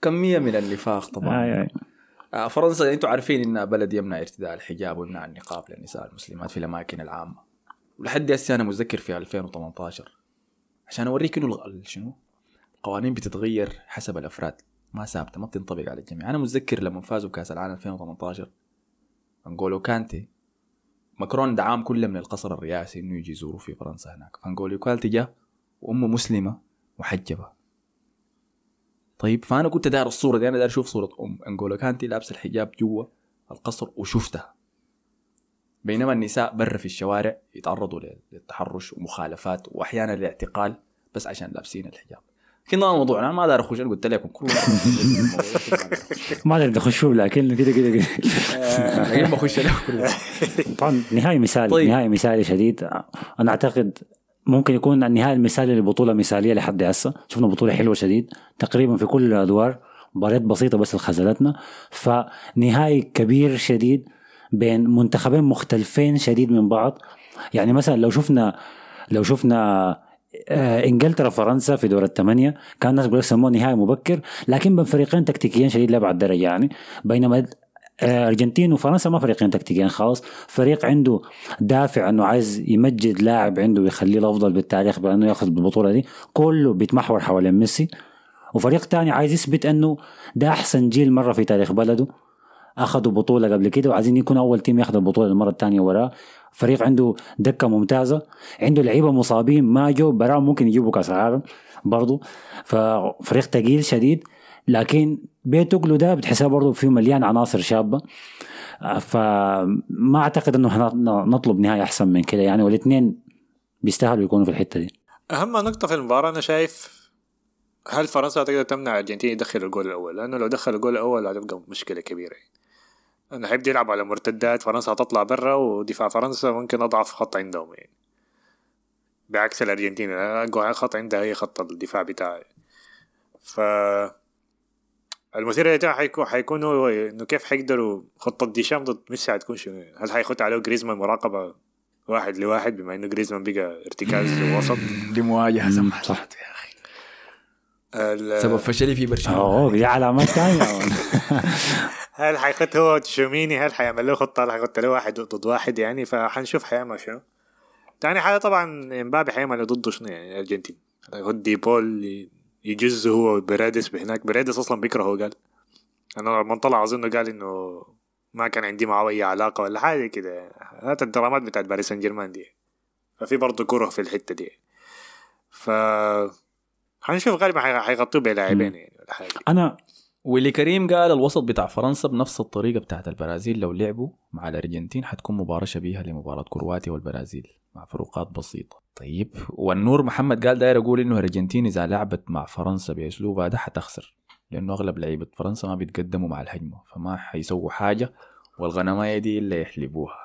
كمية من النفاق طبعا. آي آي. آه، فرنسا أنتم عارفين انها بلد يمنع ارتداء الحجاب ويمنع النقاب للنساء المسلمات في الأماكن العامة. ولحد هسه أنا متذكر في 2018 عشان أوريك إنه شنو؟ القوانين بتتغير حسب الأفراد. ما ثابتة ما بتنطبق على الجميع. أنا متذكر لما فازوا بكأس العالم 2018 انغولو كانتي ماكرون دعام كله من القصر الرئاسي إنه يجي يزوروا في فرنسا هناك. فانغولو كانتي جاء وأمه مسلمة محجبه طيب فأنا كنت داير الصورة دي أنا داير أشوف صورة أم انغولو كانتي لابسة الحجاب جوا القصر وشفتها. بينما النساء برا في الشوارع يتعرضوا لل- للتحرش ومخالفات وأحيانا الاعتقال بس عشان لابسين الحجاب. ما موضوعنا أنا ما داير اخش قلت لكم كل ما نخش فيه لكن كده كده كده له كل طبعا نهائي مثالي طيب. نهائي مثالي شديد. أنا أعتقد ممكن يكون النهائي المثالي لبطولة مثالية لحد هسه. شفنا بطولة حلوة شديد تقريبا في كل الأدوار مباريات بسيطة بس خذلتنا فنهائي كبير شديد بين منتخبين مختلفين شديد من بعض. يعني مثلا لو شفنا لو شفنا إنجلترا فرنسا في دور الثمانية. كان الناس بيقول لك سموه نهائي مبكر لكن بين فريقين تكتيكيين شديد لابعد درجه يعني. بينما آه، أرجنتين وفرنسا ما فريقين تكتيكيين خالص. فريق عنده دافع إنه عايز يمجد لاعب عنده ويخليه الأفضل بالتاريخ بأنه يأخذ البطولة دي. كله بيتمحور حوالين ميسي. وفريق تاني عايز يثبت إنه ده أحسن جيل مرة في تاريخ بلده. أخذوا بطولة قبل كده وعايزين يكون أول تيم ياخذ البطولة المرة الثانية وراه. فريق عنده دكه ممتازة عنده لعيبة مصابين ما جو براهم ممكن يجيبوا كأس العالم برضو. ففريق ثقيل شديد لكن بيتوغلو ده بتحسها برضو فيه مليان عناصر شابة. فما أعتقد إنه نطلب نهايه أحسن من كده. يعني والاثنين بيستاهلوا يكونوا في الحتة دي. أهم نقطة في المباراة أنا شايف هل فرنسا تقدر تمنع الارجنتين يدخل الجول الأول؟ لأنه لو دخل الجول الأول هتبقى مشكلة كبيرة. انه حيبدا يلعب على مرتدات فرنسا هتطلع برا ودفاع فرنسا ممكن أضعف خط عندهم يعني. بعكس الأرجنتين أقوى خط عندها هي خط الدفاع بتاعها ف المثير للاهتمام حيكون حيكون هو إنه كيف حيقدروا خطة ديشام ضد ميسي حتكون شنو؟ هل حيخط عليه جريزمان مراقبة واحد لواحد بما إنه جريزمان بقى ارتكاز وسط دي مواجهة سمحت صح. يا أخي سبب فشلي في برشلونة. اوه دي علامات ثانية هل حيخط هو تشوميني؟ هل حيعمل له خطة؟ هل حيخط له واحد ضد واحد يعني؟ فحنشوف حيعمل شنو. تاني حاجة طبعا إمبابي حيعمل ضده شنو يعني؟ الأرجنتين. ياخد دي بول ي- يجز هو بيرادس بهناك. بيرادس أصلا بيكرهه قال. أنا لما طلع اظن قال إنه ما كان عندي معه اي علاقة ولا حاجة كده. هات الدرامات بتاعت باريس سان جيرمان دي. ففي برضه كرة في الحتة دي. ف حنشوف غالبا حي- حيغطوه بلاعبين يعني ولا أنا واللي كريم قال الوسط بتاع فرنسا بنفس الطريقة بتاعت البرازيل لو لعبوا مع الأرجنتين حتكون مباراة شبيهة لمباراة كرواتيا والبرازيل مع فروقات بسيطة. طيب والنور محمد قال داير يقول إنه الأرجنتين إذا لعبت مع فرنسا باسلوبها ده حتخسر لأنه أغلب لعيبة فرنسا ما بيتقدموا مع الهجمة فما حيسووا حاجة والغنماية دي إلا يحلبوها.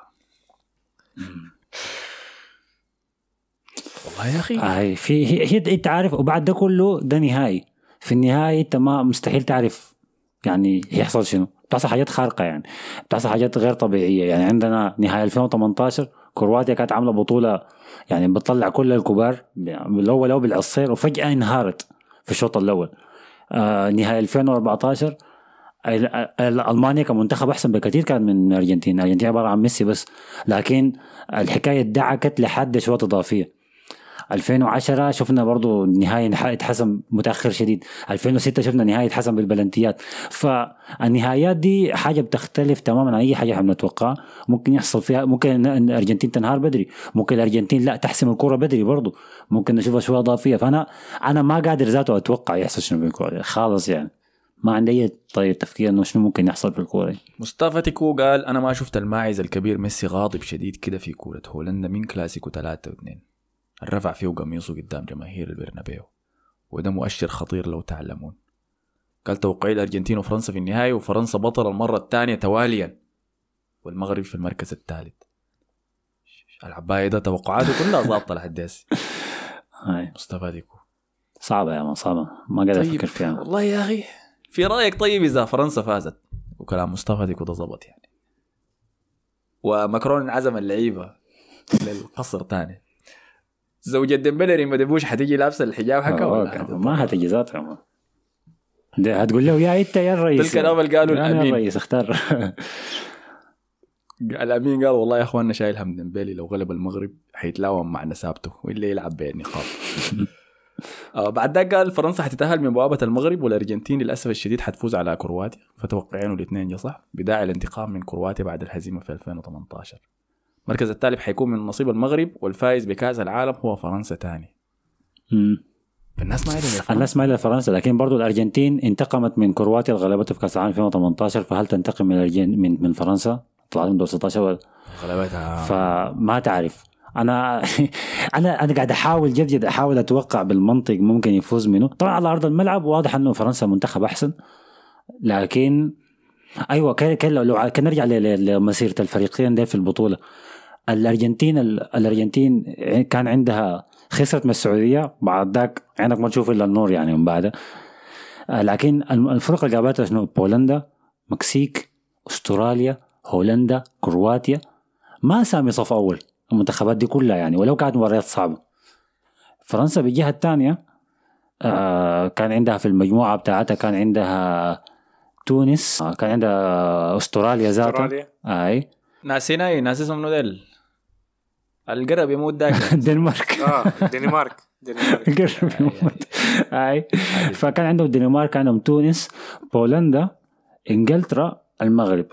والله يا أخي. هاي في هي, هي أنت عارف وبعد ده كله ده نهائي. في النهاية أنت ما مستحيل تعرف يعني يحصل شنو. بتحصل حاجات خارقة يعني. بتحصل حاجات غير طبيعية. يعني عندنا نهاية 2018 كرواتيا كانت عاملة بطولة يعني بتطلع كل الكبار بالأول أو بالعصير وفجأة انهارت في الشوط الأول. آه نهاية 2014 ال- ال- ألمانيا كمنتخب أحسن بكثير كان من الارجنتين، الارجنتين عبارة عن ميسي بس. لكن الحكاية ادعكت لحد اشواط إضافية. 2010 شفنا برضو النهائي انح- اتحسم متأخر شديد. 2006 شفنا نهائي اتحسم بالبلنتيات. فالنهايات دي حاجة بتختلف تماما عن أي حاجة إحنا بنتوقعها. ممكن يحصل فيها ممكن الأرجنتين تنهار بدري. ممكن الأرجنتين لا تحسم الكرة بدري برضو. ممكن نشوف أشواط إضافية. فأنا أنا ما قادر ذاته أتوقع يحصل شنو في الكوره خالص يعني. ما عندي أي طريقة تفكير إنه شنو ممكن يحصل في الكوره. مصطفى تيكو قال أنا ما شفت الماعز الكبير. ميسي غاضب شديد كده في كورة هولندا من كلاسيكو 3 و2 الرفع فيه قميصه قدام جماهير البرنابيو وده مؤشر خطير لو تعلمون. قال توقعي الأرجنتين وفرنسا في النهاية وفرنسا بطل المرة الثانية تواليا والمغرب في المركز الثالث. العباية ده توقعاته كلها ظابطة لحد هسه. مصطفى تيكو صعبة يا مان صعبة. ما قادر طيب أفكر فيها. والله يا أخي في رأيك طيب إذا فرنسا فازت؟ وكلام مصطفى ديكو ده ظبط يعني. وماكرون انعزم اللعيبة للقصر تاني زوجة ديمبلري ما دبوش حتيجي لابسة الحجاب ولا حتطلع؟ ما هتجي ذاتها. ده هتقول له يا إنت يا الرئيس ده الكلام اللي قالوا أنا الأمين. الرئيس اختار الأمين قال والله يا أخواننا شايل هم ديمبلي لو غلب المغرب حيتلاوم مع نسابته والا يلعب بالنقاط آه بعد ذاك قال فرنسا حتتأهل من بوابة المغرب والأرجنتين للأسف الشديد حتفوز على كرواتيا فتوقعينه الاثنين جا صح بداعي الانتقام من كرواتيا بعد الهزيمة في 2018 المركز الثالث حيكون من نصيب المغرب والفائز بكأس العالم هو فرنسا تاني. مم. الناس ما عندهم الناس ما إلى فرنسا لكن برضو الأرجنتين انتقمت من كرواتيا اللي غلبته في كأس العالم 2018 فهل تنتقم من الأرجن... من من فرنسا؟ طلعت من دور 16 ولا- غلبتها. فما تعرف. أنا أنا أنا قاعد أحاول جد جد أحاول أتوقع بالمنطق ممكن يفوز منه. طبعا على أرض الملعب واضح إنه فرنسا منتخب أحسن. لكن أيوه كان لو- كان نرجع لمسيرة الفريقين ده في البطولة. الأرجنتين الأرجنتين كان عندها خسرت من السعودية بعد ذاك عينك ما تشوف إلا النور يعني من بعدها لكن الفرق اللي قابلتها شنو؟ بولندا مكسيك أستراليا هولندا كرواتيا. ما اسامي صف أول المنتخبات دي كلها يعني ولو كانت مباريات صعبة. فرنسا بالجهة الثانية آه كان عندها في المجموعة بتاعتها كان عندها تونس آه كان عندها أستراليا ذاتها أستراليا. أي. ناسينا إيه؟ ناس اسمه منو ديل؟ القرب يموت داك الدنمارك آه الدنمارك الدنمارك قرب يموت. أي. فكان عندهم الدنمارك عندهم تونس بولندا إنجلترا المغرب.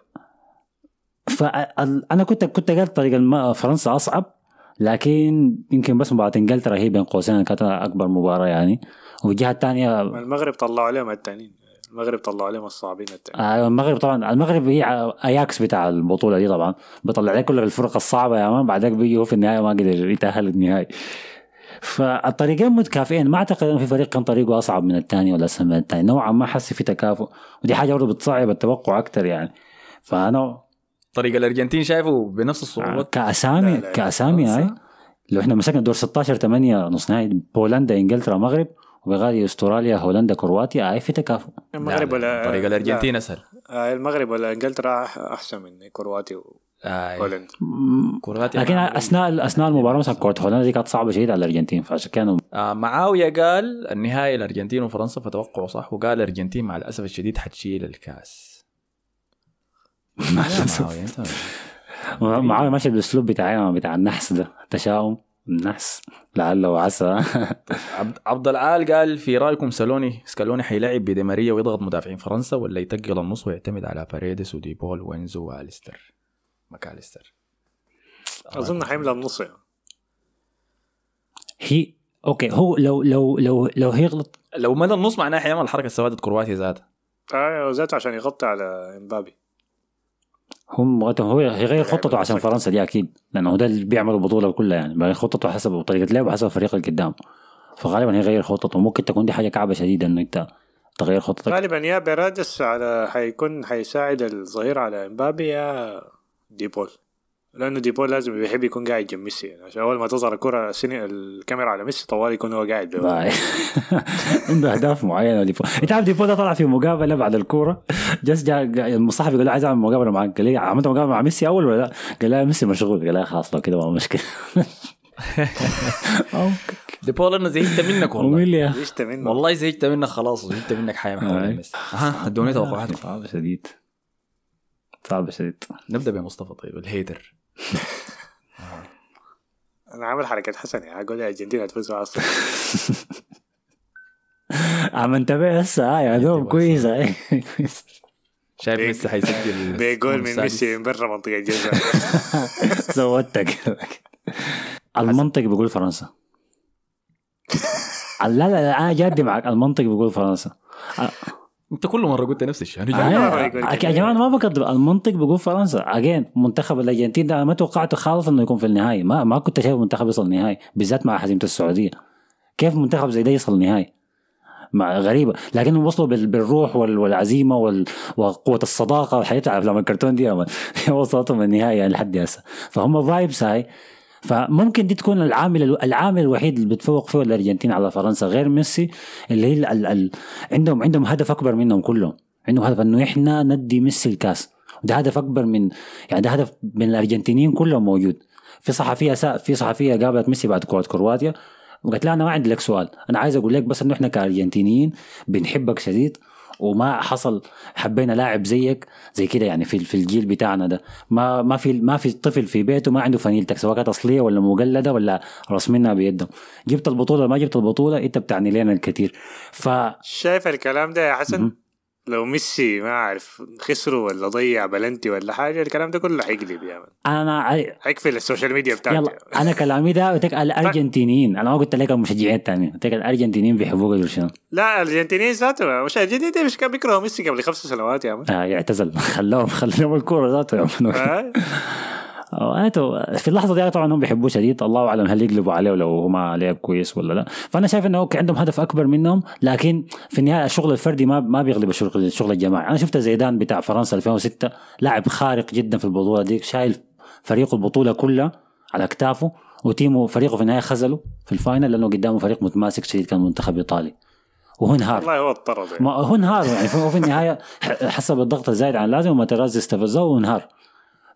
فأنا كنت كنت قلت طريق فرنسا أصعب لكن يمكن بس مباراة إنجلترا هي بين قوسين كانت أكبر مباراة يعني. والجهه الثانية المغرب طلعوا عليهم الثانيين المغرب طلعوا عليهم الصعبين الثانيين آه، المغرب طبعا المغرب هي آياكس بتاع البطولة دي طبعا. بيطلع عليك كل الفرق الصعبة يا مان بعدك بيجي هو في النهاية ما قدر يتأهل للنهائي فالطريقين متكافئين. ما أعتقد إنه في فريق كان طريقه أصعب من الثاني ولا أسهل من الثاني نوعا ما حس في تكافؤ. ودي حاجة برضه بتصعب التوقع أكثر يعني. فأنا طريق الأرجنتين شايفه بنفس آه، الصعوبات كأسامي لا، لا، كأسامي هاي فرنسا. لو إحنا مسكنا دور 16 8 نص نهائي بولندا إنجلترا مغرب وبغالي استراليا هولندا كرواتيا هاي في تكافؤ. المغرب لا، ولا طريق الأرجنتين أسهل. آه المغرب ولا إنجلترا أحسن من كرواتيا آه وهولندا كرواتيا لكن مع- أثناء أثناء المباراة مثلا كره هولندا دي كانت صعبة شديدة على الأرجنتين فعشان كانوا آه معاوية قال النهائي الأرجنتين وفرنسا فتوقعوا صح وقال الأرجنتين مع الأسف الشديد حتشيل الكاس. معاوية ماشي بالأسلوب بتاع بتاع النحس ده التشاؤم النحس لعل وعسى عبد, العال قال في رأيكم سالوني سكالوني حيلعب بدي ماريا ويضغط مدافعين فرنسا ولا يتقل النص ويعتمد على باريدس وديبول وينزو وأليستر؟ ماكاليستر. أظن حيملى النص يعني. هي okay هو لو لو لو لو هيغلط لو مدى النص معناه حيعمل حركة سوتها كرواتيا ذاتها. آه وذاته عشان يغطي على إمبابي. هم مغتهم هو هيغير خطته عشان فرنسا دي أكيد لأنه هو ده اللي بيعمل البطولة كلها يعني. بيغير خطته حسب طريقة لعبه حسب الفريق اللي قدامه. فغالبا هيغير خطته ممكن تكون دي حاجة كعبة شديدة انه انت تغير خطتك غالبا يا باريديس على حيكون حيساعد الظهير على إمبابي يا ديبول. لأنه ديبول لازم بيحب يكون قاعد جنب ميسي. يعني عشان أول ما تظهر الكرة سنة الكاميرا على ميسي طوال يكون هو قاعد. عنده أهداف معينة ديفو أنت عارف ديبول ده طلع في مقابلة بعد الكورة؟ جس جاء الصحفي يقول له عايز أعمل مقابلة معك قال لي عملت مقابلة مع ميسي أول ولا لا؟ قال لا ميسي مشغول. قال لا خلاص لو كده ما مشكلة. ديبول أنا زهقت منك والله. ليش منه. والله زهقت منك خلاص زهقت منك ميسي. ها ادوني توقعاتكم صعب شديد. صعب شديد. نبدأ بمصطفى طيب ال hater. أنا عامل حركه حسن يعني أقول الارجنتين هتفوزوا أصلا عم انتبه هسه هاي هذول كويس هاي شايف ميسي حيسجل بيقول من. ميسي من برا منطقة الجزاء. زودتك. المنطق بيقول فرنسا. لا لا لا أنا جادي معك. المنطق بيقول فرنسا. انت كل مرة قلت نفس الشيء أنا آه، يقول يا. جماعة أنا ما بكذب المنطق بيقول فرنسا اجين منتخب الأرجنتين ده أنا ما توقعته خالص إنه يكون في النهائي. ما ما كنت شايف منتخب يصل النهائي بالذات مع هزيمة السعودية. كيف منتخب زي ده يصل النهائي؟ مع غريبة. لكنهم وصلوا بال- بالروح وال- والعزيمة وال- وقوة الصداقة والحاجات على افلام الكرتون دي. وصلتهم النهائي يعني لحد هسه. فهم فايبس هاي. فممكن دي تكون العامل العامل الوحيد اللي بتفوق فيه الأرجنتين على فرنسا غير ميسي اللي هي ال ال ال عندهم عندهم هدف أكبر منهم كلهم عندهم هدف إنه إحنا ندي ميسي الكاس. ده هدف أكبر من يعني ده هدف من الأرجنتينيين كلهم موجود. في صحفية سا في صحفية قابلت ميسي بعد كرة كرواتيا وقالت لها أنا ما عندي لك سؤال. أنا عايز أقول لك بس إنه إحنا كأرجنتينيين بنحبك شديد. وما حصل حبينا لاعب زيك زي كده يعني في في الجيل بتاعنا ده. ما ما في ما في طفل في بيته ما عنده فانيلتك سواء كانت أصلية ولا مقلده ولا رسمينها بيدهم جبت البطولة ما جبت البطولة انت بتعني لنا الكثير ف شايف الكلام ده يا حسن؟ لو ميسي ما أعرف خسروا ولا ضيع بلنتي ولا حاجة الكلام ده كله حيقلب يا man. أنا حيقفل ال social media بتاعتي. يلا أنا كلامي ده قلت الأرجنتينيين. أنا ما قلت لك المشجعين الثانيين قلت لك الأرجنتينيين بيحبوك شنو؟ لا الأرجنتينيين ذاته مش الارجنتينيين مش كان بيكرهوا ميسي قبل خمس سنوات يا man. آه يعتزل. خلوهم خلوهم الكورة ذاته يا man. في اللحظة دي طبعا هم بيحبوه شديد الله أعلم هل يقلبوا عليه لو هو ما لعب كويس ولا لا. فأنا شايف إنه okay عندهم هدف أكبر منهم لكن في النهاية الشغل الفردي ما ما بيغلب الشغل الشغل الجماعي. أنا شفت زيدان بتاع فرنسا 2006 لاعب خارق جدا في البطولة دي شايل فريق البطولة كلها على اكتافه و team و فريقه في النهاية خذله في ال final لأنه قدامه فريق متماسك شديد كان منتخب إيطالي. وهو انهار والله هو اضطرد يعني. ما هو انهار يعني. هو في النهاية حسب الضغط الزايد عن اللازم وماتيرازي استفزه وانهار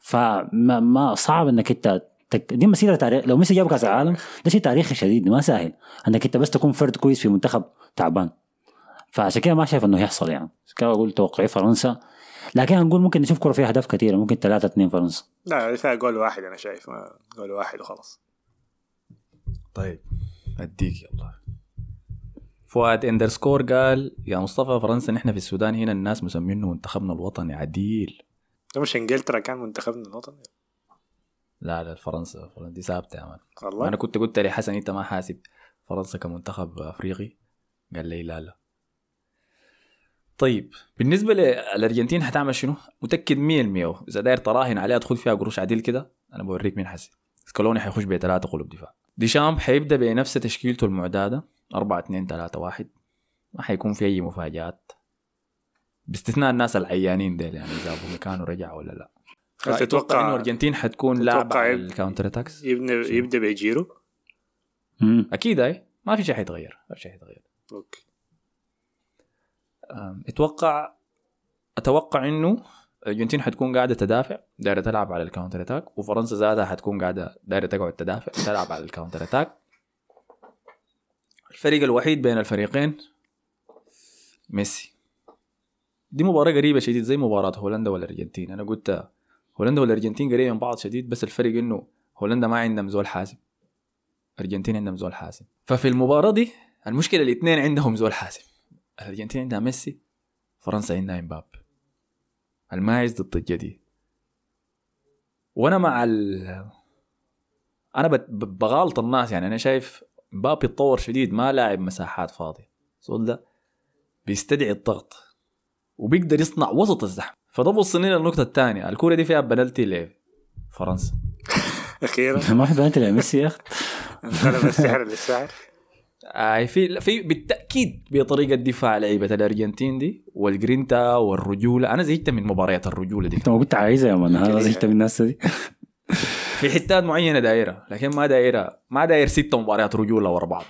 فما ما صعب إنك أنت تك- دي مسيرة تاريخ لو ميسي جاب كاس العالم ده شيء تاريخي شديد ما سهل إنك أنت بس تكون فرد كويس في منتخب تعبان. فعشان كده ما شايف إنه يحصل يعني. عشان كده أقول توقعي فرنسا. لكن هنقول ممكن نشوف كرة فيها أهداف كثيره ممكن 3 2 فرنسا. لا فيها جول واحد أنا شايف ما- جول واحد وخلاص. طيب أديك يلا. فؤاد underscore قال يا مصطفى فرنسا نحن في السودان هنا الناس مسمينه منتخبنا الوطني عديل. ده مش إنجلترا كان منتخبنا الوطني؟ لا لا فرنسا فرنسا دي ثابتة يا man. والله؟ أنا كنت قلت لحسن أنت ما حاسب فرنسا كمنتخب أفريقي؟ قال لي لا لا. طيب بالنسبة للارجنتين حتعمل شنو؟ متأكد 100% إذا داير تراهن عليها تدخل فيها قروش عديل كده أنا بوريك مين حسي سكالوني حيخش بثلاثه قلوب دفاع. ديشامب حيبدأ بنفس تشكيلته المعتاده 4 2 3 1 ما حيكون في أي مفاجآت. باستثناء الناس العيانين ديل يعني إذا أوباميكانو رجع ولا لا. هل أتوقع إنه تتوقع الأرجنتين حتكون تتوقع يب- ال counter attacks يبدأ يبدا. أكيد أي. ما في شيء حيتغير ما في شيء حيتغير. okay. أتوقع أتوقع إنه الأرجنتين حتكون قاعدة تدافع دايرة تلعب على ال counter attack وفرنسا ذاتها حتكون قاعدة دايرة تقعد تدافع تلعب على ال counter attack الفريق الوحيد بين الفريقين ميسي. دي مباراة قريبة شديد زي مباراة هولندا والأرجنتين. أنا قلت هولندا والأرجنتين قريبة من بعض شديد بس الفرق إنه هولندا ما عندهم زول حاسم. الارجنتين عندهم زول حاسم. ففي المباراة دي المشكلة الاثنين عندهم زول حاسم. الأرجنتين عندها ميسي فرنسا عندها امبابي الماعز ضد الجدي وأنا مع ال أنا بغالط الناس يعني. أنا شايف مبابي اتطور شديد ما لاعب مساحات فاضية. زول ده بيستدعي الضغط. وبيقدر يصنع وسط الزحمة. فده بوصلني للنقطة الثانية. الكورة دي فيها بنالتي لفرنسا أخيرا. ما في بنات ميسي يا أخي. انقلب السحر للسحر آه في في بالتأكيد بطريقة دفاع لعيبة الأرجنتين دي والجرينتا والرجولة. أنا زهقت من مباريات الرجولة دي. أنت ما كنت عايزها يا man. هذا زهقت من الناس دي. في حتات معينة دايرة لكن ما دايرة ما داير ست مباريات رجولة ورا بعض.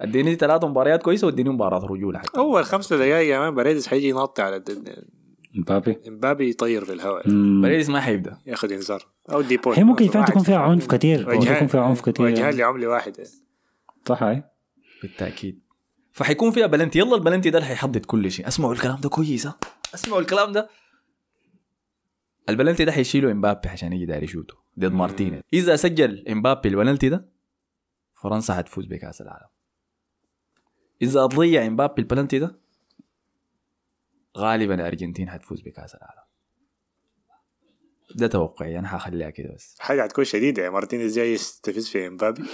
اديني ثلاث مباريات كويسة واديني مباراة رجولة حتى. اول خمس دقائق يا man باريديس حيجي ينط على الد- مبابي؟ امبابي يطير في الهواء. باريديس ما حيبدأ. ياخذ انذار. أو ديبوي هي ممكن فعلا تكون فيها عنف كثير ممكن يكون فيها عنف كثير وجهان يعني. لعملة واحدة. صح هاي. بالتأكيد. فحيكون فيها بلنتي. يلا البلنتي ده اللي حيحدد كل شيء. أسمعوا الكلام ده كويس أسمعوا الكلام ده. البلنتي ده حيشيله إمبابي عشان يجي داير يشوته. ضد مارتينيز. إذا سجل إمبابي البلنتي ده فرنسا حتفوز بكأس العالم. إذا ضيع إمبابي البلنتي ده غالبا الأرجنتين حتفوز بكأس العالم. ده توقعي أنا حخليها كده بس. حاجة حتكون شديدة يا مارتينيز جاي يستفز في إمبابي.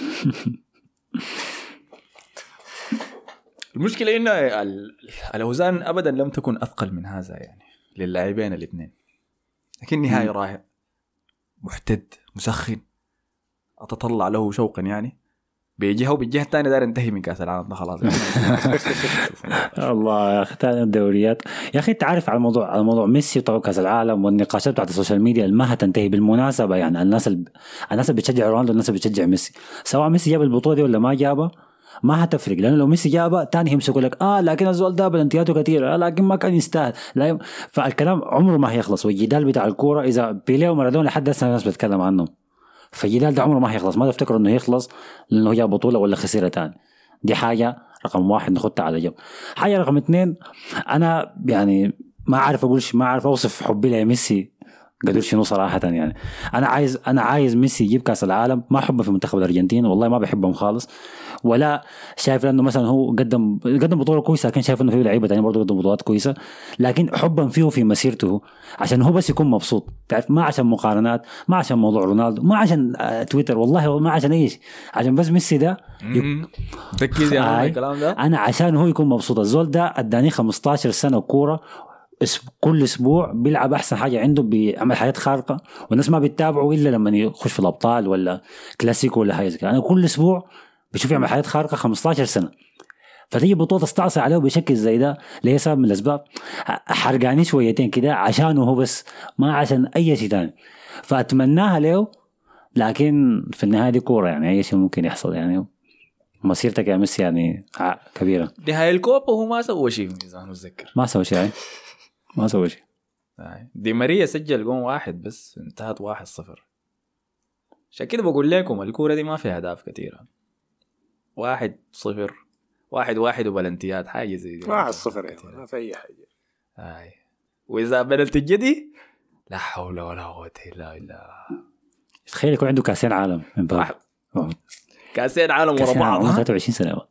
المشكلة إن ال- الأوزان أبدا لم تكن أثقل من هذا يعني للاعبين الاثنين. لكن نهائي رائع محتد مسخن. أتطلع له شوقا يعني. بجهة وبالجهة الثانية داير انتهي من كأس العالم. ده خلاص. الله يا أخي تاني الدوريات. يا أخي انت عارف على الموضوع على موضوع ميسي وطبعا كأس العالم والنقاشات بتاعت ال social media اللي ما هتنتهي بالمناسبة. يعني الناس الناس اللي بتشجع رونالدو والناس اللي بتشجع ميسي. سواء ميسي جاب البطولة دي ولا ما جابها ما هتفرق. لأنه لو ميسي جابها تاني يمسكوا لك آه لكن الزول ده بلنتياته كثيره آه لكن ما كان يستاهل. لا يم... فالكلام عمره ما هيخلص. والجدال بتاع الكورة إذا بيليه ومارادونا لحد هسه الناس بتتكلم عنهم فالجدال ده عمره ما هيخلص ما تفتكروا إنه يخلص لإنه جاب بطولة ولا خسرها تاني. دي حاجة رقم واحد نخدها على جنب. حاجة رقم اثنين أنا يعني ما عارف أقول ما عارف أوصف حبي لميسي قدر شنو صراحة يعني. أنا عايز أنا عايز ميسي يجيب كأس العالم ما أحبه في منتخب الأرجنتين والله ما بحبهم خالص. ولا شايف لأنه مثلا هو قدم قدم بطولة كويسة لكن شايف إنه في لعيبة تانية برضه قدم بطولات كويسة. لكن حبا فيه في مسيرته عشان هو بس يكون مبسوط. تعرف ما عشان مقارنات ما عشان موضوع رونالدو ما عشان آه، تويتر. والله ما عشان شيء عشان بس ميسي ده يا مان هاي. الكلام ده. أنا عشان هو يكون مبسوط. الزول ده أداني 15 سنة كورة كل أسبوع بيلعب أحسن حاجة عنده بيعمل حاجات خارقة والناس ما بيتابعوا إلا لما يخش في الأبطال ولا كلاسيكو ولا حاجة زي كده. أنا كل أسبوع بشوف يعمل حاجات خارقة 15 سنة. فتيجي بطولة تستعصي عليه بشكل زي ده ليه سبب من الأسباب؟ ح- حرقاني شويتين كده عشانه هو بس ما عشان أي شيء ثاني فأتمناها له لكن في النهاية دي كورة يعني أي شيء ممكن يحصل يعني. مسيرتك يا ميسي يعني كبيرة. نهاية الكوبا هو ما سوى شيء إذا متذكر. ما سوى شيء. ما سوى شيء. آه. دي ماريا سجل جون واحد بس انتهت واحد صفر. عشان كده بقول لكم الكورة دي ما فيها أهداف كثيرة. واحد صفر واحد واحد وبلنتيات حاجة زي دي واحد صفر يعني ما في أي حاجة آي. وإذا بلنتي الجدي لا حول ولا قوة إلا بالله تخيل يكون عنده كأسين عالم من بعد. كأسين عالم ورا كأسين عالم بعض عمره ها؟ 23 سنة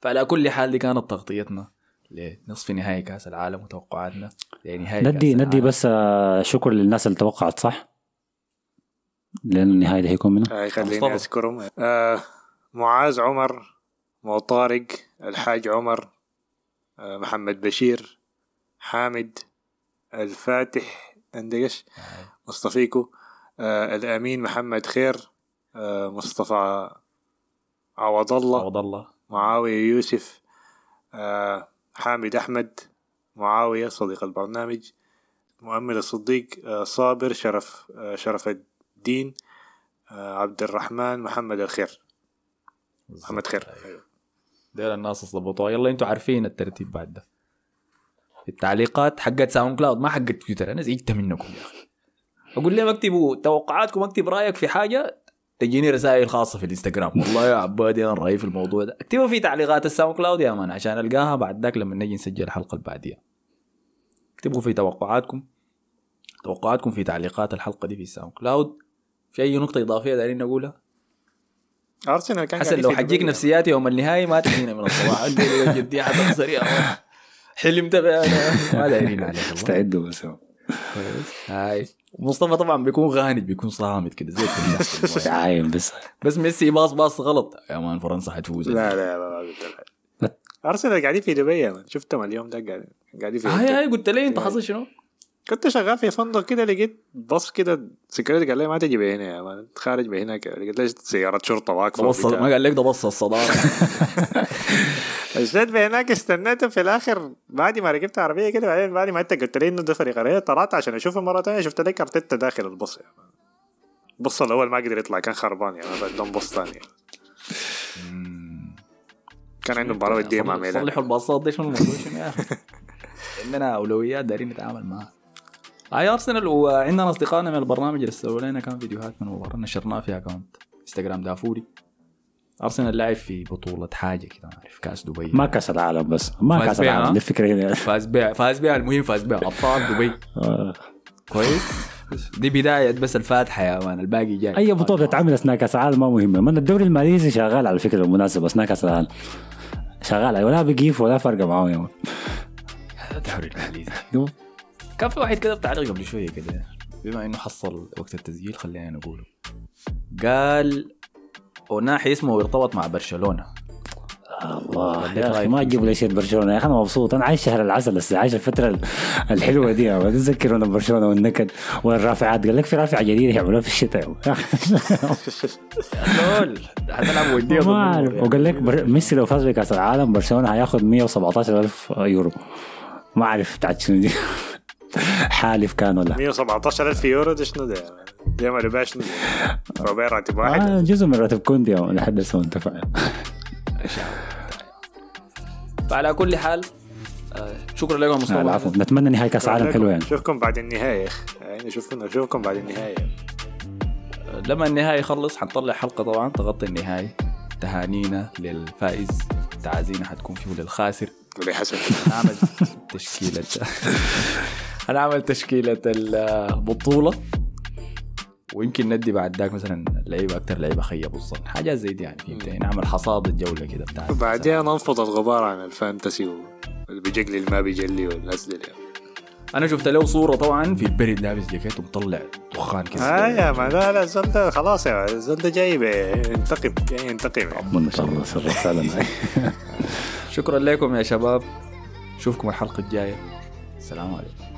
فعلى كل حال دي كانت تغطيتنا لنصف نهائي كأس العالم وتوقعاتنا لنهائي ندي كأس ندي العالم. بس آه، شكر للناس اللي توقعت صح لأنه النهايه ده هيكون منها هاي خليني. أذكرهم آه معاذ عمر مو طارق الحاج عمر آه محمد بشير حامد الفاتح اندقش مصطفيكو آه الأمين محمد خير آه مصطفى عوض الله عوض الله. معاوية يوسف حامد أحمد معاوية صديق البرنامج مؤمل الصديق صابر شرف شرف الدين عبد الرحمن محمد الخير. محمد خير. أيوه. ديل الناس ضبطوها يلا أنتوا عارفين الترتيب بعد ده. التعليقات حقت SoundCloud ما حقت تويتر. أنا زهقت منكم يا أخي. أقول لهم اكتبوا توقعاتكم؟ أكتب رأيك في حاجة تجيني رسائل خاصة في الإنستغرام. والله يا عبادي أنا رايي في الموضوع ده. اكتبوا في تعليقات ال SoundCloud يا man عشان ألقاها بعد ذاك لما نجي نسجل الحلقة اللي بعديها اكتبوا في توقعاتكم. توقعاتكم في تعليقات الحلقة دي في الساوند كلاود. في أي نقطة إضافية دايرين نقولها؟ أرسنال كان حسن لو حجيك. نفسياتي يوم النهائي ما تجينا من الصباح عندي جدي حتخسر يا مان. حلمت ما دايرين عليك. استعدوا بس هاي مصطفى طبعا بيكون غاند بيكون صامت كده زي. عايم بس بس ميسي باص باص غلط يا مان فرنسا حتفوز لا لا ما قلت لك. أرسنال قاعدين في دبي يا مان شفتهم اليوم ده قاعدين قاعدين في هاي هاي قلت لي أنت حصل شنو؟ كنت شغال في فندق كده لقيت بص كده security قال لي ما تجي بهنا يا مان خارج بهناك. لقيت ليش واقفة بص وبتاع. ما قال لك ده بص الصدارة. مشيت بهناك استنيته في الآخر بعد ما ركبت عربية كده بعدين بعد ما انت قلت لي إنه ده فريق كرة طلعت عشان أشوفه مرة ثانية شفت لك ارتيتا داخل البص يعني البص الأول ما قدر يطلع كان خربان يعني بدهم بص ثاني. كان عنده مباراة وديه مع ميلان صلحوا الباصات دي شنو الموضوع شنو يا أخي. عندنا أولويات دايرين نتعامل معها هاي أرسنال وعندنا أصدقائنا من البرنامج اللي سووا لنا كان فيديوهات من المباراه نشرناها في account انستغرام دافوري. أرسنال لعب في بطولة حاجة كده ما أعرف كأس دبي. ما كأس العالم بس ما كأس العالم؟ دي الفكرة هنا. فاز بها فاز بها المهم فاز بها أبطال دبي. آه. كويس. دي بداية بس الفاتحة يا مان الباقي جاي. أي بطولة تتعمل أثناء كأس العالم ما مهمة. من الدوري الماليزي شغال على فكره بالمناسبه أثناء كأس العالم. شغال ولا بيقيف ولا فرق معاه يا مان. الدوري الانجليزي كان في واحد كده بتعليق قبل شوية كده بما إنه حصل وقت التسجيل خلينا نقوله قال وناحي اسمه ارتبط مع برشلونة الله خليك يا أخي رأيك ما في تجيبوا لي شيء برشلونة يا أخي أنا مبسوط أنا عايش شهر العسل بس عايش الفترة ال- الحلوة دي يا مان. تذكرونا برشلونة والنكد والرافعات قال لك في رافعه جديده يعملوها في الشتاء. لول حتلعب ودية ما أعرف المغرب. وقال لك. ميسي لو فاز بكأس العالم برشلونة هياخد 117 ألف يورو ما أعرف بتاعت شنو دي حالف كان ولا؟ 117 ألف يورو ده شنو ده؟ ده ما ربح شنو ربع راتب واحد. آه جزء من راتب كوندي لحد هسه انتفع فعلى كل حال آه، شكرا لكم مصطفى. العفو. نتمنى نهاية كاس العالم حلو يعني نشوفكم بعد النهاية يعني نشوفكم نشوفكم بعد النهاية. لما النهائي يخلص حنطلع حلقة طبعا تغطي النهائي تهانينا للفائز. تعازينا حتكون فيه للخاسر ولي حسن هنعمل تشكيلة. هنعمل تشكيلة البطولة ويمكن ندي بعد ذاك مثلا لعيبة أكتر لعيبة خيبوا الظن. حاجات زي دي يعني فهمت نعمل حصاد الجولة كده بتاعت بعدين ننفض الغبار عن الفانتسي واللي بيجلي اللي ما بيجلي والناس دي أنا شفت له صورة طبعا في البرد لابس جاكيت ومطلع دخان كده. آه يا ما لا لا الزول ده خلاص يا الزول ده جاي ينتقم جاي ينتقم. يعني. الله سر فعلا شكرا لكم يا شباب. نشوفكم الحلقة الجاية. السلام عليكم.